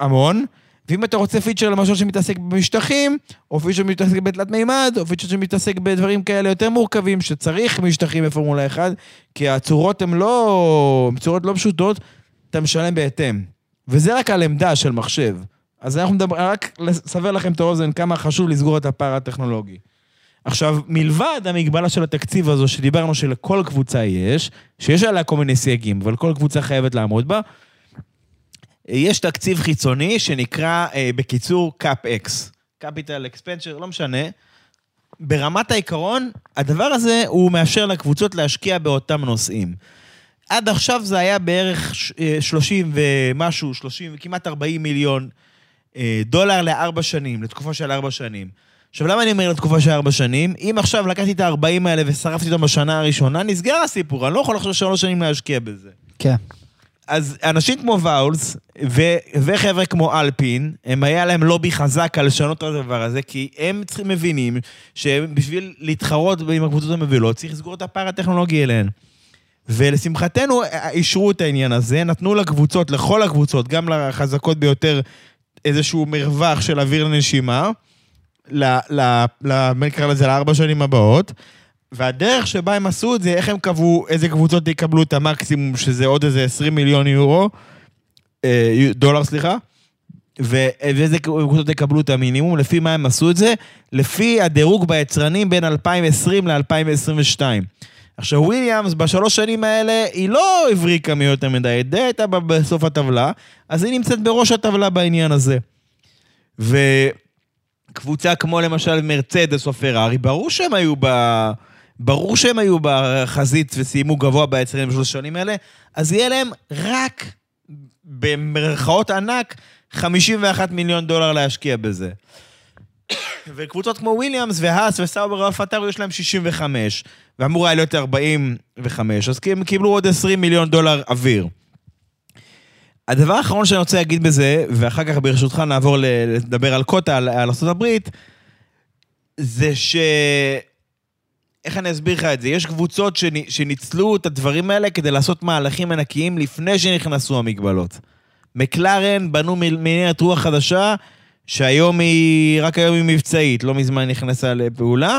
המון, ואם אתה רוצה פיצ'ר למשל שמתעסק במשטחים, או פיצ'ר שמתעסק בתלת מימד, או פיצ'ר שמתעסק בדברים כאלה יותר מורכבים, שצריך משטחים בפורמולה 1, כי הצורות הן לא... צורות לא פשוטות, אתה משלם בהתאם. וזה רק על עמדה של מחשב. אז אנחנו מדברים, רק לסבר לכם את האוזן כמה חשוב לסגור את הפער הטכנולוגי. עכשיו, מלבד המגבלה של התקציב הזו שדיברנו שלכל קבוצה יש, שיש עליה כל מיני סייגים, אבל כל קבוצה חייבת לעמוד בה, יש תקציב חיצוני שנקרא אה, בקיצור CAPX, Capital Expenditure, לא משנה. ברמת העיקרון, הדבר הזה הוא מאפשר לקבוצות להשקיע באותם נושאים. עד עכשיו זה היה בערך 30 אה, ומשהו, 30, כמעט 40 מיליון אה, דולר לארבע שנים, לתקופה של ארבע שנים. עכשיו, למה אני אומר לתקופה של ארבע שנים? אם עכשיו לקחתי את ה-40 האלה ושרפתי אותם בשנה הראשונה, נסגר הסיפור, אני לא יכול עכשיו שלוש שנים להשקיע בזה. כן. אז אנשים כמו ואולס ו- וחבר'ה כמו אלפין, הם היה להם לובי חזק על לשנות את הדבר הזה, כי הם צריכים מבינים שבשביל להתחרות עם הקבוצות המובילות, צריך לסגור את הפער הטכנולוגי אליהן. ולשמחתנו, אישרו את העניין הזה, נתנו לקבוצות, לכל הקבוצות, גם לחזקות ביותר, איזשהו מרווח של אוויר לנשימה. נקרא לזה, לארבע שנים הבאות. והדרך שבה הם עשו את זה, איך הם קבעו איזה קבוצות יקבלו את המקסימום, שזה עוד איזה 20 מיליון יורו, אה, דולר, סליחה, ואיזה קבוצות יקבלו את המינימום, לפי מה הם עשו את זה? לפי הדירוג ביצרנים בין 2020 ל-2022. עכשיו, וויליאמס בשלוש שנים האלה, היא לא הבריקה מי יותר מדי, די הייתה בסוף הטבלה, אז היא נמצאת בראש הטבלה בעניין הזה. ו... קבוצה כמו למשל מרצדס או פרארי, ברור שהם היו ב... ברור שהם היו בחזית וסיימו גבוה ביצרנים בשלוש שנים האלה, אז יהיה להם רק, במרכאות ענק, 51 מיליון דולר להשקיע בזה. וקבוצות כמו וויליאמס והאס וסאובר ואלפטארו יש להם 65, ואמור היה להיות 45, אז הם קיבלו עוד 20 מיליון דולר אוויר. הדבר האחרון שאני רוצה להגיד בזה, ואחר כך ברשותך נעבור לדבר על קוטה, על, על ארה"ב, זה ש... איך אני אסביר לך את זה? יש קבוצות שניצלו את הדברים האלה כדי לעשות מהלכים ענקיים לפני שנכנסו המגבלות. מקלרן בנו מ- מנהרת רוח חדשה, שהיום היא, רק היום היא מבצעית, לא מזמן נכנסה לפעולה.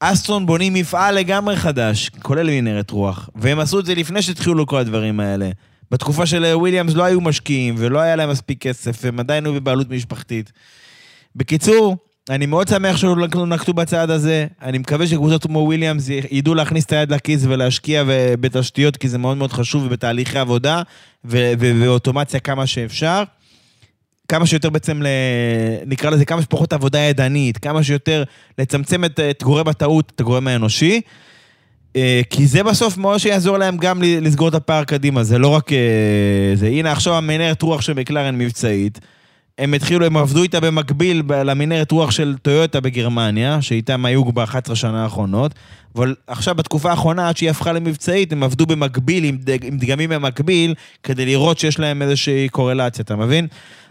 אסטרון בונים מפעל לגמרי חדש, כולל מנהרת רוח. והם עשו את זה לפני שהתחילו כל הדברים האלה. בתקופה של וויליאמס לא היו משקיעים, ולא היה להם מספיק כסף, הם עדיין היו בבעלות משפחתית. בקיצור, אני מאוד שמח שלא נקטו- נקטו בצעד הזה. אני מקווה שקבוצות כמו וויליאמס ידעו להכניס את היד לכיס ולהשקיע בתשתיות, כי זה מאוד מאוד חשוב, ובתהליכי עבודה, ואוטומציה כמה שאפשר. כמה שיותר בעצם, ל... נקרא לזה כמה שפחות עבודה ידנית, כמה שיותר לצמצם את, את גורם הטעות, את הגורם האנושי. אה, כי זה בסוף מאוד שיעזור להם גם לסגור את הפער קדימה, זה לא רק... אה, זה. הנה עכשיו המנהרת רוח של מקלרן מבצעית. הם התחילו, הם עבדו איתה במקביל למנהרת רוח של טויוטה בגרמניה, שאיתם היו ב-11 שנה האחרונות, אבל עכשיו בתקופה האחרונה, עד שהיא הפכה למבצעית, הם עבדו במקביל, עם דגמים במקביל, כדי לראות שיש להם איזושהי קורלציה, אתה מבין?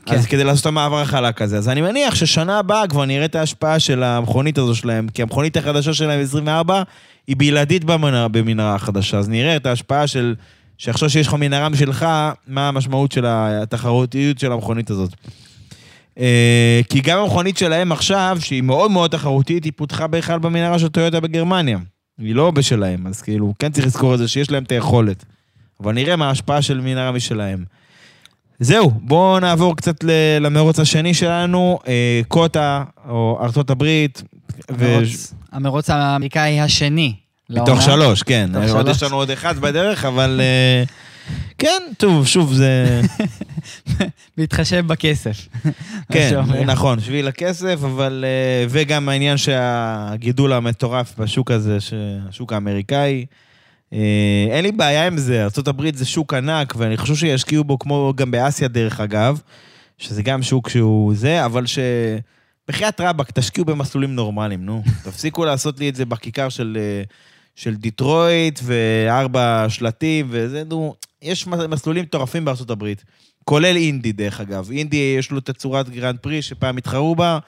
כן. אז כדי לעשות את המעבר החלק הזה. אז אני מניח ששנה הבאה כבר נראה את ההשפעה של המכונית הזו שלהם, כי המכונית החדשה שלהם, 24, היא בלעדית במנהרה, במנהרה החדשה. אז נראה את ההשפעה של... שעכשיו שיש לך מנהרה משלך, מה המשמעות של התחרותיות של המכונית הזאת. אה, כי גם המכונית שלהם עכשיו, שהיא מאוד מאוד תחרותית, היא פותחה בכלל במנהרה של טויוטה בגרמניה. היא לא בשלהם, אז כאילו, כן צריך לזכור את זה שיש להם את היכולת. אבל נראה מה ההשפעה של מנהרה משלהם. זהו, בואו נעבור קצת ל- למרוץ השני שלנו, אה, קוטה, או ארצות הברית. ו- המרוץ- המרוץ האמריקאי השני. מתוך לעונה. שלוש, כן. מתוך עוד שלוש. יש לנו עוד אחד בדרך, אבל... אה, כן, טוב, שוב, זה... <laughs> בהתחשב בכסף. כן. נכון, שביל הכסף, אבל... אה, וגם העניין שהגידול המטורף בשוק הזה, השוק האמריקאי. אה, אין לי בעיה עם זה, ארה"ב זה שוק ענק, ואני חושב שישקיעו בו כמו גם באסיה, דרך אגב, שזה גם שוק שהוא זה, אבל ש... בחייאת רבאק, תשקיעו במסלולים נורמליים, נו. <laughs> תפסיקו לעשות לי את זה בכיכר של, אה, של דיטרויט וארבע שלטים וזה, נו. יש מסלולים מטורפים בארצות הברית. כולל אינדי, דרך אגב. אינדי, יש לו תצורת גרנד פרי שפעם התחרו בה.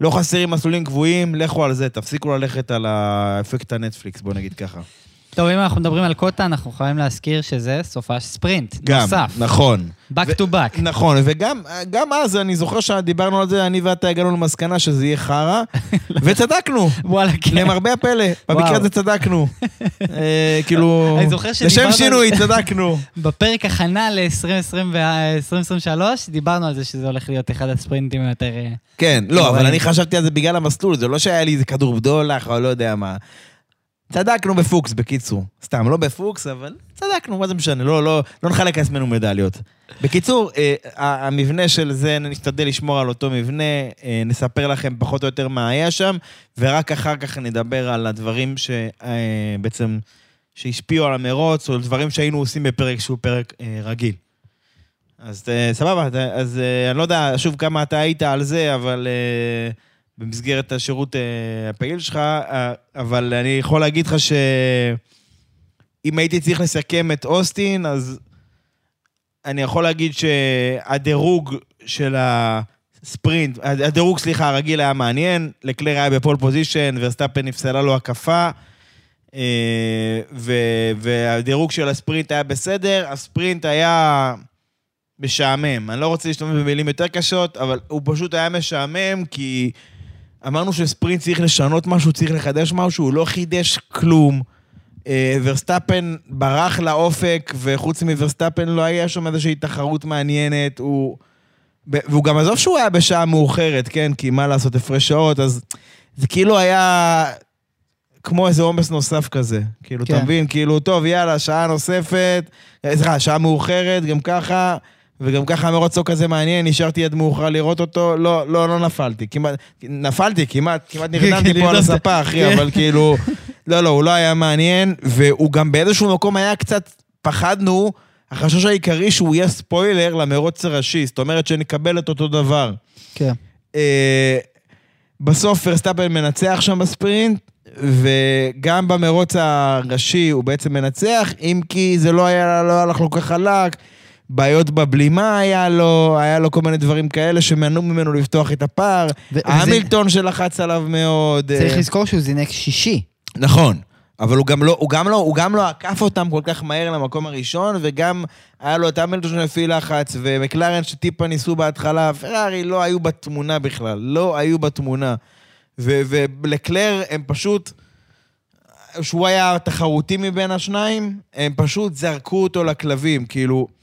לא חסרים מסלולים קבועים, לכו על זה, תפסיקו ללכת על האפקט הנטפליקס, בוא נגיד ככה. טוב, אם אנחנו מדברים על קוטה, אנחנו יכולים להזכיר שזה סופש ספרינט. גם, נוסף. נכון. back to back. נכון, וגם גם אז, אני זוכר שדיברנו על זה, אני ואתה הגענו למסקנה שזה יהיה חרא, <laughs> וצדקנו. וואלה, כן. למרבה הפלא, במקרה. הזה צדקנו. <laughs> אה, כאילו, לשם שינוי, צדקנו. <laughs> בפרק הכנה ל-2023 דיברנו על זה שזה הולך להיות אחד הספרינטים היותר... אה, כן, לא, אבל. אני חשבתי על זה בגלל המסלול, זה לא שהיה לי איזה כדור בדולח או לא יודע מה. צדקנו בפוקס, בקיצור. סתם, לא בפוקס, אבל צדקנו, מה זה משנה, לא, לא, לא נחלק לעצמנו מדליות. בקיצור, אה, המבנה של זה, נשתדל לשמור על אותו מבנה, אה, נספר לכם פחות או יותר מה היה שם, ורק אחר כך נדבר על הדברים שבעצם, שהשפיעו על המרוץ, או דברים שהיינו עושים בפרק שהוא פרק אה, רגיל. אז אה, סבבה, אז אה, אני לא יודע, שוב, כמה אתה היית על זה, אבל אה, במסגרת השירות אה, הפעיל שלך, אה, אבל אני יכול להגיד לך שאם הייתי צריך לסכם את אוסטין, אז אני יכול להגיד שהדירוג של הספרינט, הדירוג, סליחה, הרגיל היה מעניין, לקלר היה ב pole position, ורסטאפן נפסלה לו הקפה, אה, ו- והדירוג של הספרינט היה בסדר, הספרינט היה משעמם. אני לא רוצה להשתמש במילים יותר קשות, אבל הוא פשוט היה משעמם, כי אמרנו שספרינט צריך לשנות משהו, צריך לחדש משהו, הוא לא חידש כלום. אה, ורסטאפן ברח לאופק, וחוץ מוורסטאפן לא היה שם איזושהי תחרות מעניינת. הוא... והוא גם עזוב שהוא היה בשעה מאוחרת, כן? כי מה לעשות, הפרש שעות, אז זה כאילו היה כמו איזה עומס נוסף כזה. כאילו, כן. אתה מבין? כאילו, טוב, יאללה, שעה נוספת, אה, סליחה, שעה מאוחרת, גם ככה, וגם ככה המרוץ לא כזה מעניין, נשארתי עד מאוחר לראות אותו, לא, לא, לא נפלתי. כמעט, נפלתי, כמעט, כמעט נרדמתי פה על. הספה, אחי, אבל כאילו, לא, לא, הוא לא היה מעניין, והוא גם באיזשהו מקום היה קצת, פחדנו, החשש העיקרי שהוא יהיה ספוילר למרוץ הראשי, זאת אומרת שנקבל את אותו דבר. כן. אה, בסוף ורסטאפן מנצח שם בספרינט, וגם במרוץ הראשי הוא בעצם מנצח, אם כי זה לא היה, לא הלך לו כך חלק, בעיות בבלימה היה לו, היה לו כל מיני דברים כאלה שמנעו ממנו לפתוח את הפער. ו- המילטון שלחץ עליו מאוד. צריך אה, לזכור שהוא זינק שישי. נכון. אבל הוא גם לא, הוא גם לא, הוא גם לא עקף אותם כל כך מהר למקום הראשון, וגם היה לו את המילטון שהפעיל לחץ, ומקלרן שטיפה ניסו בהתחלה, פרארי לא היו בתמונה בכלל, לא היו בתמונה. ו- ולקלר הם פשוט, שהוא היה התחרותי מבין השניים, הם פשוט זרקו אותו לכלבים, כאילו...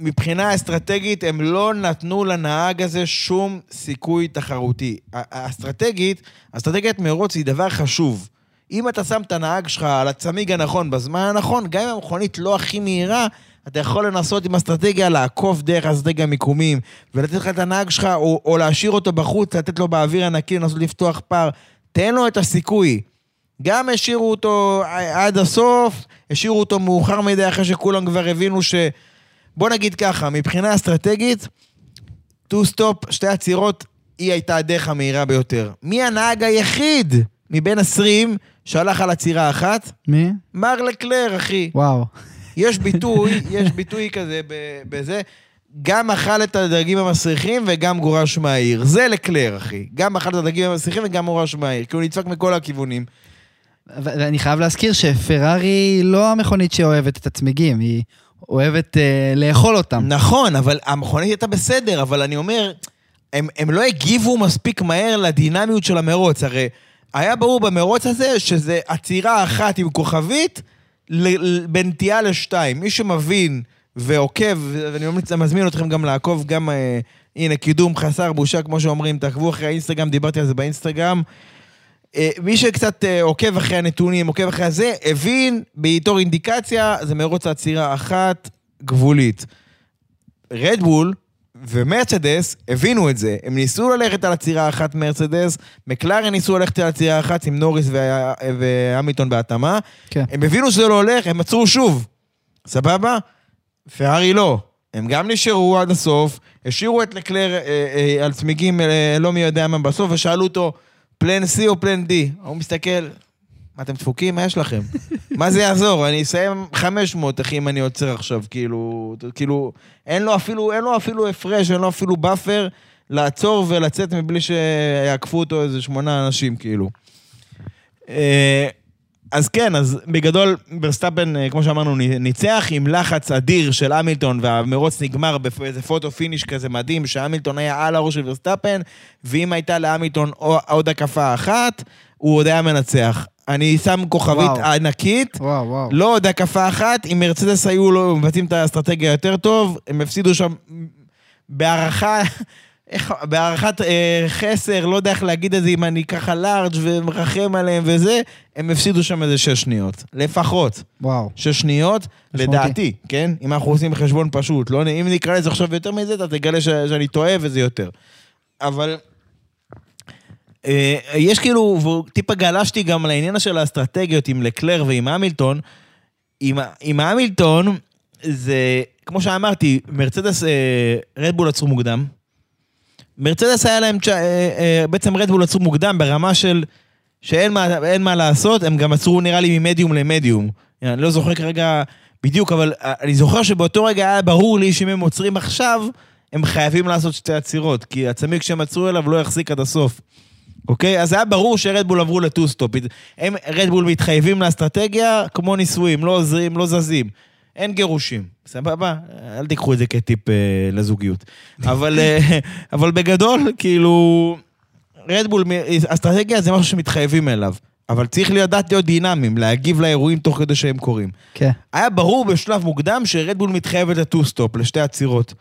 מבחינה אסטרטגית, הם לא נתנו לנהג הזה שום סיכוי תחרותי. האסטרטגית, אסטרטגיית מרוץ היא דבר חשוב. אם אתה שם את הנהג שלך על הצמיג הנכון בזמן הנכון, גם אם המכונית לא הכי מהירה, אתה יכול לנסות עם אסטרטגיה לעקוף דרך אסטרטגיה מיקומים, ולתת לך את הנהג שלך, או, או להשאיר אותו בחוץ, לתת לו באוויר הנקי, לנסות לפתוח פער. תן לו את הסיכוי. גם השאירו אותו עד הסוף, השאירו אותו מאוחר מדי אחרי שכולם כבר הבינו ש... בוא נגיד ככה, מבחינה אסטרטגית, two stop, שתי עצירות, היא הייתה הדרך המהירה ביותר. מי הנהג היחיד מבין 20 שהלך על עצירה אחת? מי? מר לקלר, אחי. וואו. יש ביטוי, <laughs> יש ביטוי כזה בזה, גם אכל את הדגים המסריחים וגם גורש מהעיר. זה לקלר, אחי. גם אכל את הדגים המסריחים וגם גורש מהעיר, כי הוא נדפק מכל הכיוונים. ואני חייב להזכיר שפרארי לא המכונית שאוהבת את הצמיגים, היא אוהבת אה, לאכול אותם. נכון, אבל המכונית הייתה בסדר, אבל אני אומר, הם, הם לא הגיבו מספיק מהר לדינמיות של המרוץ. הרי היה ברור במרוץ הזה שזה עצירה אחת עם כוכבית בנטייה לשתיים. מי שמבין ועוקב, ואני מזמין אתכם גם לעקוב, גם, אה, הנה, קידום חסר בושה, כמו שאומרים, תעקבו אחרי האינסטגרם, דיברתי על זה באינסטגרם. אה, מי שקצת אה, עוקב אחרי הנתונים, עוקב אחרי הזה, הבין בתור אינדיקציה, זה מרוץ העצירה אחת גבולית. רדבול ומרצדס הבינו את זה. הם ניסו ללכת על עצירה אחת מרצדס, מקלרן ניסו ללכת על עצירה אחת עם נוריס והמיטון בהתאמה. כן. הם הבינו שזה לא הולך, הם עצרו שוב. סבבה? פרארי לא. הם גם נשארו עד הסוף, השאירו את לקלר אה, אה, על צמיגים אה, לא מי יודע מה בסוף, ושאלו אותו, פלן C או פלן D? הוא מסתכל, מה, אתם דפוקים? מה יש לכם? <laughs> מה זה יעזור? אני אסיים 500, אחי, אם אני עוצר עכשיו, כאילו, כאילו, אין לו אפילו, אין לו אפילו הפרש, אין לו אפילו buffer לעצור ולצאת מבלי שיעקפו אותו איזה שמונה אנשים, כאילו. אז כן, אז בגדול, ורסטאפן, אה, כמו שאמרנו, ניצח עם לחץ אדיר של המילטון, והמרוץ נגמר באיזה photo finish כזה מדהים, שהמילטון היה על הראש של ורסטאפן, ואם הייתה להמילטון עוד הקפה אחת, הוא עוד היה מנצח. אני שם כוכבית וואו. ענקית, וואו, וואו. לא עוד הקפה אחת, אם מרצדס היו לו מבצעים את האסטרטגיה יותר טוב, הם הפסידו שם בהערכה איך, בהערכת אה, חסר, לא יודע איך להגיד את זה, אם אני ככה לארג' ומרחם עליהם וזה, הם הפסידו שם איזה שש שניות. לפחות. וואו. שש שניות, לדעתי, כן? אם אנחנו עושים חשבון פשוט. לא, אם נקרא לזה עכשיו יותר מזה, אתה תגלה ש, שאני טועה וזה יותר. אבל... אה, יש כאילו, וטיפה גלשתי גם לעניין של האסטרטגיות עם לקלר ועם המילטון. עם, עם המילטון, זה, כמו שאמרתי, מרצדס, אה, רדבול עצרו מוקדם. מרצדס היה להם, אה, אה, בעצם רדבול עצרו מוקדם ברמה של שאין מה, מה לעשות, הם גם עצרו נראה לי ממדיום למדיום. אני לא זוכר כרגע בדיוק, אבל אה, אני זוכר שבאותו רגע היה ברור לי שאם הם עוצרים עכשיו, הם חייבים לעשות שתי עצירות, כי הצמיג שהם עצרו אליו לא יחזיק עד הסוף. אוקיי? אז היה ברור שרדבול עברו ל two-stop. הם, רדבול מתחייבים לאסטרטגיה כמו נישואים, לא עוזרים, לא זזים. אין גירושים, סבבה? אל תיקחו את זה כטיפ אה, לזוגיות. אבל, אה, <laughs> אבל בגדול, כאילו, רדבול, אסטרטגיה זה משהו שמתחייבים אליו. אבל צריך לדעת להיות דינמיים, להגיב לאירועים תוך כדי שהם קורים. כן. היה ברור בשלב מוקדם שרדבול מתחייבת ל two-stop, לשתי עצירות.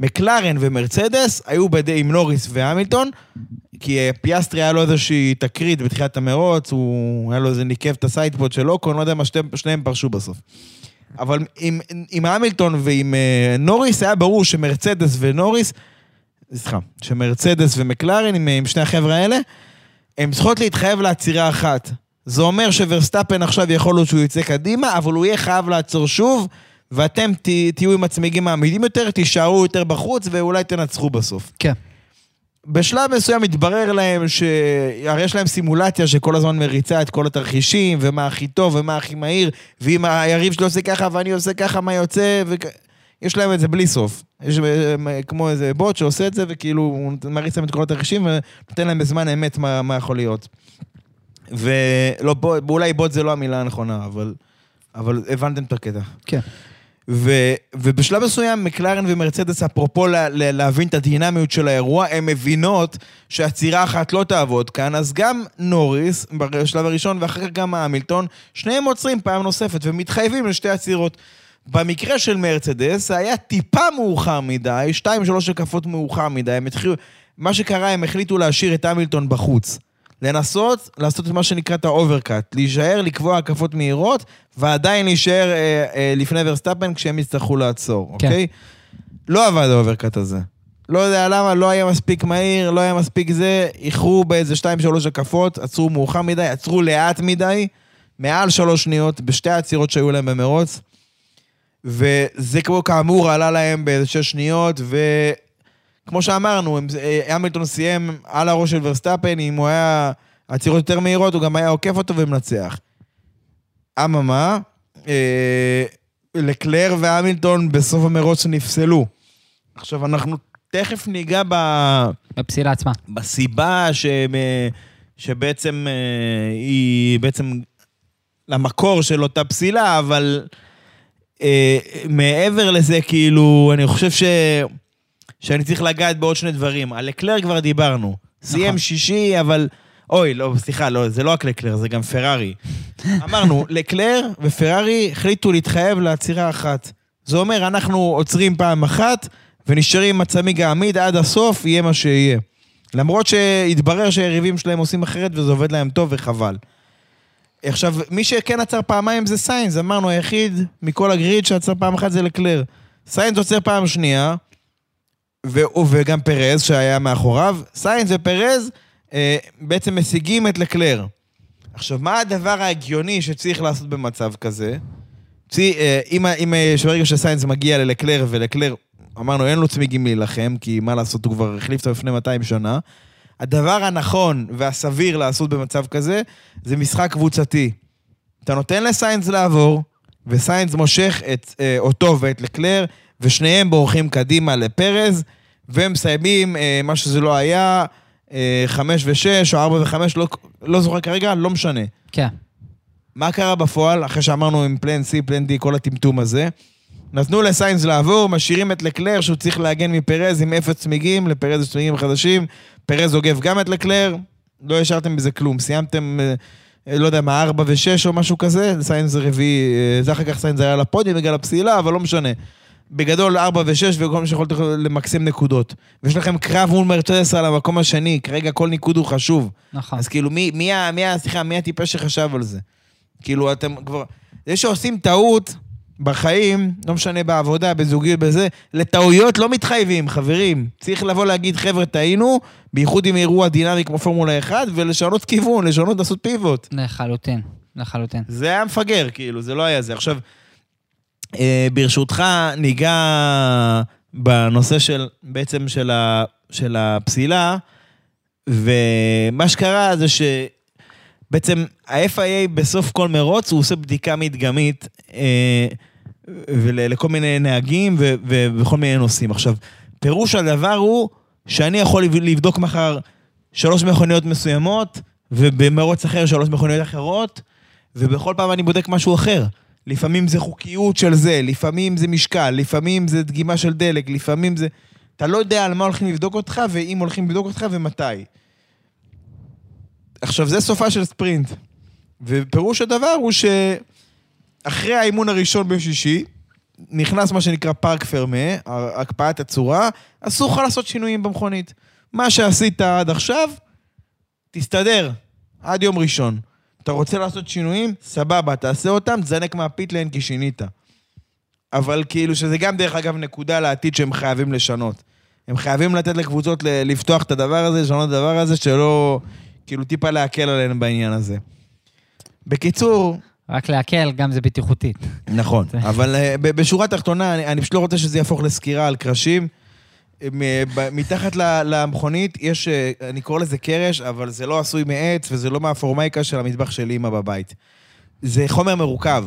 מקלרן ומרצדס היו ב-D עם נוריס והמילטון, כי אה, פיאסטרי היה לו איזושהי תקרית בתחילת המרוץ, הוא היה לו איזה ניקב את ה sidepod של אוקון, לא יודע מה, שניהם פרשו בסוף. אבל עם, עם המילטון ועם אה, נוריס היה ברור שמרצדס ונוריס, סליחה, שמרצדס ומקלרן עם, עם שני החבר'ה האלה, הם צריכות להתחייב לעצירה אחת. זה אומר שוורסטאפן עכשיו יכול להיות שהוא יצא קדימה, אבל הוא יהיה חייב לעצור שוב, ואתם ת, תהיו עם הצמיגים העמידים יותר, תישארו יותר בחוץ, ואולי תנצחו בסוף. כן. בשלב מסוים התברר להם ש... הרי יש להם סימולציה שכל הזמן מריצה את כל התרחישים, ומה הכי טוב ומה הכי מהיר, ואם היריב שלי עושה ככה ואני עושה ככה, מה יוצא, ו... יש להם את זה בלי סוף. יש אה, כמו איזה בוט שעושה את זה, וכאילו הוא מריץ להם את כל התרחישים ונותן להם בזמן אמת מה, מה יכול להיות. ולא, בוא- אולי בוט זה לא המילה הנכונה, אבל, אבל הבנתם את הקטע. כן. ו, ובשלב מסוים, מקלרן ומרצדס, אפרופו לה, לה, להבין את הדינמיות של האירוע, הן מבינות שעצירה אחת לא תעבוד כאן, אז גם נוריס, בשלב הראשון, ואחר כך גם המילטון, שניהם עוצרים פעם נוספת ומתחייבים לשתי עצירות. במקרה של מרצדס, זה היה טיפה מאוחר מדי, שתיים, שלוש הקפות מאוחר מדי, הם התחילו... מה שקרה, הם החליטו להשאיר את המילטון בחוץ. לנסות לעשות את מה שנקרא את ה overcut, להישאר, לקבוע הקפות מהירות, ועדיין להישאר אה, אה, לפני ורסטאפן כשהם יצטרכו לעצור, כן. אוקיי? לא עבד ה overcut הזה. לא יודע למה, לא היה מספיק מהיר, לא היה מספיק זה, איחרו באיזה 2-3 הקפות, עצרו מאוחר מדי, עצרו לאט מדי, מעל שלוש שניות, בשתי העצירות שהיו להם במרוץ. וזה כמו כאמור עלה להם באיזה שש שניות, וכמו שאמרנו, אה, המילטון סיים על הראש של ורסטאפן, אם הוא היה עצירות יותר מהירות, הוא גם היה עוקף אותו ומנצח. אממה, אה, לקלר והמילטון בסוף המרוץ נפסלו. עכשיו, אנחנו תכף ניגע ב... בפסילה עצמה. בסיבה ש... שבעצם אה, היא בעצם למקור של אותה פסילה, אבל אה, מעבר לזה, כאילו, אני חושב ש... שאני צריך לגעת בעוד שני דברים. על לקלר כבר דיברנו. סיים שישי, אבל... אוי, לא, סליחה, לא, זה לא רק לקלר, זה גם פרארי. <laughs> אמרנו, לקלר ופרארי החליטו להתחייב לעצירה אחת. זה אומר, אנחנו עוצרים פעם אחת ונשארים עם הצמיג העמיד עד הסוף, יהיה מה שיהיה. למרות שהתברר שהיריבים שלהם עושים אחרת וזה עובד להם טוב וחבל. עכשיו, מי שכן עצר פעמיים זה סיינס, אמרנו, היחיד מכל ה grid שעצר פעם אחת זה לקלר. סיינס עוצר פעם שנייה, וגם פרז שהיה מאחוריו. סיינס ופרז אה, בעצם משיגים את לקלר. עכשיו, מה הדבר ההגיוני שצריך לעשות במצב כזה? צי, אה, אם, אם שברגע שסיינס מגיע ללקלר, ולקלר, אמרנו, אין לו צמיגים להילחם, כי מה לעשות, הוא כבר החליף אותו לפני 200 שנה. הדבר הנכון והסביר לעשות במצב כזה, זה משחק קבוצתי. אתה נותן לסיינס לעבור, וסיינס מושך את, אה, אותו ואת לקלר, ושניהם בורחים קדימה לפרז, והם מסיימים אה, מה שזה לא היה, אה, חמש ושש, או ארבע וחמש, לא, לא זוכר כרגע, לא משנה. כן. מה קרה בפועל, אחרי שאמרנו עם פלן C, פלן D, כל הטמטום הזה? נתנו לסיינס לעבור, משאירים את לקלר שהוא צריך להגן מפרז עם אפס צמיגים, לפרז יש צמיגים חדשים, פרז עוקב גם את לקלר, לא השארתם בזה כלום, סיימתם, אה, אה, לא יודע מה, ארבע ושש או משהו כזה, סיינס רביעי, אה, זה אחר כך סיינס היה על הפודיום בגלל הפסילה, אבל לא משנה. בגדול ארבע ושש וכל מה שיכולת למקסם נקודות. ויש לכם קרב מול מרצדס על המקום השני, כרגע כל ניקוד הוא חשוב. נכון. אז כאילו, מי, מי, מי, סליחה, מי הטיפש שחשב על זה? כאילו, אתם כבר... זה שעושים טעות בחיים, לא משנה בעבודה, בזוגיות, בזה, לטעויות לא מתחייבים, חברים. צריך לבוא להגיד, חבר'ה, טעינו, בייחוד עם אירוע דינמי כמו פורמולה 1, ולשנות כיוון, לשנות, לעשות פיבוט. לחלוטין. לחלוטין. זה היה מפגר, כאילו, זה לא היה זה. עכשיו, ברשותך, ניגע בנושא של, בעצם של, ה, של הפסילה, ומה שקרה זה שבעצם ה-FIA בסוף כל מרוץ, הוא עושה בדיקה מדגמית אה, ול- לכל מיני נהגים ו- ו- וכל מיני נושאים. עכשיו, פירוש הדבר הוא שאני יכול לבדוק מחר שלוש מכוניות מסוימות, ובמרוץ אחר שלוש מכוניות אחרות, ובכל פעם אני בודק משהו אחר. לפעמים זה חוקיות של זה, לפעמים זה משקל, לפעמים זה דגימה של דלק, לפעמים זה... אתה לא יודע על מה הולכים לבדוק אותך, ואם הולכים לבדוק אותך ומתי. עכשיו, זה סופ״ש של ספרינט. ופירוש הדבר הוא שאחרי האימון הראשון בשישי, נכנס מה שנקרא parc fermé, הקפאת הצורה, אסור לך לעשות שינויים במכונית. מה שעשית עד עכשיו, תסתדר, עד יום ראשון. אתה רוצה לעשות שינויים? סבבה, תעשה אותם, תזנק מה pit lane כי שינית. אבל כאילו שזה גם דרך אגב נקודה לעתיד שהם חייבים לשנות. הם חייבים לתת לקבוצות לפתוח את הדבר הזה, לשנות את הדבר הזה, שלא... כאילו טיפה להקל עליהם בעניין הזה. בקיצור, רק להקל, גם זה בטיחותית. נכון, <laughs> אבל אה, בשורה התחתונה, אני, אני פשוט לא רוצה שזה יהפוך לסקירה על קרשים. ב- מתחת למכונית יש, אה, אני קורא לזה קרש, אבל זה לא עשוי מעץ וזה לא מהפורמייקה של המטבח של אימא בבית. זה חומר מרוכב.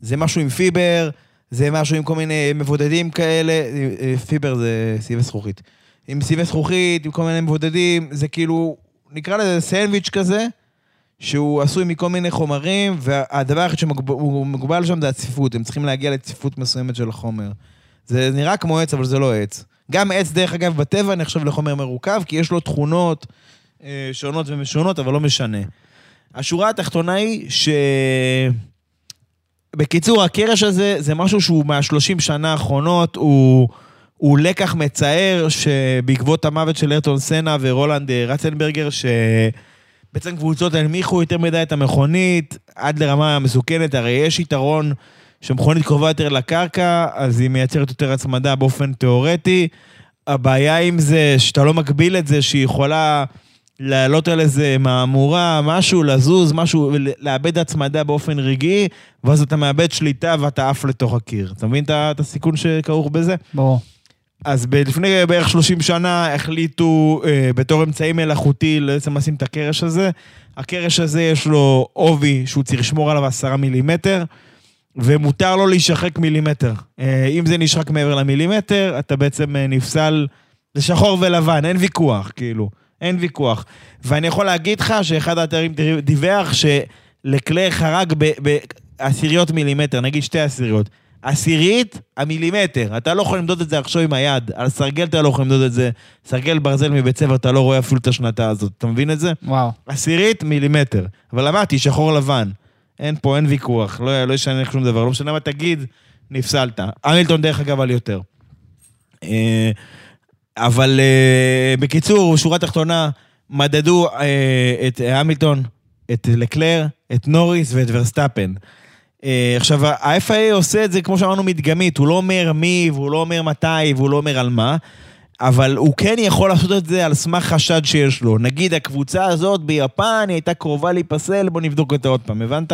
זה משהו עם פיבר, זה משהו עם כל מיני מבודדים כאלה. אה, אה, פיבר זה סיבי זכוכית. עם סיבי זכוכית, עם כל מיני מבודדים, זה כאילו, נקרא לזה סנדוויץ' כזה, שהוא עשוי מכל מיני חומרים, והדבר היחיד שהוא מוגבל שם זה הצפיפות, הם צריכים להגיע לצפיפות מסוימת של החומר. זה נראה כמו עץ, אבל זה לא עץ. גם עץ, דרך אגב, בטבע נחשב לחומר מרוכב, כי יש לו תכונות אה, שונות ומשונות, אבל לא משנה. השורה התחתונה היא ש... בקיצור, הקרש הזה זה משהו שהוא מהשלושים שנה האחרונות, הוא, הוא לקח מצער שבעקבות המוות של ארטון סנה ורולנד אה, רצנברגר, שבעצם קבוצות הנמיכו יותר מדי את המכונית עד לרמה מסוכנת, הרי יש יתרון שמכונית קרובה יותר לקרקע, אז היא מייצרת יותר הצמדה באופן תיאורטי. הבעיה עם זה שאתה לא מגביל את זה שהיא יכולה לעלות על איזה מהמורה, משהו, לזוז, משהו, לאבד הצמדה באופן רגעי, ואז אתה מאבד שליטה ואתה עף לתוך הקיר. אתה מבין את הסיכון שכרוך בזה? ברור. אז ב- לפני בערך 30 שנה החליטו אה, בתור אמצעי מלאכותי בעצם לשים את הקרש הזה. הקרש הזה יש לו עובי שהוא צריך לשמור עליו 10 מילימטר, ומותר לו להישחק מילימטר. אה, אם זה נשחק מעבר למילימטר, אתה בעצם אה, נפסל, זה שחור ולבן, אין ויכוח, כאילו. אין ויכוח. ואני יכול להגיד לך שאחד האתרים דיווח שלקלר חרג בעשיריות מילימטר, נגיד שתי עשיריות. עשירית המילימטר, אתה לא יכול למדוד את זה עכשיו עם היד, על סרגל אתה לא יכול למדוד את זה, סרגל ברזל מבית ספר אתה לא רואה אפילו את השנתה הזאת, אתה מבין את זה? וואו. עשירית מילימטר. אבל אמרתי, שחור לבן. אין פה, אין ויכוח, לא, לא ישנה שום דבר, לא משנה מה תגיד, נפסלת. המילטון דרך אגב על יותר. אה, אבל אה, בקיצור, שורה תחתונה, מדדו אה, את המילטון, את לקלר, את נוריס ואת ורסטאפן. עכשיו, ה-FIA עושה את זה, כמו שאמרנו, מדגמית. הוא לא אומר מי, והוא לא אומר מתי, והוא לא אומר על מה, אבל הוא כן יכול לעשות את זה על סמך חשד שיש לו. נגיד, הקבוצה הזאת ביפן, היא הייתה קרובה להיפסל, בוא נבדוק אותה עוד פעם, הבנת?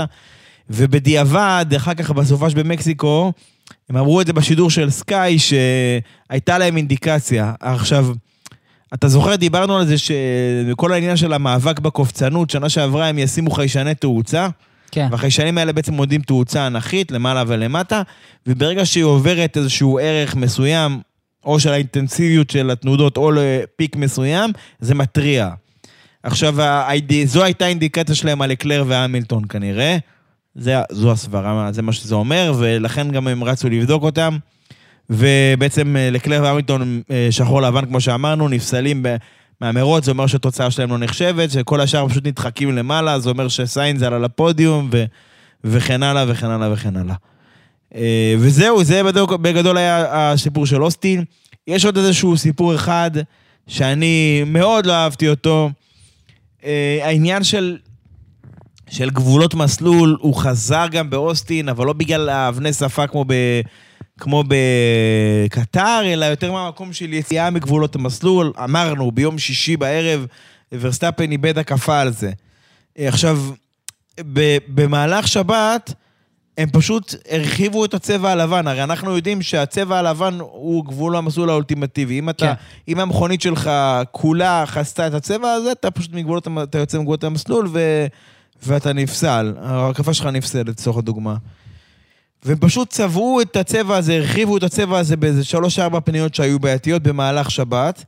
ובדיעבד, אחר כך בסופש במקסיקו, הם אמרו את זה בשידור של סקאי, שהייתה להם אינדיקציה. עכשיו, אתה זוכר, דיברנו על זה שבכל העניין של המאבק בקופצנות, שנה שעברה הם ישימו חיישני תאוצה. כן. והחיישנים האלה בעצם מודדים תאוצה אנכית, למעלה ולמטה, וברגע שהיא עוברת איזשהו ערך מסוים, או של האינטנסיביות של התנודות, או לפיק מסוים, זה מתריע. עכשיו, זו הייתה אינדיקציה שלהם על אקלר והמילטון כנראה. זה, זו הסברה, זה מה שזה אומר, ולכן גם הם רצו לבדוק אותם. ובעצם אה, לקלר והמילטון אה, שחור לבן, כמו שאמרנו, נפסלים מהמרוץ, זה אומר שהתוצאה שלהם לא נחשבת, שכל השאר פשוט נדחקים למעלה, זה אומר שסיינס על הפודיום, ו... וכן הלאה וכן הלאה וכן הלאה. אה, וזהו, זה בגדול, בגדול היה הסיפור של אוסטין. יש עוד איזשהו סיפור אחד שאני מאוד לא אהבתי אותו. העניין של של גבולות מסלול, הוא חזר גם באוסטין, אבל לא בגלל האבני שפה כמו, ב, כמו בקטר, אלא יותר מהמקום של יציאה מגבולות המסלול. אמרנו, ביום שישי בערב, ורסטאפן איבד הקפה על זה. עכשיו, במהלך שבת, הם פשוט הרחיבו את הצבע הלבן. הרי אנחנו יודעים שהצבע הלבן הוא גבול המסלול האולטימטיבי. אם, אתה, כן. אם המכונית שלך כולה חסתה את הצבע הזה, אתה פשוט מגבולות, אתה יוצא מגבולות המסלול, ו... ואתה נפסל, ההקפה שלך נפסלת, לצורך הדוגמה. והם פשוט צבעו את הצבע הזה, הרחיבו את הצבע הזה באיזה שלוש-ארבע פניות שהיו בעייתיות במהלך שבת,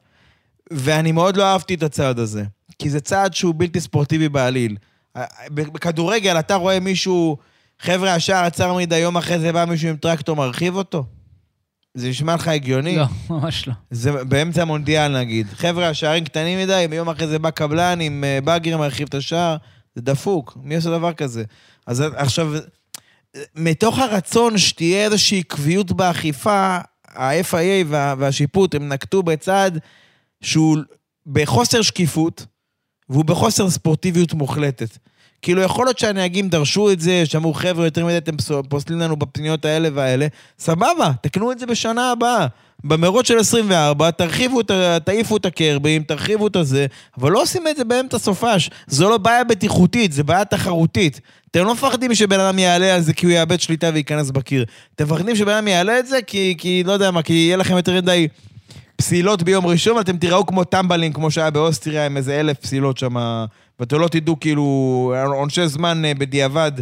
ואני מאוד לא אהבתי את הצעד הזה. כי זה צעד שהוא בלתי ספורטיבי בעליל. בכדורגל אתה רואה מישהו, חבר'ה, השער עצר מדי, יום אחרי זה בא מישהו עם טרקטור, מרחיב אותו? זה נשמע לך הגיוני? לא, <laughs> ממש לא. זה באמצע המונדיאל נגיד. חבר'ה, השערים קטנים מדי, ביום אחרי זה בא קבלן עם אה, באגר, מרחיב את השער. זה דפוק, מי עושה דבר כזה? אז עכשיו, מתוך הרצון שתהיה איזושהי קביעות באכיפה, ה-FIA וה, והשיפוט, הם נקטו בצעד שהוא בחוסר שקיפות, והוא בחוסר ספורטיביות מוחלטת. כאילו, יכול להיות שהנהגים דרשו את זה, שאמרו, חבר'ה, יותר מדי אתם פוסלים לנו בפניות האלה והאלה, סבבה, תקנו את זה בשנה הבאה. במרוץ של 24, תרחיבו, תעיפו את הקרבס, תרחיבו את הזה, אבל לא עושים את זה באמצע סופש. זו לא בעיה בטיחותית, זו בעיה תחרותית. אתם לא מפחדים שבן אדם יעלה על זה כי הוא יאבד שליטה וייכנס בקיר. אתם מפחדים שבן אדם יעלה את זה כי, כי, לא יודע מה, כי יהיה לכם יותר מדי פסילות ביום ראשון, ואתם תיראו כמו טמבלים, כמו שהיה באוסטריה, עם איזה אלף פסילות שם, ואתם לא תדעו כאילו עונשי זמן אה, בדיעבד,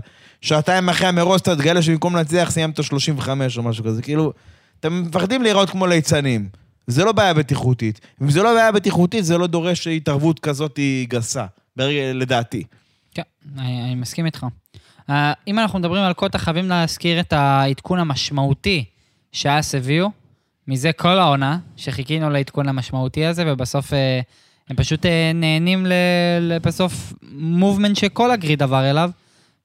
שעתיים אחרי המרוץ אתה תגלה שבמקום לנצח סיימת 35 או משהו כזה, כאילו... אתם מפחדים להיראות כמו ליצנים. זה לא בעיה בטיחותית. אם זה לא בעיה בטיחותית, זה לא דורש התערבות כזאת גסה, לדעתי. כן, אני, אני מסכים איתך. Uh, אם אנחנו מדברים על קוטה, חייבים להזכיר את העדכון המשמעותי שאס הביאו, מזה כל העונה, שחיכינו לעדכון המשמעותי הזה, ובסוף uh, הם פשוט אה, נהנים בסוף movement שכל ה grid עבר אליו,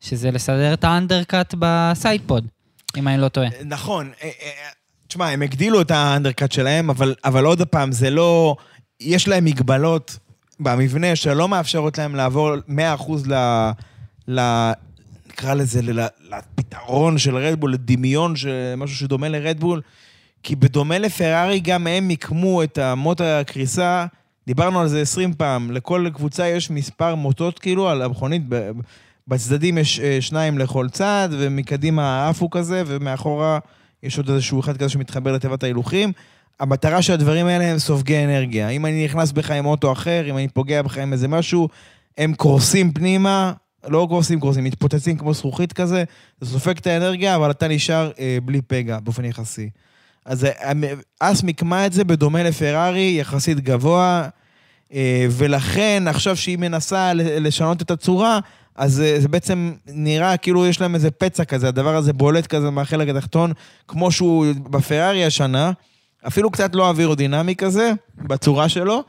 שזה לסדר את ה undercut ב sidepod, אם אני לא טועה. נכון. אה, אה, תשמע, הם הגדילו את ה undercut שלהם, אבל, אבל עוד פעם, זה לא... יש להם מגבלות במבנה שלא מאפשרות להם לעבור 100% ל... ל... נקרא לזה, ל- לפתרון של רדבול, לדמיון, של משהו שדומה לרדבול, כי בדומה לפרארי, גם הם מיקמו את המוט הקריסה, דיברנו על זה 20 פעם, לכל קבוצה יש מספר מוטות כאילו על המכונית, בצדדים יש אה, שניים לכל צד, ומקדימה עפו כזה, ומאחורה יש עוד איזשהו אחד כזה שמתחבר לתיבת ההילוכים. המטרה של הדברים האלה הם סופגי אנרגיה. אם אני נכנס בך עם אוטו אחר, אם אני פוגע בך עם איזה משהו, הם קורסים פנימה, לא קורסים, קורסים, מתפוצצים כמו זכוכית כזה, זה סופג את האנרגיה, אבל אתה נשאר אה, בלי פגע באופן יחסי. אז אה, אס מיקמה את זה בדומה לפרארי, יחסית גבוה, אה, ולכן עכשיו שהיא מנסה לשנות את הצורה, אז אה, זה בעצם נראה כאילו יש להם איזה פצע כזה, הדבר הזה בולט כזה מהחלק התחתון, כמו שהוא בפרארי השנה, אפילו קצת לא אווירודינמי כזה, בצורה שלו,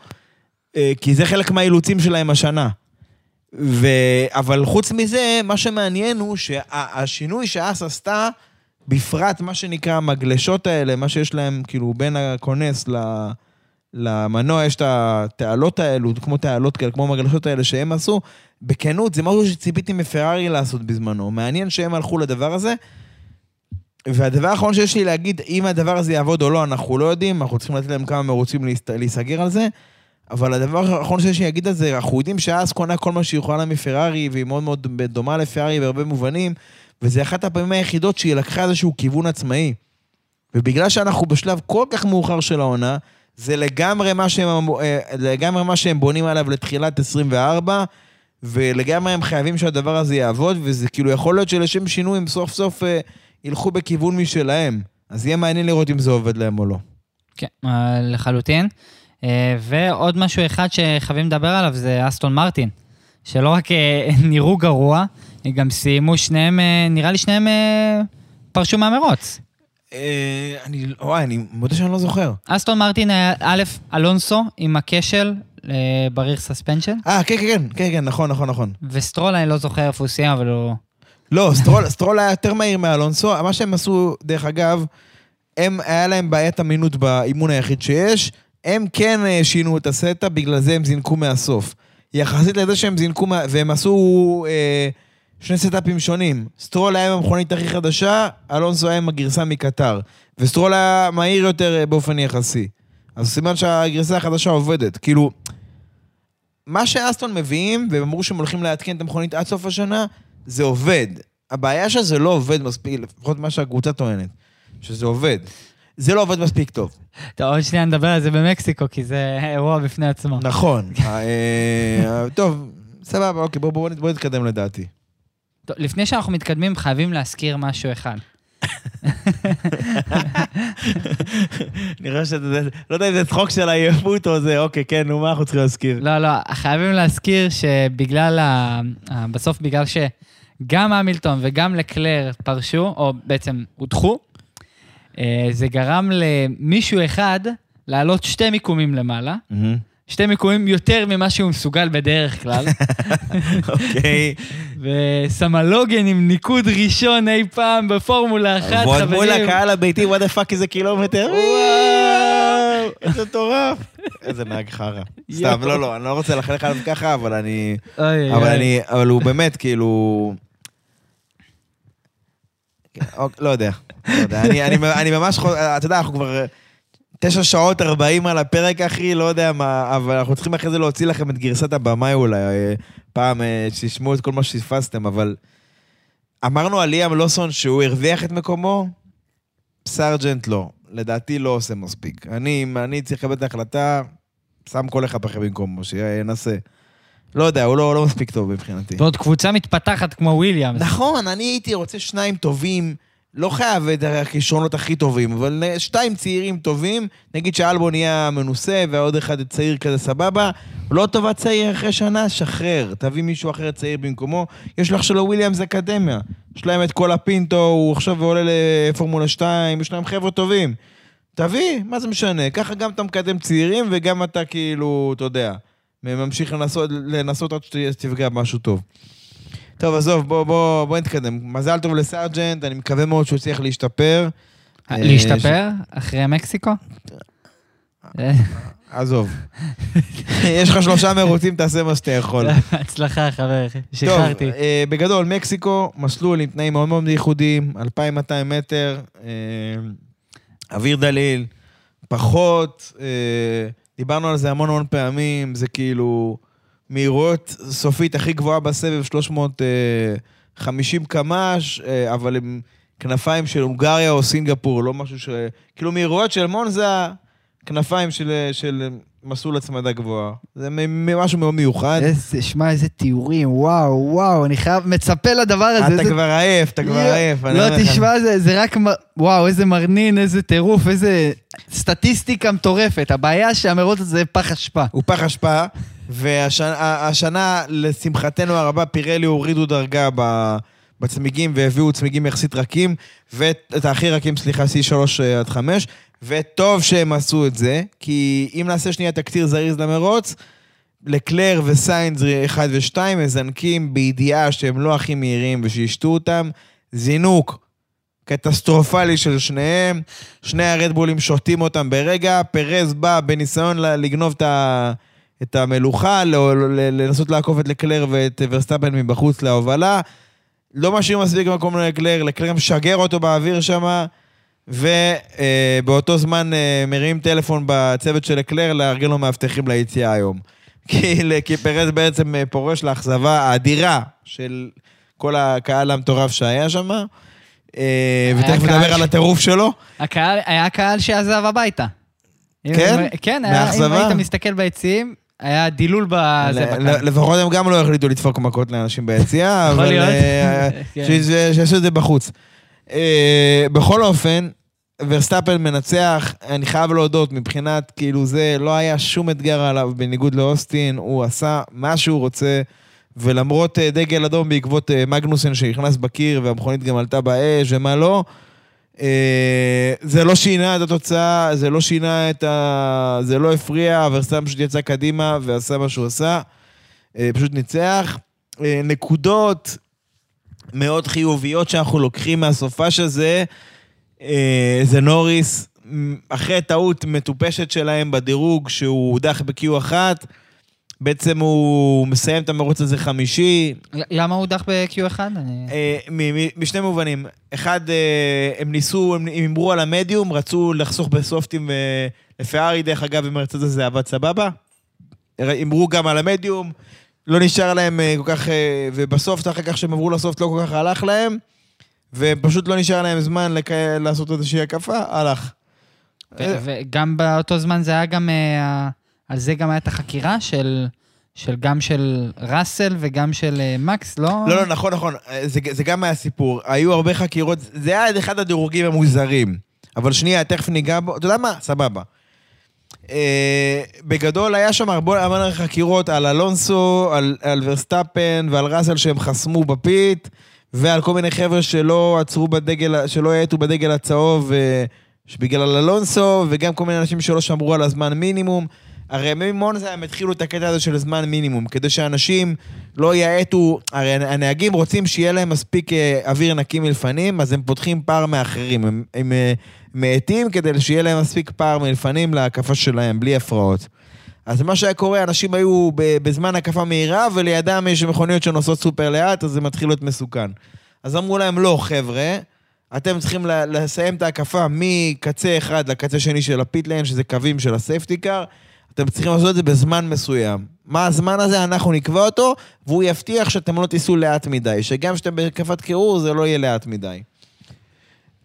אה, כי זה חלק מהאילוצים שלהם השנה. ו... אבל חוץ מזה, מה שמעניין הוא שהשינוי שאס עשתה, בפרט מה שנקרא המגלשות האלה, מה שיש להם כאילו בין הכונס ל... למנוע, יש את התעלות האלו, כמו תעלות כאלה, כמו המגלשות האלה שהם עשו, בכנות, זה משהו שציפיתי מפרארי לעשות בזמנו. מעניין שהם הלכו לדבר הזה. והדבר האחרון שיש לי להגיד, אם הדבר הזה יעבוד או לא, אנחנו לא יודעים, אנחנו צריכים לתת להם כמה מרוצים להיסגר על זה. אבל הדבר האחרון שיש לי להגיד על זה, אנחנו יודעים שאז קונה כל מה שהיא יכולה מפרארי, והיא מאוד מאוד דומה לפרארי בהרבה מובנים, וזה אחת הפעמים היחידות שהיא לקחה איזשהו כיוון עצמאי. ובגלל שאנחנו בשלב כל כך מאוחר של העונה, זה לגמרי מה שהם, אה, לגמרי מה שהם בונים עליו לתחילת 24, ולגמרי הם חייבים שהדבר הזה יעבוד, וזה כאילו יכול להיות שלשם שינוי הם סוף סוף אה, ילכו בכיוון משלהם. אז יהיה מעניין לראות אם זה עובד להם או לא. כן, אה, לחלוטין. ועוד משהו אחד שחייבים לדבר עליו זה אסטון מרטין, שלא רק <laughs> נראו גרוע, גם סיימו שניהם, אה, נראה לי שניהם אה, פרשו מהמרוץ. אה, אני, וואי, אני מודה שאני לא זוכר. אסטון מרטין היה א', אלונסו עם הכשל אה, ב rear suspension, אה, כן, כן, כן, כן, כן, נכון, נכון, נכון. וסטרול, אני לא זוכר איפה הוא סיים, אבל הוא... לא, סטרול, סטרול היה יותר מהיר מאלונסו. מה שהם עשו, דרך אגב, הם, היה להם בעיית אמינות באימון היחיד שיש. הם כן אה, שינו את ה setup, בגלל זה הם זינקו מהסוף. יחסית לזה שהם זינקו, והם עשו אה, שני setupים שונים. סטרול היה עם המכונית הכי חדשה, אלונסו היה עם הגרסה מקטאר. וסטרול היה מהיר יותר אה, באופן יחסי. אז סימן שהגרסה החדשה עובדת. כאילו, מה שאסטון מביאים, והם אמרו שהם הולכים לעדכן את המכונית עד סוף השנה, זה עובד. הבעיה שזה לא עובד מספיק, לפחות מה שהקבוצה טוענת, שזה עובד. זה לא עובד מספיק טוב. טוב, עוד שנייה נדבר על זה במקסיקו, כי זה אירוע בפני עצמו. נכון. <laughs> אה, טוב, סבבה, אוקיי, בואו בוא, בוא נתקדם לדעתי. טוב, לפני שאנחנו מתקדמים, חייבים להזכיר משהו אחד. נראה שזה, לא יודע אם זה צחוק של עייפות או זה, אוקיי, כן, נו, מה אנחנו צריכים להזכיר? לא, לא, חייבים להזכיר שבגלל ה... בסוף בגלל שגם המילטון וגם לקלר פרשו, או בעצם הודחו, אה, זה גרם למישהו אחד לעלות שתי מיקומים למעלה, שתי מיקומים יותר ממה שהוא מסוגל בדרך כלל, אוקיי. <laughs> וסמלוגן עם ניקוד ראשון אי פעם בפורמולה אחת, ועוד חברים. מול הקהל הביתי, what the fuck איזה קילומטר. וואו, איזה מטורף. איזה נהג חרא. <laughs> סתם, לא, לא, אני לא רוצה לחלק עליו ככה, אבל אני... אבל. אני, אבל הוא באמת, כאילו... כן, <laughs> אוקיי, לא יודע, לא יודע. אני, ממש, חו- אתה יודע, אנחנו כבר תשע שעות ארבעים על הפרק, אחי, לא יודע מה, אבל אנחנו צריכים אחרי זה להוציא לכם את גרסת הבמאי אולי, אה, פעם, אה, שישמעו את כל מה שפספסתם, אבל אמרנו על ליאם לוסון שהוא הרוויח את מקומו, סארג'נט לא. לדעתי לא עושה מספיק. אני, אם אני צריך לקבל את ההחלטה, שם כל אחד אחר במקומו, שינסה. לא יודע, הוא לא, לא מספיק טוב מבחינתי. ועוד קבוצה מתפתחת כמו וויליאמס. נכון, אני הייתי רוצה שניים טובים, לא חייב את הכישרונות הכי טובים, אבל שתיים צעירים טובים, נגיד שאלבו נהיה מנוסה ועוד אחד צעיר כזה סבבה, לא טובה צעיר אחרי שנה, שחרר, תביא מישהו אחר צעיר במקומו. יש לך שלו וויליאמס אקדמיה, יש להם את כל הפינטו, הוא עכשיו עולה לפורמולה 2, יש להם חבר'ה טובים. תביא, מה זה משנה? ככה גם אתה מקדם צעירים וגם אתה כאילו, אתה יודע, ממשיך לנסות, לנסות עד שתפגע במשהו טוב. טוב, עזוב, בוא, בוא, בוא נתקדם. מזל טוב לסארג'נט, אני מקווה מאוד שהוא יצליח להשתפר. אה, להשתפר? אחרי מקסיקו? עזוב. <laughs> יש לך שלושה מרוצים, תעשה מה שאתה יכול. הצלחה, חבר, שחררתי. טוב, אה, בגדול, מקסיקו, מסלול עם תנאים מאוד מאוד ייחודיים, 2,200 מטר, אה, אוויר דליל, פחות, דיברנו על זה המון המון פעמים, זה כאילו... מהירות סופית הכי גבוהה בסבב, 350 קמ"ש, אה, אבל עם כנפיים של הונגריה או סינגפור, לא משהו ש... כאילו מהירויות של מונזה, כנפיים של, של מסלול הצמדה גבוהה. זה משהו מאוד מיוחד. איזה, שמע, איזה תיאורים, וואו, וואו, אני חייב, מצפה לדבר הזה. אתה איזה... כבר עייף, אתה כבר עייף. לא, תשמע, זה, זה רק, וואו, איזה מרנין, איזה טירוף, איזה סטטיסטיקה מטורפת. הבעיה שהמרוץ הזה פח אשפה. הוא פח אשפה, והשנה, לשמחתנו הרבה, פירלי הורידו דרגה ב... בצמיגים והביאו צמיגים יחסית רכים, ואת הכי רכים, סליחה, C3 אה, עד 5, וטוב שהם עשו את זה, כי אם נעשה שנייה תקציר זריז למרוץ, לקלר וסיינס 1 ו-2 מזנקים בידיעה שהם לא הכי מהירים ושישתו אותם, זינוק קטסטרופלי של שניהם, שני הרדבולים שותים אותם ברגע, פרז בא בניסיון לגנוב את ה... את המלוכה, לנסות לעקוף את לקלר ואת ורסטאפן מבחוץ להובלה. לא משאיר מספיק מקום לקלר, לקלר משגר אותו באוויר שם, ובאותו זמן אה, מרים טלפון בצוות של לקלר לארגן לו מאבטחים ליציאה היום. <laughs> כי, כי פרז בעצם אה, פורש לאכזבה האדירה של כל הקהל המטורף שהיה שם. אה, ותכף נדבר על הטירוף שלו. הקהל, היה קהל שעזב הביתה. כן? כן, אם היית מסתכל ביציעים, היה דילול בזה בקהל. לפחות הם גם לא החליטו לדפוק מכות לאנשים ביציאה, <laughs> אבל אה, <laughs> כן. שיעשו את זה בחוץ. אה, בכל אופן, ורסטאפן מנצח, אני חייב להודות, מבחינת, כאילו זה, לא היה שום אתגר עליו בניגוד לאוסטין, הוא עשה מה שהוא רוצה, ולמרות אה, דגל אדום בעקבות מגנוסן שנכנס בקיר, והמכונית גם עלתה באש ומה לא, אה, זה לא שינה את התוצאה, זה לא שינה את ה... זה לא הפריע, ורסטאפן פשוט יצא קדימה ועשה מה שהוא עשה. אה, פשוט ניצח. אה, נקודות מאוד חיוביות שאנחנו לוקחים מהסופ"ש הזה, זה נוריס, אחרי טעות מטופשת שלהם בדירוג, שהוא הודח ב-Q1, בעצם הוא מסיים את המרוץ הזה חמישי. למה הוא הודח ב-Q1? אה, משני מובנים. אחד, אה, הם ניסו, הם הימרו על המדיום, רצו לחסוך בסופטים לפרארי, דרך אגב, במרצד הזה עבד סבבה. הימרו גם על המדיום, לא נשאר להם אה, כל כך, ובסוף, אחר כך שהם עברו לסופט, לא כל כך הלך להם, ופשוט לא נשאר להם זמן לעשות איזושהי הקפה, הלך. וגם באותו זמן זה היה גם... על זה גם הייתה החקירה של... של גם של ראסל וגם של uh, מקס, לא? לא, לא, נכון, נכון. אה, זה, זה גם היה סיפור. היו הרבה חקירות, זה היה אחד הדירוגים המוזרים. אבל שנייה, תכף ניגע בו. אתה יודע מה? סבבה. אה, בגדול, היה שם הרבה הרבה חקירות על אלונסו, על, על ורסטאפן ועל ראסל שהם חסמו בפיט, ועל כל מיני חבר'ה שלא עצרו בדגל, שלא האטו בדגל הצהוב uh, בגלל אלונסו, וגם כל מיני אנשים שלא שמרו על הזמן מינימום. הרי ממונזה הם התחילו את הקטע הזה של זמן מינימום, כדי שאנשים לא יאטו, הרי הנהגים רוצים שיהיה להם מספיק אה, אוויר נקי מלפנים, אז הם פותחים פער מאחרים. הם, הם, אה, מאטים כדי שיהיה להם מספיק פער מלפנים להקפה שלהם, בלי הפרעות. אז מה שהיה קורה, אנשים היו בזמן הקפה מהירה, ולידם יש מכוניות שנוסעות סופר לאט, אז זה מתחיל להיות מסוכן. אז אמרו להם, לא, חבר'ה, אתם צריכים לסיים את ההקפה מקצה אחד לקצה שני של ה pit lane, שזה קווים של ה safety car, אתם צריכים לעשות את זה בזמן מסוים. מה הזמן הזה, אנחנו נקבע אותו, והוא יבטיח שאתם לא תיסעו לאט מדי, שגם כשאתם בהקפת קירור זה לא יהיה לאט מדי.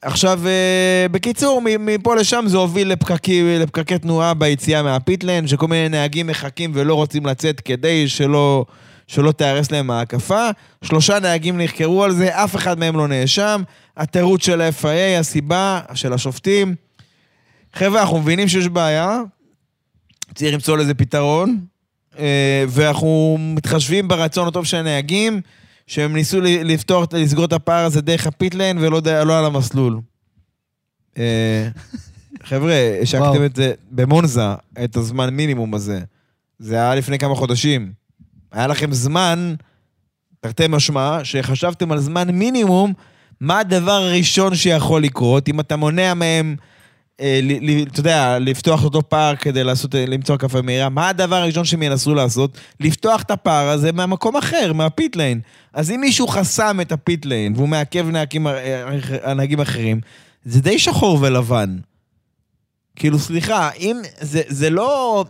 עכשיו, אה, בקיצור, מפה לשם זה הוביל לפקקי, לפקקי תנועה ביציאה מהפיטלנד, שכל מיני נהגים מחכים ולא רוצים לצאת כדי שלא, שלא תיהרס להם ההקפה. שלושה נהגים נחקרו על זה, אף אחד מהם לא נאשם. התירוץ של ה-FIA, הסיבה של השופטים. חבר'ה, אנחנו מבינים שיש בעיה, צריך למצוא לזה פתרון, אה, ואנחנו מתחשבים ברצון הטוב של הנהגים, שהם ניסו לפתוח, לסגור את הפער הזה דרך ה pit lane ולא לא על המסלול. אה, <laughs> חבר'ה, השקתם את זה במונזה, את הזמן מינימום הזה. זה היה לפני כמה חודשים. היה לכם זמן, תרתי משמע, שחשבתם על זמן מינימום, מה הדבר הראשון שיכול לקרות, אם אתה מונע מהם, אתה יודע, לפתוח אותו פער כדי לעשות, אה, למצוא הקפה מהירה, מה הדבר הראשון שהם ינסו לעשות? לפתוח את הפער הזה מהמקום אחר, מה pit lane. אז אם מישהו חסם את ה pit lane והוא מעכב נהגים, אה, אחרים, זה די שחור ולבן. כאילו, סליחה, אם זה, זה לא...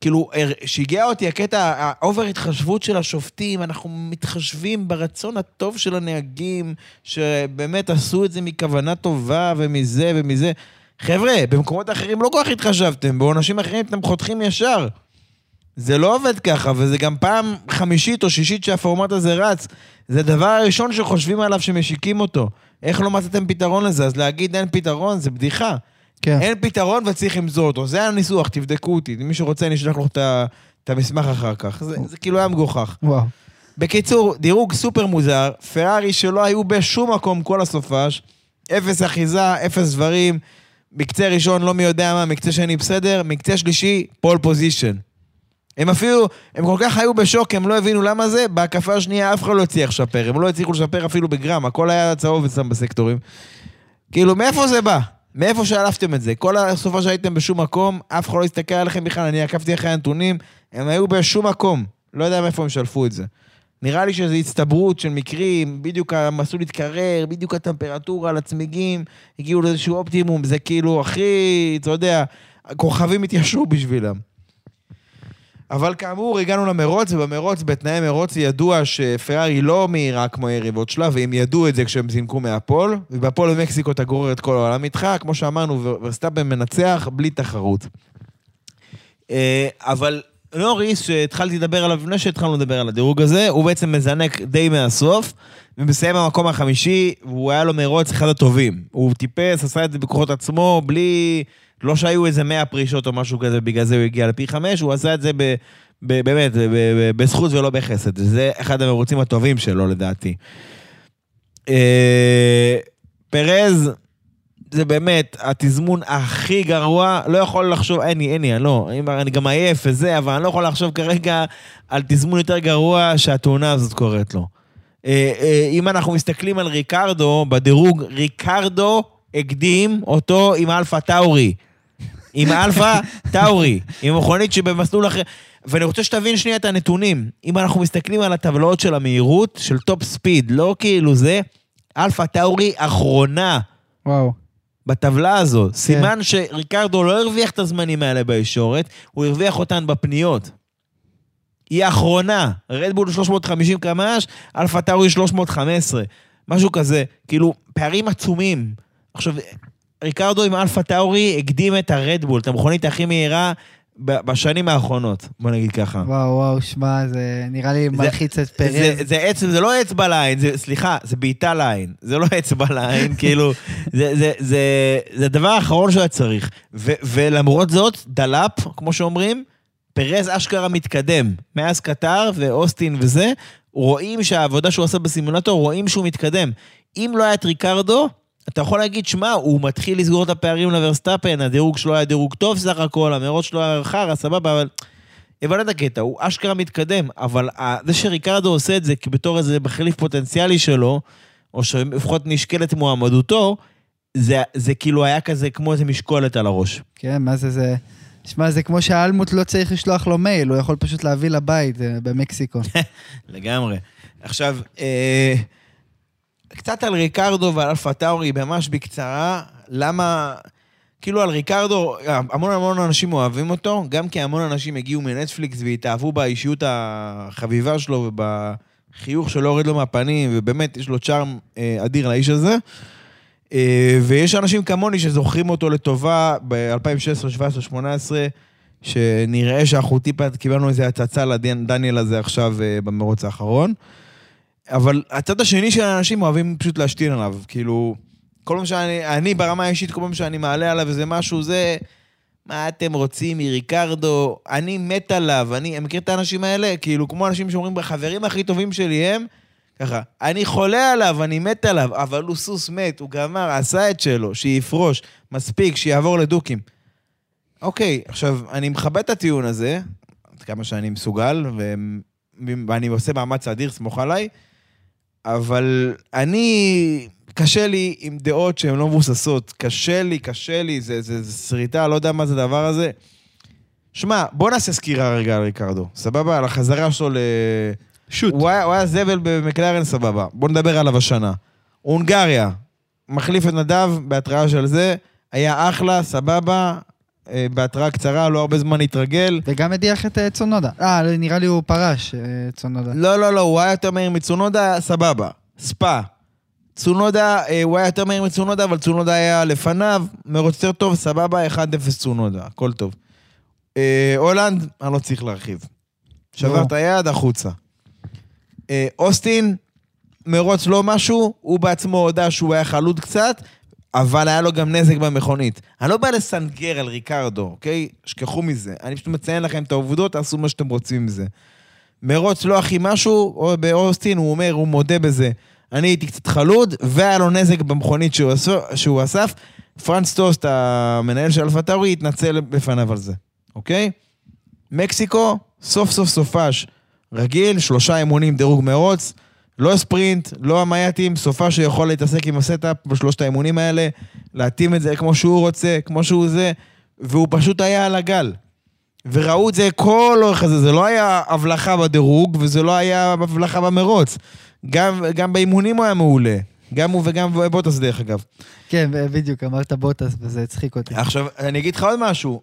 כאילו, שיגע אותי הקטע, ה over התחשבות של השופטים, אנחנו מתחשבים ברצון הטוב של הנהגים, שבאמת עשו את זה מכוונה טובה ומזה ומזה. חבר'ה, במקומות אחרים לא כל כך התחשבתם, בעונשים אחרים אתם חותכים ישר. זה לא עובד ככה, וזה גם פעם חמישית או שישית שהפורמט הזה רץ. זה הדבר הראשון שחושבים עליו שמשיקים אותו. איך לא מצאתם פתרון לזה? אז להגיד אין פתרון זה בדיחה. כן. אין פתרון וצריך למזור אותו. זה הניסוח, תבדקו אותי. אם מישהו רוצה, אני אשלח לך את המסמך אחר כך. זה, זה כאילו היה מגוחך. וואו. בקיצור, דירוג סופר מוזר, פרארי שלא היו בשום מקום כל הסופש, אפס אחיזה, אפס דברים, מקצה ראשון לא מי יודע מה, מקצה שני בסדר, מקצה שלישי, pole position. הם אפילו, הם כל כך היו בשוק, הם לא הבינו למה זה, בהקפה השנייה אף אחד לא הצליח לשפר, הם לא הצליחו לשפר אפילו בגרם, הכל היה צהוב אצלם בסקטורים. כאילו, מאיפה זה בא? מאיפה שלפתם את זה? כל הסופ"ש הייתם בשום מקום, אף אחד לא הסתכל עליכם בכלל, אני עקבתי אחרי הנתונים, הם היו בשום מקום. לא יודע מאיפה הם שלפו את זה. נראה לי שזו הצטברות של מקרים, בדיוק המסלול התקרר, בדיוק הטמפרטורה על הצמיגים, הגיעו לאיזשהו אופטימום, זה כאילו הכי, אתה יודע, הכוכבים התיישרו בשבילם. אבל כאמור, הגענו למרוץ, ובמרוץ, בתנאי מרוץ, ידוע שפרארי לא מהירה כמו יריבות שלה, והם ידעו את זה כשהם זינקו מהפול, ובפול במקסיקו אתה גורר את כל העולם איתך, כמו שאמרנו, ורסטאפן מנצח בלי תחרות. אה, אבל נוריס, שהתחלתי לדבר עליו לפני שהתחלנו לדבר על הדירוג הזה, הוא בעצם מזנק די מהסוף, ומסיים במקום החמישי, והוא היה לו מרוץ אחד הטובים. הוא טיפס, עשה את זה בכוחות עצמו, בלי... לא שהיו איזה 100 פרישות או משהו כזה, בגלל זה הוא הגיע לפי חמש, הוא עשה את זה ב... ב- באמת, ב- ב- בזכות ולא בחסד. זה אחד המרוצים הטובים שלו, לדעתי. אה, פרז, זה באמת התזמון הכי גרוע, לא יכול לחשוב, אין לי, אין לי, לא, אני- גם עייף וזה, אבל אני לא יכול לחשוב כרגע על תזמון יותר גרוע שהתאונה הזאת קורית לו. אה, אה, אם אנחנו מסתכלים על ריקרדו, בדירוג, ריקרדו הקדים אותו עם אלפה טאורי. עם אלפה טאורי, עם מכונית שבמסלול אחר. ואני רוצה שתבין שנייה את הנתונים. אם אנחנו מסתכלים על הטבלאות של המהירות, של top speed, לא כאילו זה, אלפה טאורי אחרונה. וואו. בטבלה הזו. כן. סימן שריקרדו לא הרוויח את הזמנים האלה בישורת, הוא הרוויח אותן בפניות. היא האחרונה. רדבול 350 קמ"ש, אלפה טאורי 315. משהו כזה. כאילו, פערים עצומים. עכשיו, ריקרדו עם אלפה טאורי הקדים את הרדבול, את המכונית הכי מהירה בשנים האחרונות, בוא נגיד ככה. וואו, וואו, שמע, זה נראה לי מלחיץ את פרז. זה, זה, אצבע, זה לא אצבע לעין, זה, סליחה, זה בעיטה לעין. זה לא אצבע לעין, <laughs> כאילו, זה, זה, זה, זה הדבר האחרון שהיה צריך. ו, ולמרות זאת, דלאפ, כמו שאומרים, פרז אשכרה מתקדם. מאז קטר ואוסטין וזה, רואים שהעבודה שהוא עשה בסימולטור, רואים שהוא מתקדם. אם לא היה את ריקרדו, אתה יכול להגיד, שמע, הוא מתחיל לסגור את הפערים לוורסטאפן, הדירוג שלו היה דירוג טוב סך הכל, המרוץ שלו היה חרא, סבבה, אבל... הבנת את הקטע, הוא אשכרה מתקדם, אבל ה- זה שריקרדו עושה את זה בתור איזה מחליף פוטנציאלי שלו, או שלפחות נשקלת מועמדותו, זה, זה כאילו היה כזה כמו איזה משקולת על הראש. כן, מה זה זה? שמע, זה כמו שהאלמוט לא צריך לשלוח לו מייל, הוא יכול פשוט להביא לבית אה, במקסיקו. <laughs> לגמרי. עכשיו, אה, קצת על ריקרדו ועל אלפה טאורי, ממש בקצרה, למה... כאילו על ריקרדו, המון המון אנשים אוהבים אותו, גם כי המון אנשים הגיעו מנטפליקס והתאהבו באישיות החביבה שלו ובחיוך שלא יורד לו מהפנים, ובאמת יש לו צ'ארם אה, אדיר לאיש הזה. אה, ויש אנשים כמוני שזוכרים אותו לטובה ב-2016, 2017, 2018, שנראה שאנחנו טיפה קיבלנו איזה הצצה לדניאל הזה עכשיו אה, במרוץ האחרון. אבל הצד השני של האנשים אוהבים פשוט להשתין עליו. כאילו, כל פעם שאני, אני ברמה האישית, כל פעם שאני מעלה עליו איזה משהו, זה... מה אתם רוצים מריקרדו? אני מת עליו. אני מכיר את האנשים האלה? כאילו, כמו אנשים שאומרים, החברים הכי טובים שלי הם... ככה, אני חולה עליו, אני מת עליו, אבל הוא סוס מת, הוא גמר, עשה את שלו, שיפרוש, מספיק, שיעבור לדוקים. אוקיי, עכשיו, אני מכבד את הטיעון הזה, עד כמה שאני מסוגל, ו... ואני עושה מאמץ אדיר, סמוך עליי, אבל אני, קשה לי עם דעות שהן לא מבוססות. קשה לי, קשה לי, זה, זה, זה שריטה, לא יודע מה זה הדבר הזה. שמע, בוא נעשה סקירה רגע על ריקרדו, סבבה? על החזרה שלו ל... שוט. הוא היה, הוא היה זבל במקלרן, סבבה. בוא נדבר עליו השנה. הונגריה, מחליף את נדב בהתראה של זה, היה אחלה, סבבה, בהתראה קצרה, לא הרבה זמן להתרגל. וגם הדיח את אה, צונודה. אה, נראה לי הוא פרש, אה, צונודה. לא, לא, לא, הוא היה יותר מהיר מצונודה, סבבה. ספא. צונודה, אה, הוא היה יותר מהיר מצונודה, אבל צונודה היה לפניו, מרוץ יותר טוב, סבבה, 1-0 צונודה, הכל טוב. אה, הולנד, אני לא צריך להרחיב. שבר לא. את היד, החוצה. אה, אוסטין, מרוץ לא משהו, הוא בעצמו הודה שהוא היה חלוד קצת, אבל היה לו גם נזק במכונית. אני לא בא לסנגר על ריקרדו, אוקיי? שכחו מזה. אני פשוט מציין לכם את העובדות, תעשו מה שאתם רוצים עם זה. מרוץ לא הכי משהו, או באוסטין, הוא אומר, הוא מודה בזה. אני הייתי קצת חלוד, והיה לו נזק במכונית שהוא, שהוא אסף. פרנס טוסט, המנהל של אלפא טאורי, התנצל בפניו על זה, אוקיי? מקסיקו, סוף סוף סופש. רגיל, שלושה אימונים, דירוג מרוץ, לא ספרינט, לא המייטים, סופ"ש שיכול להתעסק עם ה setup בשלושת האימונים האלה, להתאים את זה כמו שהוא רוצה, כמו שהוא זה, והוא פשוט היה על הגל. וראו את זה כל אורך הזה, זה לא היה הבלחה בדירוג, וזה לא היה הבלחה במרוץ. גם, גם באימונים הוא היה מעולה. גם הוא וגם בוטס דרך אגב. כן, בדיוק, אמרת בוטס, וזה הצחיק אותי. עכשיו, אני אגיד לך עוד משהו.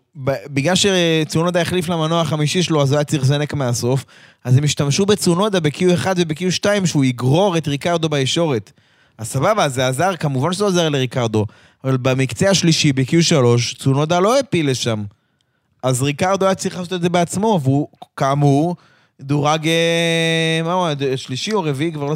בגלל שצונודה החליף למנוע החמישי שלו, אז הוא היה צריך לזנק מהסוף, אז הם השתמשו בצונודה ב-Q1 וב-Q2, שהוא יגרור את ריקרדו בישורת. אז סבבה, זה עזר, כמובן שזה עוזר לריקרדו, אבל במקצה השלישי, ב-Q3, צונודה לא העפיל לשם. אז ריקרדו היה צריך לעשות את זה בעצמו, והוא, כאמור, דורג, אה, מה הוא שלישי או רביעי, כבר לא...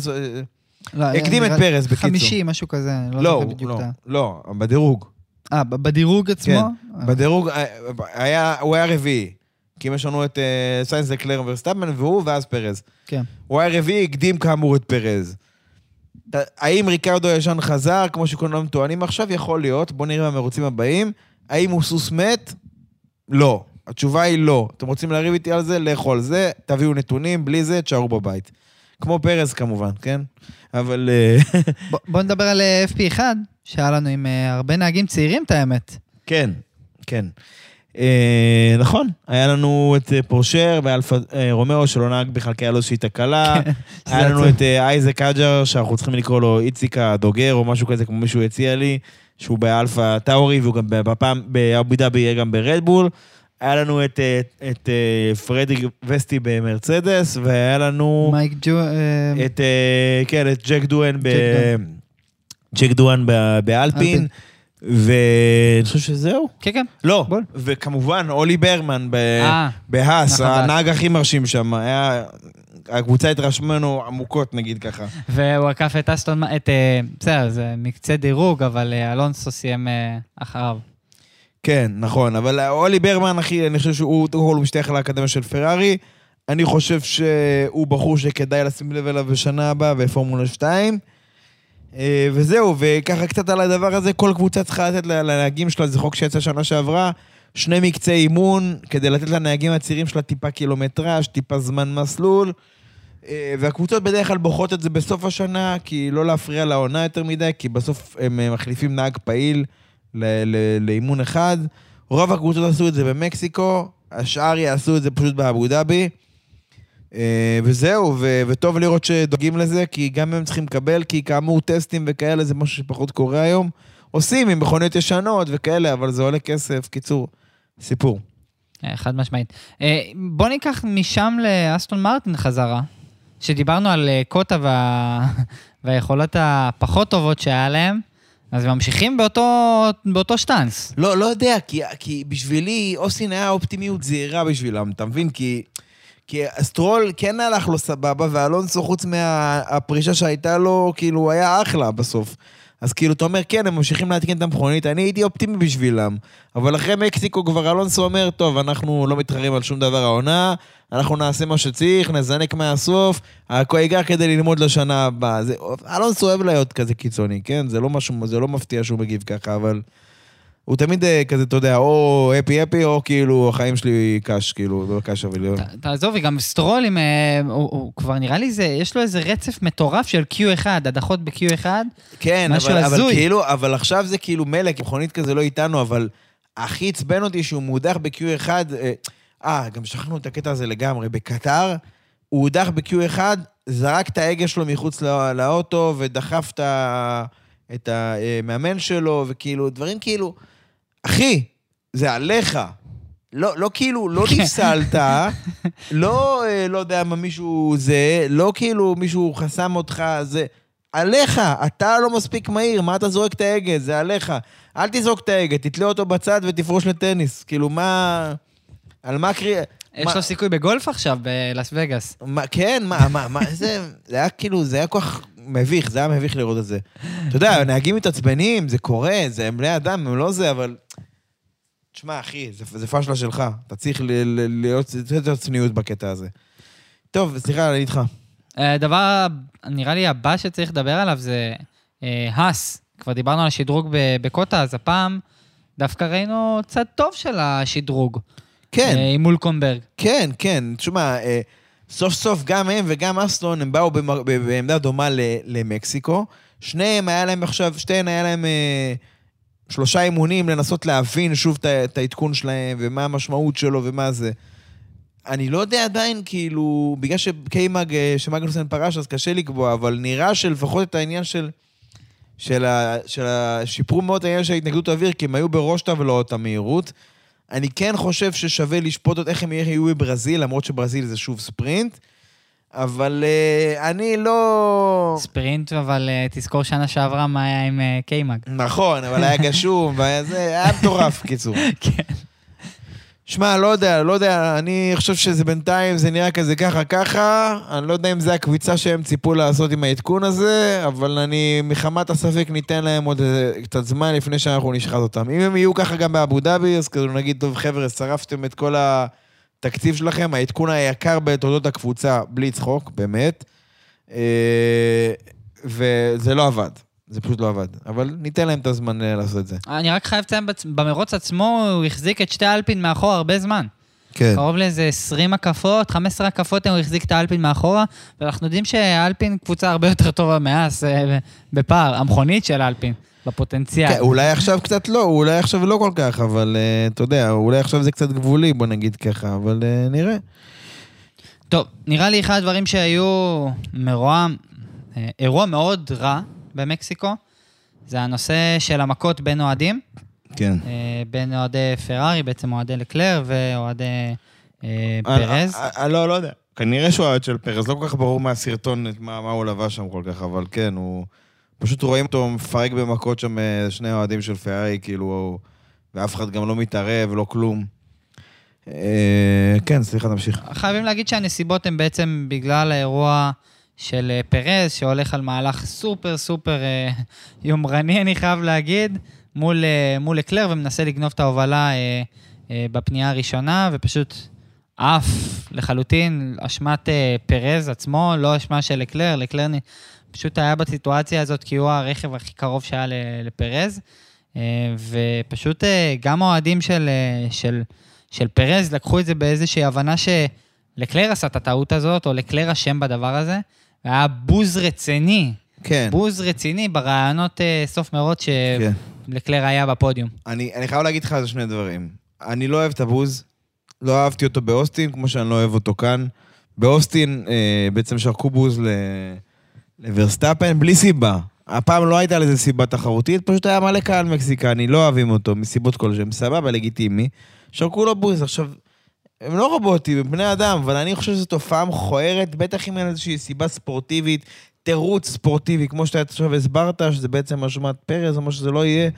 לא, הקדים את פרז, בקיצור. חמישי, משהו כזה, לא לא, זוכר בדיוק לא, את ה... לא, בדירוג. אה, בדירוג עצמו? כן, בדירוג, אה, היה, הוא היה רביעי. כי אם יש לנו את אה, סיינס לקלר ורסטאפן והוא, ואז פרז. כן. הוא היה רביעי, הקדים כאמור את פרז. האם ריקרדו הישן חזר, כמו שכולם טוענים עכשיו? יכול להיות. בואו נראה במרוצים הבאים. האם הוא סוס מת? לא. התשובה היא לא. אתם רוצים לריב איתי על זה? לכו על זה, תביאו נתונים, בלי זה, תשארו בבית. כמו פרז כמובן, כן? אבל... אה, <laughs> ב- בוא נדבר על אה, FP1, שהיה לנו עם אה, הרבה נהגים צעירים, את האמת. כן, כן. אה, נכון, היה לנו את פורשר באלפה אה, רומאו שלא נהג בכלל כי היה לו איזושהי תקלה. היה <laughs> שזה לנו. את אייזק הג'אר, שאנחנו צריכים לקרוא לו איציק הדוגר או משהו כזה, כמו מישהו הציע לי, שהוא באלפה טאורי והוא גם בפעם, באבו דאבי יהיה גם ברדבול. היה לנו את, אה, את אה, פרדי וסטי במרצדס, והיה לנו מייק ג'ו... אה, את, כן, את ג'ק דואן ב... ג'ק דואן באלפין, אלפין. ואני חושב שזהו. כן, כן. לא, בול. וכמובן, אולי ברמן ב- בהאס, נכון, בהאס. הנהג הכי מרשים שם, היה... הקבוצה התרשמה ממנו עמוקות, נגיד ככה. והוא עקף את אסטון, את... בסדר, זה מקצה דירוג, אבל אלונסו סיים אחריו. כן, נכון, אבל אולי ברמן, אחי, אני חושב שהוא הוא משתייך לאקדמיה של פרארי. אני חושב שהוא בחור שכדאי לשים לב אליו בשנה הבאה בפורמולה 2. אה, וזהו, וככה קצת על הדבר הזה, כל קבוצה צריכה לתת לנהגים שלה, זה חוק שיצא שנה שעברה, שני מקצי אימון, כדי לתת לנהגים הצעירים שלה טיפה קילומטראז', טיפה זמן מסלול. אה, והקבוצות בדרך כלל בוחרות את זה בסוף השנה, כי לא להפריע לעונה יותר מדי, כי בסוף הם אה, מחליפים נהג פעיל לאימון אחד. רוב הקבוצות עשו את זה במקסיקו, השאר יעשו את זה פשוט באבו דאבי. אה, וזהו, ו- וטוב לראות שדואגים לזה, כי גם הם צריכים לקבל, כי כאמור טסטים וכאלה זה משהו שפחות קורה היום. עושים עם מכוניות ישנות וכאלה, אבל זה עולה כסף. קיצור, סיפור. אה, חד משמעית. אה, בוא ניקח משם לאסטון מרטין חזרה, שדיברנו על קוטה וה... <laughs> והיכולות הפחות טובות שהיה להם, אז הם ממשיכים באותו, באותו שטאנס. לא, לא יודע, כי, כי בשבילי אוסטין היה אופטימיות זהירה בשבילם, אתה מבין? כי, כי סטרול כן הלך לו סבבה, ואלונסו, חוץ מהפרישה שהייתה לו, כאילו, הוא היה אחלה בסוף. אז כאילו, אתה אומר, כן, הם ממשיכים להתקין את המכונית, אני הייתי אופטימי בשבילם. אבל אחרי מקסיקו כבר אלונסו אומר, טוב, אנחנו לא מתחרים על שום דבר העונה, אנחנו נעשה מה שצריך, נזנק מהסוף, הכל ייגע כדי ללמוד לשנה הבאה. זה, אלונסו אוהב להיות כזה קיצוני, כן? זה לא משהו, זה לא מפתיע שהוא מגיב ככה, אבל... הוא תמיד אה, כזה, אתה יודע, או happy happy, או כאילו, החיים שלי קש, כאילו, לא קש אבל... ת- תעזוב, וגם סטרול, עם, אה, הוא, הוא כבר נראה לי זה, יש לו איזה רצף מטורף של Q1, הדחות ב-Q1. כן, משהו אבל. כאילו, אבל עכשיו זה כאילו כי מכונית כזה לא איתנו, אבל הכי עצבן אותי שהוא מודח ב-Q1, אה, אה, גם שכחנו את הקטע הזה לגמרי, בקטר, הוא הודח ב-Q1, זרק את ההגה שלו מחוץ לא, לאוטו, ודחף את המאמן שלו, וכאילו, דברים כאילו, אחי, זה עליך. לא, לא כאילו, לא נפסלת, <laughs> לא, אה, לא יודע מה מישהו זה, לא כאילו מישהו חסם אותך, זה... עליך, אתה לא מספיק מהיר, מה אתה זורק את ההגה? זה עליך. אל תזרוק את ההגה, תתלה אותו בצד ותפרוש לטניס. כאילו, מה... על מה קריאה... יש מה- לו סיכוי בגולף עכשיו בלאס וגאס. מה, כן, מה, מה, מה, זה, זה היה כאילו, זה היה כל כך מביך, זה היה מביך לראות את זה. אתה יודע, נהגים מתעצבנים, זה קורה, זה הם בני אדם, הם לא זה, אבל... תשמע, אחי, זה, זה פשלה שלך. אתה צריך להיות יותר צניעות בקטע הזה. טוב, סליחה, אני איתך. הדבר, נראה לי, הבא שצריך לדבר עליו זה אה, האס. כבר דיברנו על השדרוג בקוטה, אז הפעם דווקא ראינו צד טוב של השדרוג. כן, אה, עם מולקונברג. כן, כן. תשמע, אה, סוף סוף גם הם וגם אסטון, הם באו במ- ב- בעמדה דומה ל- למקסיקו. שניהם, היה להם עכשיו, שתיהן היה להם אה, שלושה אימונים לנסות להבין שוב את העדכון שלהם, ומה המשמעות שלו ומה זה. אני לא יודע עדיין, כאילו, בגלל ש K-Mag, אה, שמגנוסן פרש, אז קשה לקבוע, אבל נראה שלפחות את העניין של... של, ה, של ה, שיפרו מאוד את העניין של ההתנגדות האוויר, כי הם היו בראש ולא אותה מהירות. אני כן חושב ששווה לשפוט את איך הם יהיו בברזיל, למרות שברזיל זה שוב ספרינט, אבל uh, אני לא... ספרינט, אבל אה, תזכור שנה שעברה מה היה עם אה, K-Mag. נכון, אבל היה <laughs> גשום, והיה זה, היה מטורף, קיצור. כן. שמע, לא יודע, לא יודע, אני חושב שזה בינתיים, זה נראה כזה ככה ככה, אני לא יודע אם זה הקביצה שהם ציפו לעשות עם העדכון הזה, אבל אני, מחמת הספק, ניתן להם עוד קצת זמן לפני שאנחנו נשחט אותם. אם הם יהיו ככה גם באבו דאבי, אז כזה נגיד, טוב, חבר'ה, שרפתם את כל התקציב שלכם, העדכון היקר בתולדות הקבוצה, בלי צחוק, באמת. אה, וזה לא עבד, זה פשוט לא עבד. אבל ניתן להם את הזמן אה, לעשות את זה. אני רק חייב לציין, במרוץ עצמו הוא החזיק את שתי האלפין מאחור הרבה זמן. כן. קרוב לאיזה 20 הקפות, 15 הקפות הוא החזיק את האלפין מאחורה, ואנחנו יודעים שהאלפין קבוצה הרבה יותר טובה מאס אה, בפער, המכונית של האלפין, בפוטנציאל. כן, אולי עכשיו קצת לא, אולי עכשיו לא כל כך, אבל uh, אתה יודע, אולי עכשיו זה קצת גבולי, בוא נגיד ככה, אבל uh, נראה. טוב, נראה לי אחד הדברים שהיו מרוע, אה, אירוע מאוד רע במקסיקו, זה הנושא של המכות בין אוהדים, כן. אה, בין אוהדי פרארי, בעצם אוהדי לקלר ואוהדי אה, פרז. אה, אה, לא, לא יודע. כנראה שהוא אוהד של פרז, לא כל כך ברור מהסרטון מה מה הוא לבש שם כל כך, אבל כן, הוא... פשוט רואים אותו מפרק במכות שם אה, שני אוהדים של פרארי, כאילו, ואף אחד גם לא מתערב, לא כלום. אה, כן, סליחה, תמשיך. חייבים להגיד שהנסיבות הן בעצם בגלל האירוע של אה, פרז, שהולך על מהלך סופר סופר אה, <laughs> יומרני, אני חייב להגיד, מול, אה, מול לקלר, ומנסה לגנוב את ההובלה בפנייה הראשונה, ופשוט עף לחלוטין, אשמת פרז עצמו, לא אשמה של לקלר, לקלר נ- פשוט היה בסיטואציה הזאת כי הוא הרכב הכי קרוב שהיה לפרז, ופשוט גם האוהדים של, של, של פרז לקחו את זה באיזושהי הבנה שלקלר עשה את הטעות הזאת, או לקלר אשם בדבר הזה, והיה בוז רציני, כן. בוז רציני בראיונות אה, סוף מרוץ כן. שלקלר היה בפודיום. אני, אני חייב להגיד לך על זה שני דברים. אני לא אוהב את הבוז, לא אהבתי אותו באוסטין, כמו שאני לא אוהב אותו כאן. באוסטין אה, בעצם שרקו בוז ל... לוורסטאפן בלי סיבה. הפעם לא הייתה לזה סיבה תחרותית, פשוט היה מלא קהל מקסיקני, לא אוהבים אותו מסיבות כלשהם, סבבה, לגיטימי. שרקו לו בוז. עכשיו, הם לא רובוטים, הם בני אדם, אבל אני חושב שזו תופעה מכוערת, בטח אם אין איזושהי סיבה ספורטיבית, תירוץ ספורטיבי, כמו שאתה עכשיו הסברת, שזה בעצם אשמת פרז או מה שזה לא יהיה,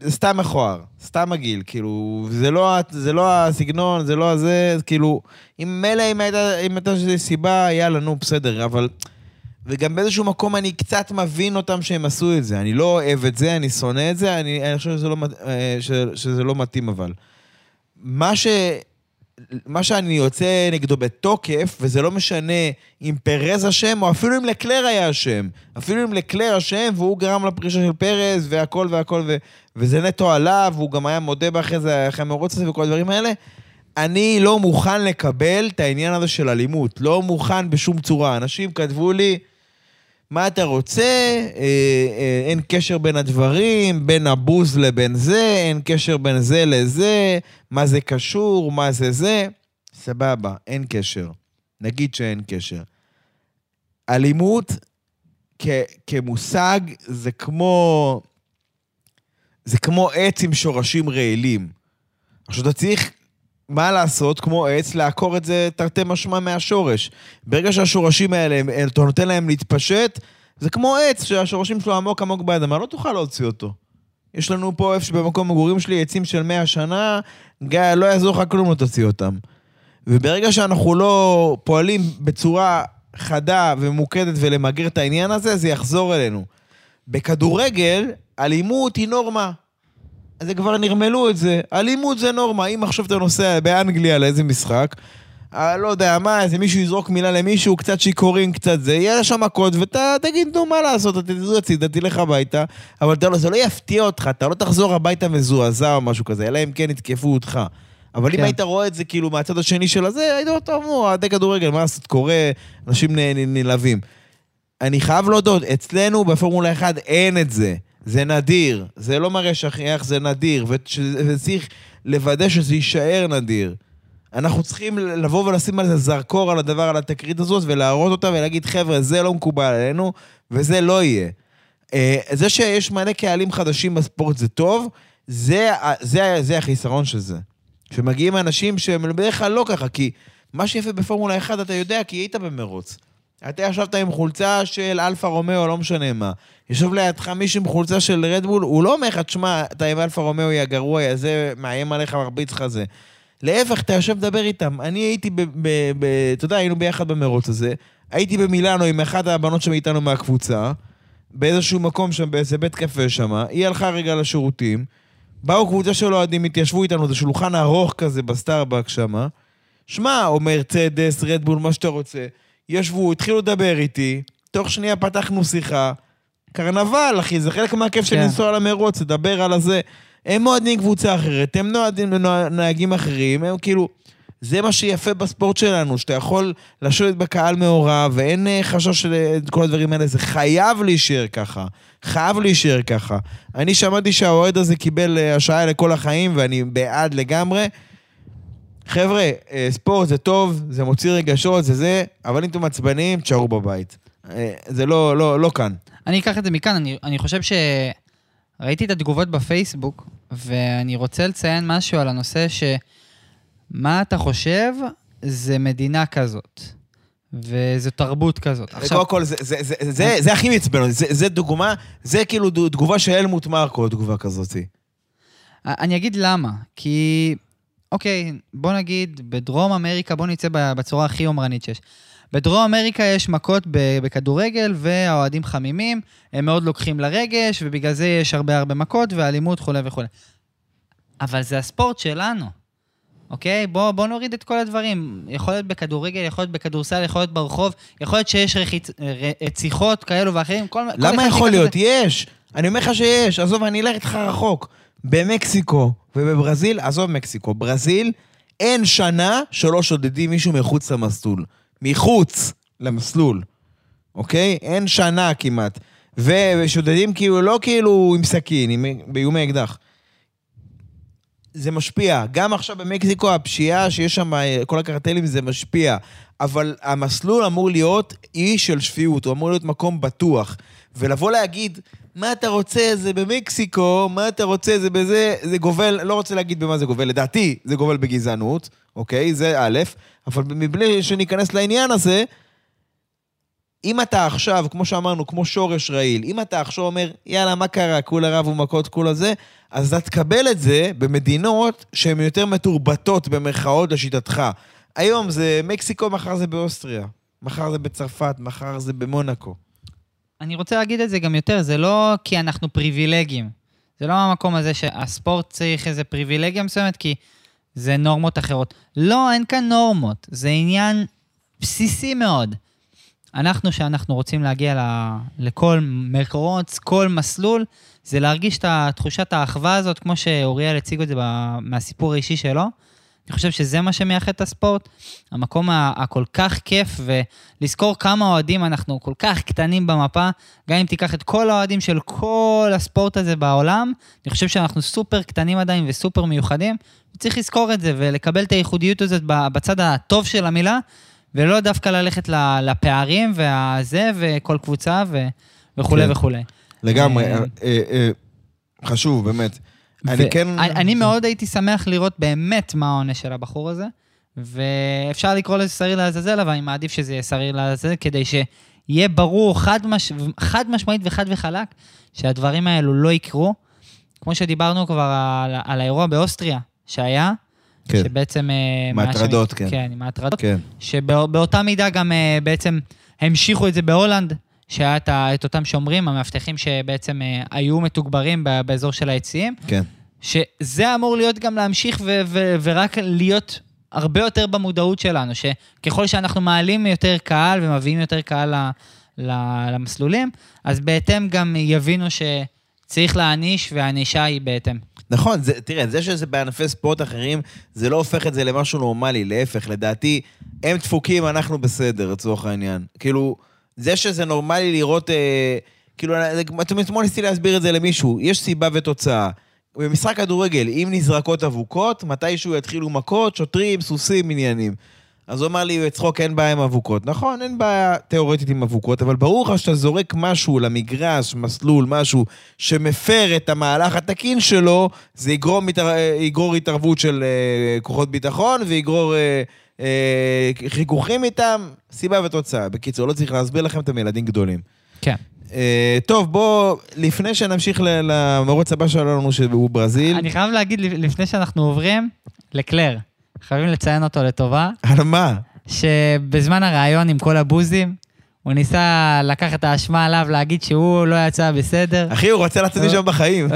זה סתם מכוער, סתם מגעיל, כאילו, זה לא, זה לא הסגנון, זה לא הזה, כאילו, אם מילא אם הייתה, אם הייתה איזושהי סיבה, יאללה, נו, בסדר, אבל... וגם באיזשהו מקום אני קצת מבין אותם שהם עשו את זה. אני לא אוהב את זה, אני שונא את זה, אני, אני חושב שזה לא, מת- אה, שזה לא מתאים אבל. מה, ש, מה שאני יוצא נגדו בתוקף, וזה לא משנה אם פרז אשם, או אפילו אם לקלר היה אשם. אפילו אם לקלר אשם, והוא גרם לפרישה של פרז, והכל והכל, ו, וזה נטו עליו, והוא גם היה מודה באחרי זה, אחרי המרוץ הזה וכל הדברים האלה. אני לא מוכן לקבל את העניין הזה של אלימות. לא מוכן בשום צורה. אנשים כתבו לי, מה אתה רוצה? אה, אה, אין קשר בין הדברים, בין הבוז לבין זה, אין קשר בין זה לזה, מה זה קשור, מה זה זה. סבבה, אין קשר. נגיד שאין קשר. אלימות כ- כמושג זה כמו... זה כמו עץ עם שורשים רעילים. עכשיו אתה צריך, מה לעשות, כמו עץ, לעקור את זה תרתי משמע מהשורש. ברגע שהשורשים האלה, הם- אתה נותן להם להתפשט, זה כמו עץ שהשורשים שלו עמוק עמוק באדמה, לא תוכל להוציא אותו. יש לנו פה איפה שבמקום מגורים שלי עצים של 100 שנה, גיא, לא יעזור לך כלום, לא תוציא אותם. וברגע שאנחנו לא פועלים בצורה חדה וממוקדת ולמגר את העניין הזה, זה יחזור אלינו. בכדורגל, אלימות היא נורמה. אז זה כבר נרמלו את זה. אלימות זה נורמה. אם עכשיו אתה נוסע באנגליה לאיזה משחק, אה, לא יודע מה, איזה מישהו יזרוק מילה למישהו, קצת שיכורים, קצת זה, יהיה שם מכות, ואתה תגיד, נו, מה לעשות, אתה תזוז הצידה, תלך הביתה, אבל אתה לא, זה לא יפתיע אותך, אתה לא תחזור הביתה מזועזע או משהו כזה, אלא אם כן יתקפו אותך. אבל אם כן. היית רואה את זה כאילו מהצד השני של הזה, היית אומר, טוב, נו, אוהדי כדורגל, מה לעשות, קורה, אנשים נ- נ- נלהבים. אני חייב להודות, אצלנו בפורמולה 1 אין את זה. זה נדיר, זה לא מראה שכיח, זה נדיר, וצריך לוודא שזה יישאר נדיר. אנחנו צריכים לבוא ולשים על זה זרקור על הדבר, על התקרית הזאת, ולהראות אותה ולהגיד, חבר'ה, זה לא מקובל עלינו, וזה לא יהיה. אה, זה שיש מלא קהלים חדשים בספורט זה טוב, זה, זה, זה החיסרון של זה. שמגיעים אנשים שהם בדרך כלל לא ככה, כי מה שיפה בפורמולה 1, אתה יודע, כי היית במרוץ. אתה ישבת עם חולצה של אלפה רומאו, לא משנה מה. יושב לידך מישהו עם חולצה של רדבול, הוא לא אומר לך, תשמע, אתה עם אלפה רומאו, יא גרוע, יא זה, מאיים עליך, מרביץ לך זה. להפך, אתה יושב לדבר איתם. אני הייתי, ב, אתה יודע, היינו ביחד במרוץ הזה. הייתי במילאנו עם אחת הבנות שם איתנו מהקבוצה, באיזשהו מקום שם, באיזה בית קפה שם. היא הלכה רגע לשירותים. באו קבוצה של אוהדים, התיישבו איתנו, זה שולחן ארוך כזה בסטארבק שם. שמע, או מרצדס, רדבול, מה שאתה רוצה. ישבו, התחילו לדבר איתי, תוך שנייה פתחנו שיחה. קרנבל, אחי, זה חלק מהכיף של כן. לנסוע למרוץ, לדבר על הזה. הם אוהדים קבוצה אחרת, הם נועדים לנהגים אחרים, הם כאילו... זה מה שיפה בספורט שלנו, שאתה יכול לשבת בקהל מעורב, ואין אה, חשש של כל הדברים האלה, זה חייב להישאר ככה. חייב להישאר ככה. אני שמעתי שהאוהד הזה קיבל אה, השעיה לכל החיים, ואני בעד לגמרי. חבר'ה, אה, ספורט זה טוב, זה מוציא רגשות, זה זה, אבל אם אתם עצבניים, תשארו בבית. אה, זה לא, לא, לא כאן. אני אקח את זה מכאן, אני, אני חושב ש... ראיתי את התגובות בפייסבוק, ואני רוצה לציין משהו על הנושא ש... מה אתה חושב זה מדינה כזאת, וזו תרבות כזאת. קודם כל, זה, זה, זה, זה, זה הכי מעצבן אותי, זה, זה דוגמה, זה כאילו תגובה של אלמוט מרקו, תגובה כזאת. אני אגיד למה. כי, אוקיי, בוא נגיד, בדרום אמריקה, בוא נצא בצורה הכי יומרנית שיש. בדרום אמריקה יש מכות בכדורגל, והאוהדים חמימים, הם מאוד לוקחים לרגש, ובגלל זה יש הרבה הרבה מכות, ואלימות וכולי וכולי. אבל זה הספורט שלנו, אוקיי? בוא, בוא נוריד את כל הדברים. יכול להיות בכדורגל, יכול להיות בכדורסל, יכול להיות ברחוב, יכול להיות שיש רחיצ... רציחות כאלו ואחרים. כל, כל למה אחד יכול להיות? זה. יש. אני אומר לך שיש. עזוב, אני אלך איתך רחוק. במקסיקו ובברזיל, עזוב מקסיקו, ברזיל, אין שנה שלא שודדים מישהו מחוץ למסלול. מחוץ למסלול, אוקיי? אין שנה כמעט. ושודדים כאילו, לא כאילו עם סכין, עם, באיומי אקדח. זה משפיע. גם עכשיו במקסיקו, הפשיעה שיש שם, כל הקרטלים, זה משפיע. אבל המסלול אמור להיות אי של שפיות, הוא אמור להיות מקום בטוח. ולבוא להגיד, מה אתה רוצה, זה במקסיקו, מה אתה רוצה, זה בזה, זה גובל, לא רוצה להגיד במה זה גובל, לדעתי זה גובל בגזענות, אוקיי? זה א', אבל מבלי שניכנס לעניין הזה, אם אתה עכשיו, כמו שאמרנו, כמו שורש רעיל, אם אתה עכשיו אומר, יאללה, מה קרה, כולה רבו מכות, כולה זה, אז אתה תקבל את זה במדינות שהן יותר מתורבתות במרכאות לשיטתך. היום זה מקסיקו, מחר זה באוסטריה. מחר זה בצרפת, מחר זה במונקו. אני רוצה להגיד את זה גם יותר, זה לא כי אנחנו פריבילגים. זה לא המקום הזה שהספורט צריך איזה פריבילגיה מסוימת, כי זה נורמות אחרות. לא, אין כאן נורמות, זה עניין בסיסי מאוד. אנחנו, שאנחנו רוצים להגיע ל, לכל מרוץ, כל מסלול, זה להרגיש את תחושת האחווה הזאת, כמו שאוריאל הציג את זה מהסיפור האישי שלו. אני חושב שזה מה שמייחד את הספורט, המקום הכל כך כיף, ולזכור כמה אוהדים אנחנו כל כך קטנים במפה, גם אם תיקח את כל האוהדים של כל הספורט הזה בעולם, אני חושב שאנחנו סופר קטנים עדיין וסופר מיוחדים, וצריך לזכור את זה ולקבל את הייחודיות הזאת בצד הטוב של המילה, ולא דווקא ללכת לפערים והזה, וכל קבוצה ו... וכולי כן. וכולי. לגמרי, אה, אה, אה, חשוב, באמת. אני כן... אני מאוד הייתי שמח לראות באמת מה העונש של הבחור הזה, ואפשר לקרוא לזה שריר לעזאזל, אבל אני מעדיף שזה יהיה שריר לעזאזל, כדי שיהיה ברור חד, מש... חד משמעית וחד וחלק שהדברים האלו לא יקרו. כמו שדיברנו כבר על, על האירוע באוסטריה שהיה, כן. שבעצם... מהטרדות, כן. כן, עם ההטרדות. כן. שבאותה מידה גם אה, בעצם המשיכו את זה בהולנד, שהיה את, את אותם שומרים, המאבטחים שבעצם אה, היו מתוגברים באזור של היציאים. כן. שזה אמור להיות גם להמשיך ו- ו- ורק להיות הרבה יותר במודעות שלנו, שככל שאנחנו מעלים יותר קהל ומביאים יותר קהל למסלולים, אז בהתאם גם יבינו שצריך להעניש, והענישה היא בהתאם. נכון, זה, תראה, זה שזה בענפי ספורט אחרים, זה לא הופך את זה למשהו נורמלי, להפך, לדעתי, הם דפוקים, אנחנו בסדר, לצורך העניין. כאילו, זה שזה נורמלי לראות, אה, כאילו, אתמול ניסיתי להסביר את זה למישהו, יש סיבה ותוצאה. במשחק כדורגל, אם נזרקות אבוקות, מתישהו יתחילו מכות, שוטרים, סוסים, עניינים. אז הוא אמר לי בצחוק, אין בעיה עם אבוקות. נכון, אין בעיה תיאורטית עם אבוקות, אבל ברור לך שאתה זורק משהו למגרש, מסלול, משהו שמפר את המהלך התקין שלו, זה יגרור, מתער... יגרור התערבות של uh, כוחות ביטחון ויגרור uh, uh, חיכוכים איתם, סיבה ותוצאה. בקיצור, לא צריך להסביר לכם, אתם ילדים גדולים. כן. Uh, טוב, בוא, לפני שנמשיך למרוץ הבא שלנו, שהוא ברזיל... אני חייב להגיד, לפני שאנחנו עוברים, לקלר. חייבים לציין אותו לטובה. על מה? שבזמן הראיון עם כל הבוזים, הוא ניסה לקחת את האשמה עליו, להגיד שהוא לא יצא בסדר. אחי, הוא רוצה לצאת משם בחיים.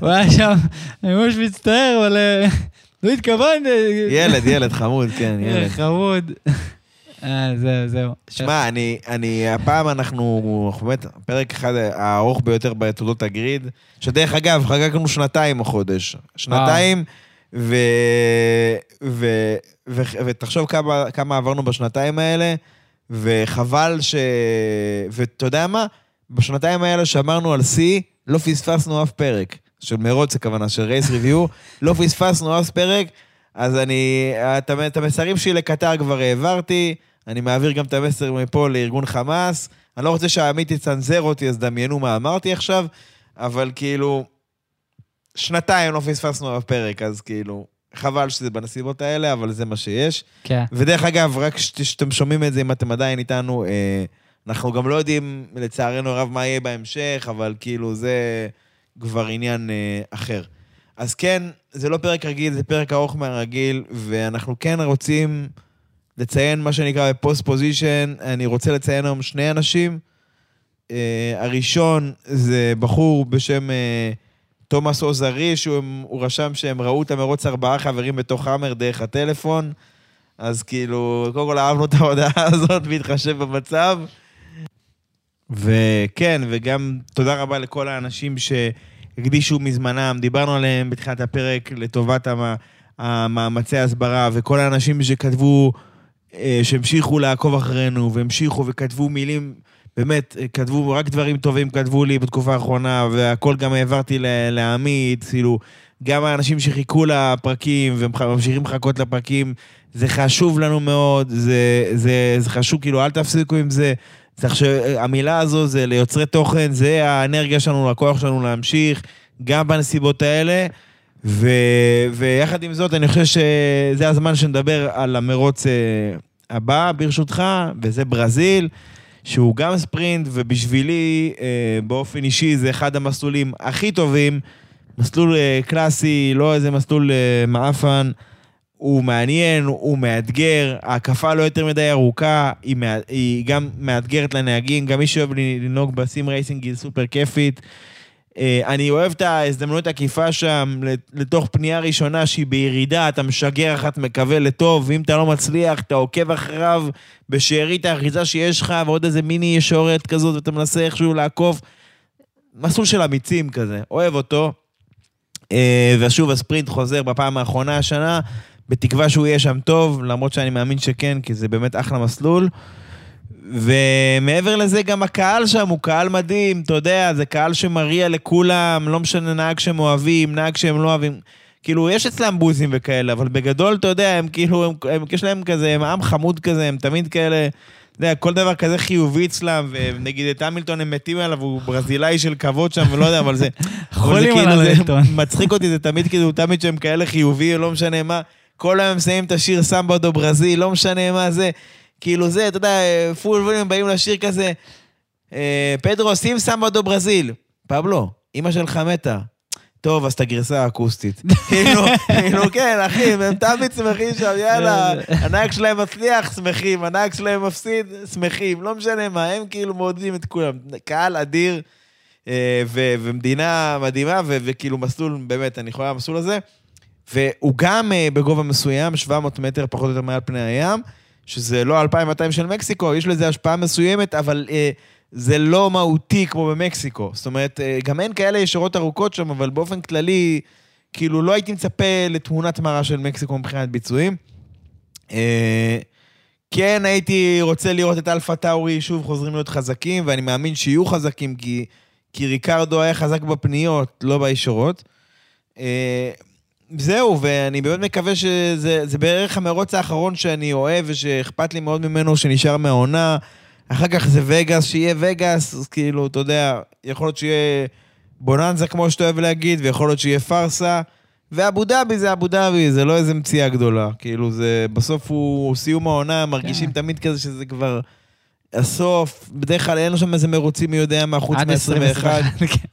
הוא היה שם, אני ממש מצטער, אבל אה, לא התכוונתי. ילד, ילד, חמוד, כן, ילד. חמוד. אה, זהו, זהו. שמע, אני, אני, הפעם אנחנו, אנחנו באמת, פרק אחד הארוך ביותר בתעודות הגריד, שדרך אגב, חגגנו שנתיים החודש. שנתיים. ו... ו... ו... ותחשוב כמה, כמה עברנו בשנתיים האלה, וחבל ש... ואתה יודע מה? בשנתיים האלה שאמרנו על שיא, לא פספסנו אף פרק. של מרוץ הכוונה, של רייס ריוויו, <laughs> לא פספסנו אף פרק, אז אני... את המסרים שלי לקטר כבר העברתי, אני מעביר גם את המסר מפה לארגון חמאס. אני לא רוצה שהעמית יצנזר אותי, אז דמיינו מה אמרתי עכשיו, אבל כאילו... שנתיים לא פספסנו בפרק, אז כאילו, חבל שזה בנסיבות האלה, אבל זה מה שיש. כן. ודרך אגב, רק כשאתם שומעים את זה, אם אתם עדיין איתנו, אה, אנחנו גם לא יודעים, לצערנו הרב, מה יהיה בהמשך, אבל כאילו, זה כבר עניין אה, אחר. אז כן, זה לא פרק רגיל, זה פרק ארוך מהרגיל, ואנחנו כן רוצים לציין מה שנקרא בפוסט פוזיישן. אני רוצה לציין היום שני אנשים. אה, הראשון זה בחור בשם... אה, תומאס עוזרי, שהוא רשם שהם ראו את המרוץ ארבעה חברים בתוך האמר דרך הטלפון, אז כאילו, קודם כל אהבנו את ההודעה הזאת בהתחשב במצב. וכן, וגם תודה רבה לכל האנשים שהקדישו מזמנם, דיברנו עליהם בתחילת הפרק לטובת המאמצי ההסברה, וכל האנשים שכתבו, אה, שהמשיכו לעקוב אחרינו, והמשיכו וכתבו מילים באמת, כתבו רק דברים טובים, כתבו לי בתקופה האחרונה, והכל גם העברתי לעמית, כאילו, גם האנשים שחיכו לפרקים וממשיכים לחכות לפרקים, זה חשוב לנו מאוד, זה, זה, זה חשוב, כאילו, אל תפסיקו עם זה. צריך שהמילה הזו זה ליוצרי תוכן, זה האנרגיה שלנו, הכוח שלנו להמשיך, גם בנסיבות האלה. ו, ויחד עם זאת, אני חושב שזה הזמן שנדבר על המרוץ אה, הבא, ברשותך, וזה ברזיל. שהוא גם ספרינט, ובשבילי, אה, באופן אישי, זה אחד המסלולים הכי טובים. מסלול אה, קלאסי, לא איזה מסלול מעפן. הוא מעניין, הוא מאתגר, ההקפה לא יותר מדי ארוכה, היא, מא... היא גם מאתגרת לנהגים, גם מי שאוהב לנהוג בסים רייסינג היא סופר כיפית. אה, אני אוהב את ההזדמנות העקיפה שם לתוך פנייה ראשונה שהיא בירידה, אתה משגר אחת, מקווה לטוב, ואם אתה לא מצליח, אתה עוקב אחריו בשארית האחיזה שיש לך, ועוד איזה מיני ישורת כזאת, ואתה מנסה איכשהו לעקוף. מסלול של אמיצים כזה, אוהב אותו. אה, ושוב, הספרינט חוזר בפעם האחרונה השנה, בתקווה שהוא יהיה שם טוב, למרות שאני מאמין שכן, כי זה באמת אחלה מסלול. ומעבר לזה, גם הקהל שם הוא קהל מדהים, אתה יודע, זה קהל שמריע לכולם, לא משנה נהג שהם אוהבים, נהג שהם לא אוהבים. כאילו, יש אצלם בוזים וכאלה, אבל בגדול, אתה יודע, הם כאילו, הם, הם, יש להם כזה, הם עם חמוד כזה, הם תמיד כאלה, אתה יודע, כל דבר כזה חיובי אצלם, ונגיד את המילטון הם מתים עליו, הוא ברזילאי של כבוד שם, ולא יודע, אבל זה... חולים על המילטון. מצחיק אותי, זה תמיד כאילו, תמיד שהם כאלה חיובי, לא משנה מה. כל היום מסיים את השיר סמבה דו ברזיל, לא משנה מה זה. כאילו זה, אתה יודע, פול ווליום באים לשיר כזה, אה, פדרו, שים סמבה דו ברזיל. פבלו, אמא שלך מתה. טוב, אז את הגרסה האקוסטית. <laughs> כאילו, כאילו, כן, אחי, הם תמיד שמחים שם, יאללה, הנהג שלהם מצליח, שמחים, הנהג שלהם מפסיד, שמחים, לא משנה מה, הם כאילו מעודדים את כולם. קהל אדיר, אה, ומדינה מדהימה, וכאילו מסלול, באמת, אני חושב המסלול הזה. והוא גם אה, בגובה מסוים, 700 מטר פחות או יותר מעל פני הים, שזה לא 2,200 של מקסיקו, יש לזה השפעה מסוימת, אבל אה, זה לא מהותי כמו במקסיקו. זאת אומרת, אה, גם אין כאלה ישרות ארוכות שם, אבל באופן כללי, כאילו לא הייתי מצפה לתמונת מראה של מקסיקו מבחינת ביצועים. אה, כן, הייתי רוצה לראות את אלפה טאורי שוב חוזרים להיות חזקים, ואני מאמין שיהיו חזקים, כי, כי ריקרדו היה חזק בפניות, לא בישורות. זהו, ואני באמת מקווה שזה בערך המרוץ האחרון שאני אוהב ושאכפת לי מאוד ממנו שנשאר מהעונה. אחר כך זה וגאס, שיהיה וגאס, אז כאילו, אתה יודע, יכול להיות שיהיה בוננזה, כמו שאתה אוהב להגיד, ויכול להיות שיהיה פארסה. ואבו דאבי זה אבו דאבי, זה לא איזה מציאה גדולה. כאילו, זה, בסוף הוא סיום העונה, מרגישים כן. תמיד כזה שזה כבר הסוף. בדרך כלל אין לו שם איזה מרוצים מי יודע מה, חוץ מ-21.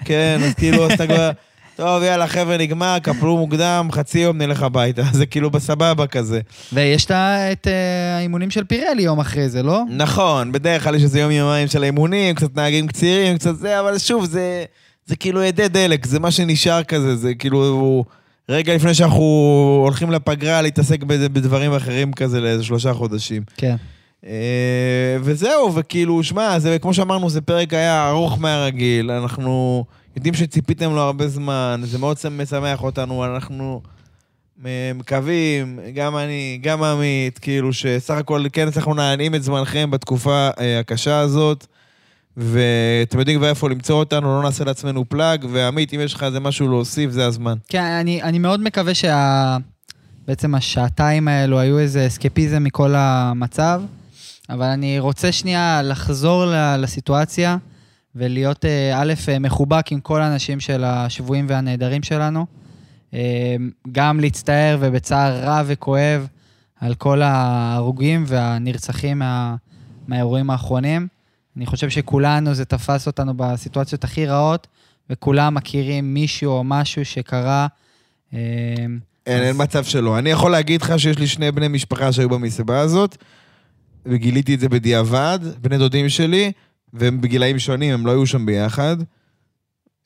כן, אז כאילו, אז אתה כבר... <laughs> טוב, יאללה, חבר'ה, נגמר, קפלו מוקדם, חצי יום נלך הביתה. <laughs> זה כאילו בסבבה כזה. ויש את אה, האימונים של פירלי יום אחרי זה, לא? נכון, בדרך כלל יש איזה יום-יומיים של האימונים, קצת נהגים קצירים, קצת זה, אבל שוב, זה, זה כאילו אדי דלק, זה מה שנשאר כזה, זה כאילו... רגע לפני שאנחנו הולכים לפגרה להתעסק בדברים אחרים כזה לאיזה שלושה חודשים. כן. אה, וזהו, וכאילו, שמע, זה כמו שאמרנו, זה פרק היה ארוך מהרגיל, אנחנו... יודעים שציפיתם לו הרבה זמן, זה מאוד משמח אותנו, אנחנו מקווים, גם אני, גם עמית, כאילו שסך הכל כן הצלחנו להנעים את זמנכם בתקופה אה, הקשה הזאת, ואתם יודעים כבר איפה למצוא אותנו, לא נעשה לעצמנו פלאג, ועמית, אם יש לך איזה משהו להוסיף, זה הזמן. כן, אני, אני מאוד מקווה שה... בעצם השעתיים האלו היו איזה אסקפיזם מכל המצב, אבל אני רוצה שנייה לחזור לסיטואציה. ולהיות אה, א', אה, מחובק עם כל האנשים של השבויים והנעדרים שלנו. אה, גם להצטער ובצער רב וכואב על כל ההרוגים והנרצחים מה, מהאירועים האחרונים. אני חושב שכולנו, זה תפס אותנו בסיטואציות הכי רעות, וכולם מכירים מישהו או משהו שקרה. אין, אז... אין מצב שלא. אני יכול להגיד לך שיש לי שני בני משפחה שהיו במסיבה הזאת, וגיליתי את זה בדיעבד, בני דודים שלי, והם בגילאים שונים, הם לא היו שם ביחד.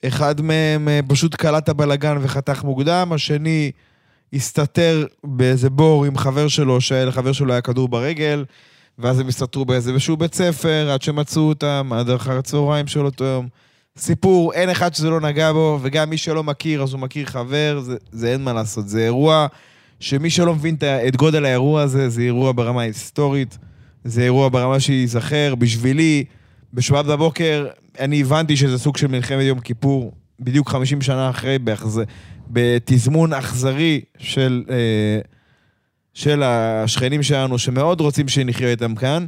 אחד מהם אה, פשוט קלט את הבלגן וחתך מוקדם, השני הסתתר באיזה בור עם חבר שלו, שלחבר שלו היה כדור ברגל, ואז הם הסתתרו באיזה איזשהו בית ספר, עד שמצאו אותם, עד אחר הצהריים של אותו יום. סיפור, אין אחד שזה לא נגע בו, וגם מי שלא מכיר, אז הוא מכיר חבר, זה, זה אין מה לעשות. זה אירוע שמי שלא מבין את גודל האירוע הזה, זה אירוע ברמה היסטורית, זה אירוע ברמה שייזכר. בשבילי, בשבת בבוקר אני הבנתי שזה סוג של מלחמת יום כיפור, בדיוק 50 שנה אחרי, באחז... בתזמון אכזרי של, אה, של השכנים שלנו, שמאוד רוצים שנחיה איתם כאן.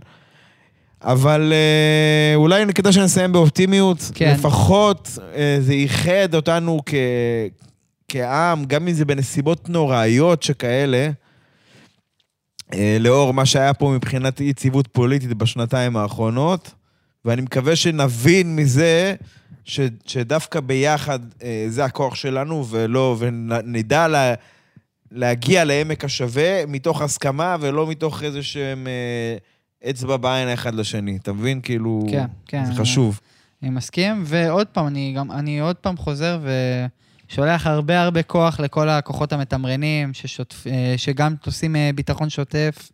אבל אה, אולי כדאי שנסיים באופטימיות. כן. לפחות אה, זה איחד אותנו כ... כעם, גם אם זה בנסיבות נוראיות שכאלה, לאור מה שהיה פה מבחינת יציבות פוליטית בשנתיים האחרונות. ואני מקווה שנבין מזה ש, שדווקא ביחד אה, זה הכוח שלנו, ולא, ונדע לה, להגיע לעמק השווה מתוך הסכמה, ולא מתוך איזה שהם אה, אצבע בעין האחד לשני. אתה מבין? כאילו, כן, כן. זה חשוב. אני מסכים, ועוד פעם, אני גם, אני עוד פעם חוזר ושולח הרבה הרבה כוח לכל הכוחות המתמרנים, ששוטף, אה, שגם עושים אה, ביטחון שוטף,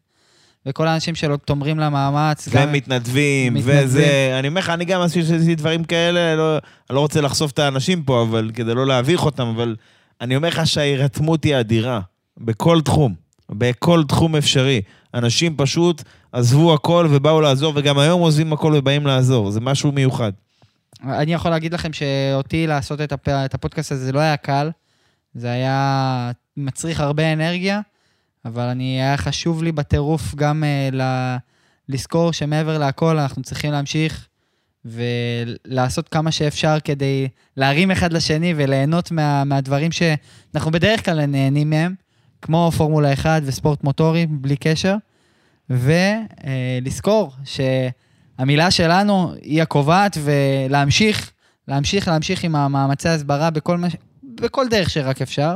וכל האנשים שלא תומרים למאמץ. ומתנדבים, מתנדבים. וזה... אני אומר לך, אני גם עשיתי דברים כאלה, לא, אני לא רוצה לחשוף את האנשים פה, אבל כדי לא להביך אותם, אבל אני אומר לך שההירתמות היא אדירה, בכל תחום, בכל תחום אפשרי. אנשים פשוט עזבו הכל ובאו לעזור, וגם היום עוזבים הכל ובאים לעזור, זה משהו מיוחד. אני יכול להגיד לכם שאותי לעשות את, הפ... את הפודקאסט הזה זה לא היה קל, זה היה מצריך הרבה אנרגיה, אבל אני, היה חשוב לי בטירוף גם uh, ל... לזכור שמעבר להכל אנחנו צריכים להמשיך ולעשות כמה שאפשר כדי להרים אחד לשני וליהנות מה... מהדברים שאנחנו בדרך כלל נהנים מהם, כמו פורמולה 1 וספורט מוטורי, בלי קשר, ולזכור שהמילה שלנו היא הקובעת, ולהמשיך, להמשיך, להמשיך עם המאמצי ההסברה בכל, מש... בכל דרך שרק אפשר.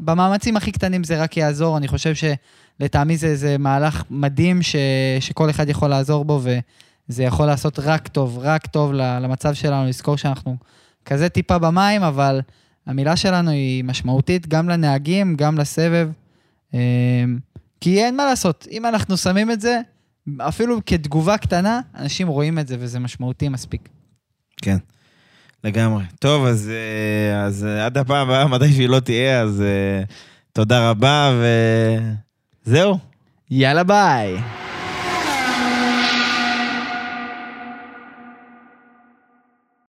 במאמצים הכי קטנים זה רק יעזור, אני חושב שלטעמי זה, זה מהלך מדהים ש... שכל אחד יכול לעזור בו, וזה יכול לעשות רק טוב, רק טוב למצב שלנו, לזכור שאנחנו כזה טיפה במים, אבל המילה שלנו היא משמעותית גם לנהגים, גם לסבב. אמ, כי אין מה לעשות, אם אנחנו שמים את זה, אפילו כתגובה קטנה, אנשים רואים את זה וזה משמעותי מספיק. כן, לגמרי. טוב, אז, אה, אז אה, עד הפעם הבאה, מתי שהיא לא תהיה, אז אה, תודה רבה, וזהו. יאללה ביי.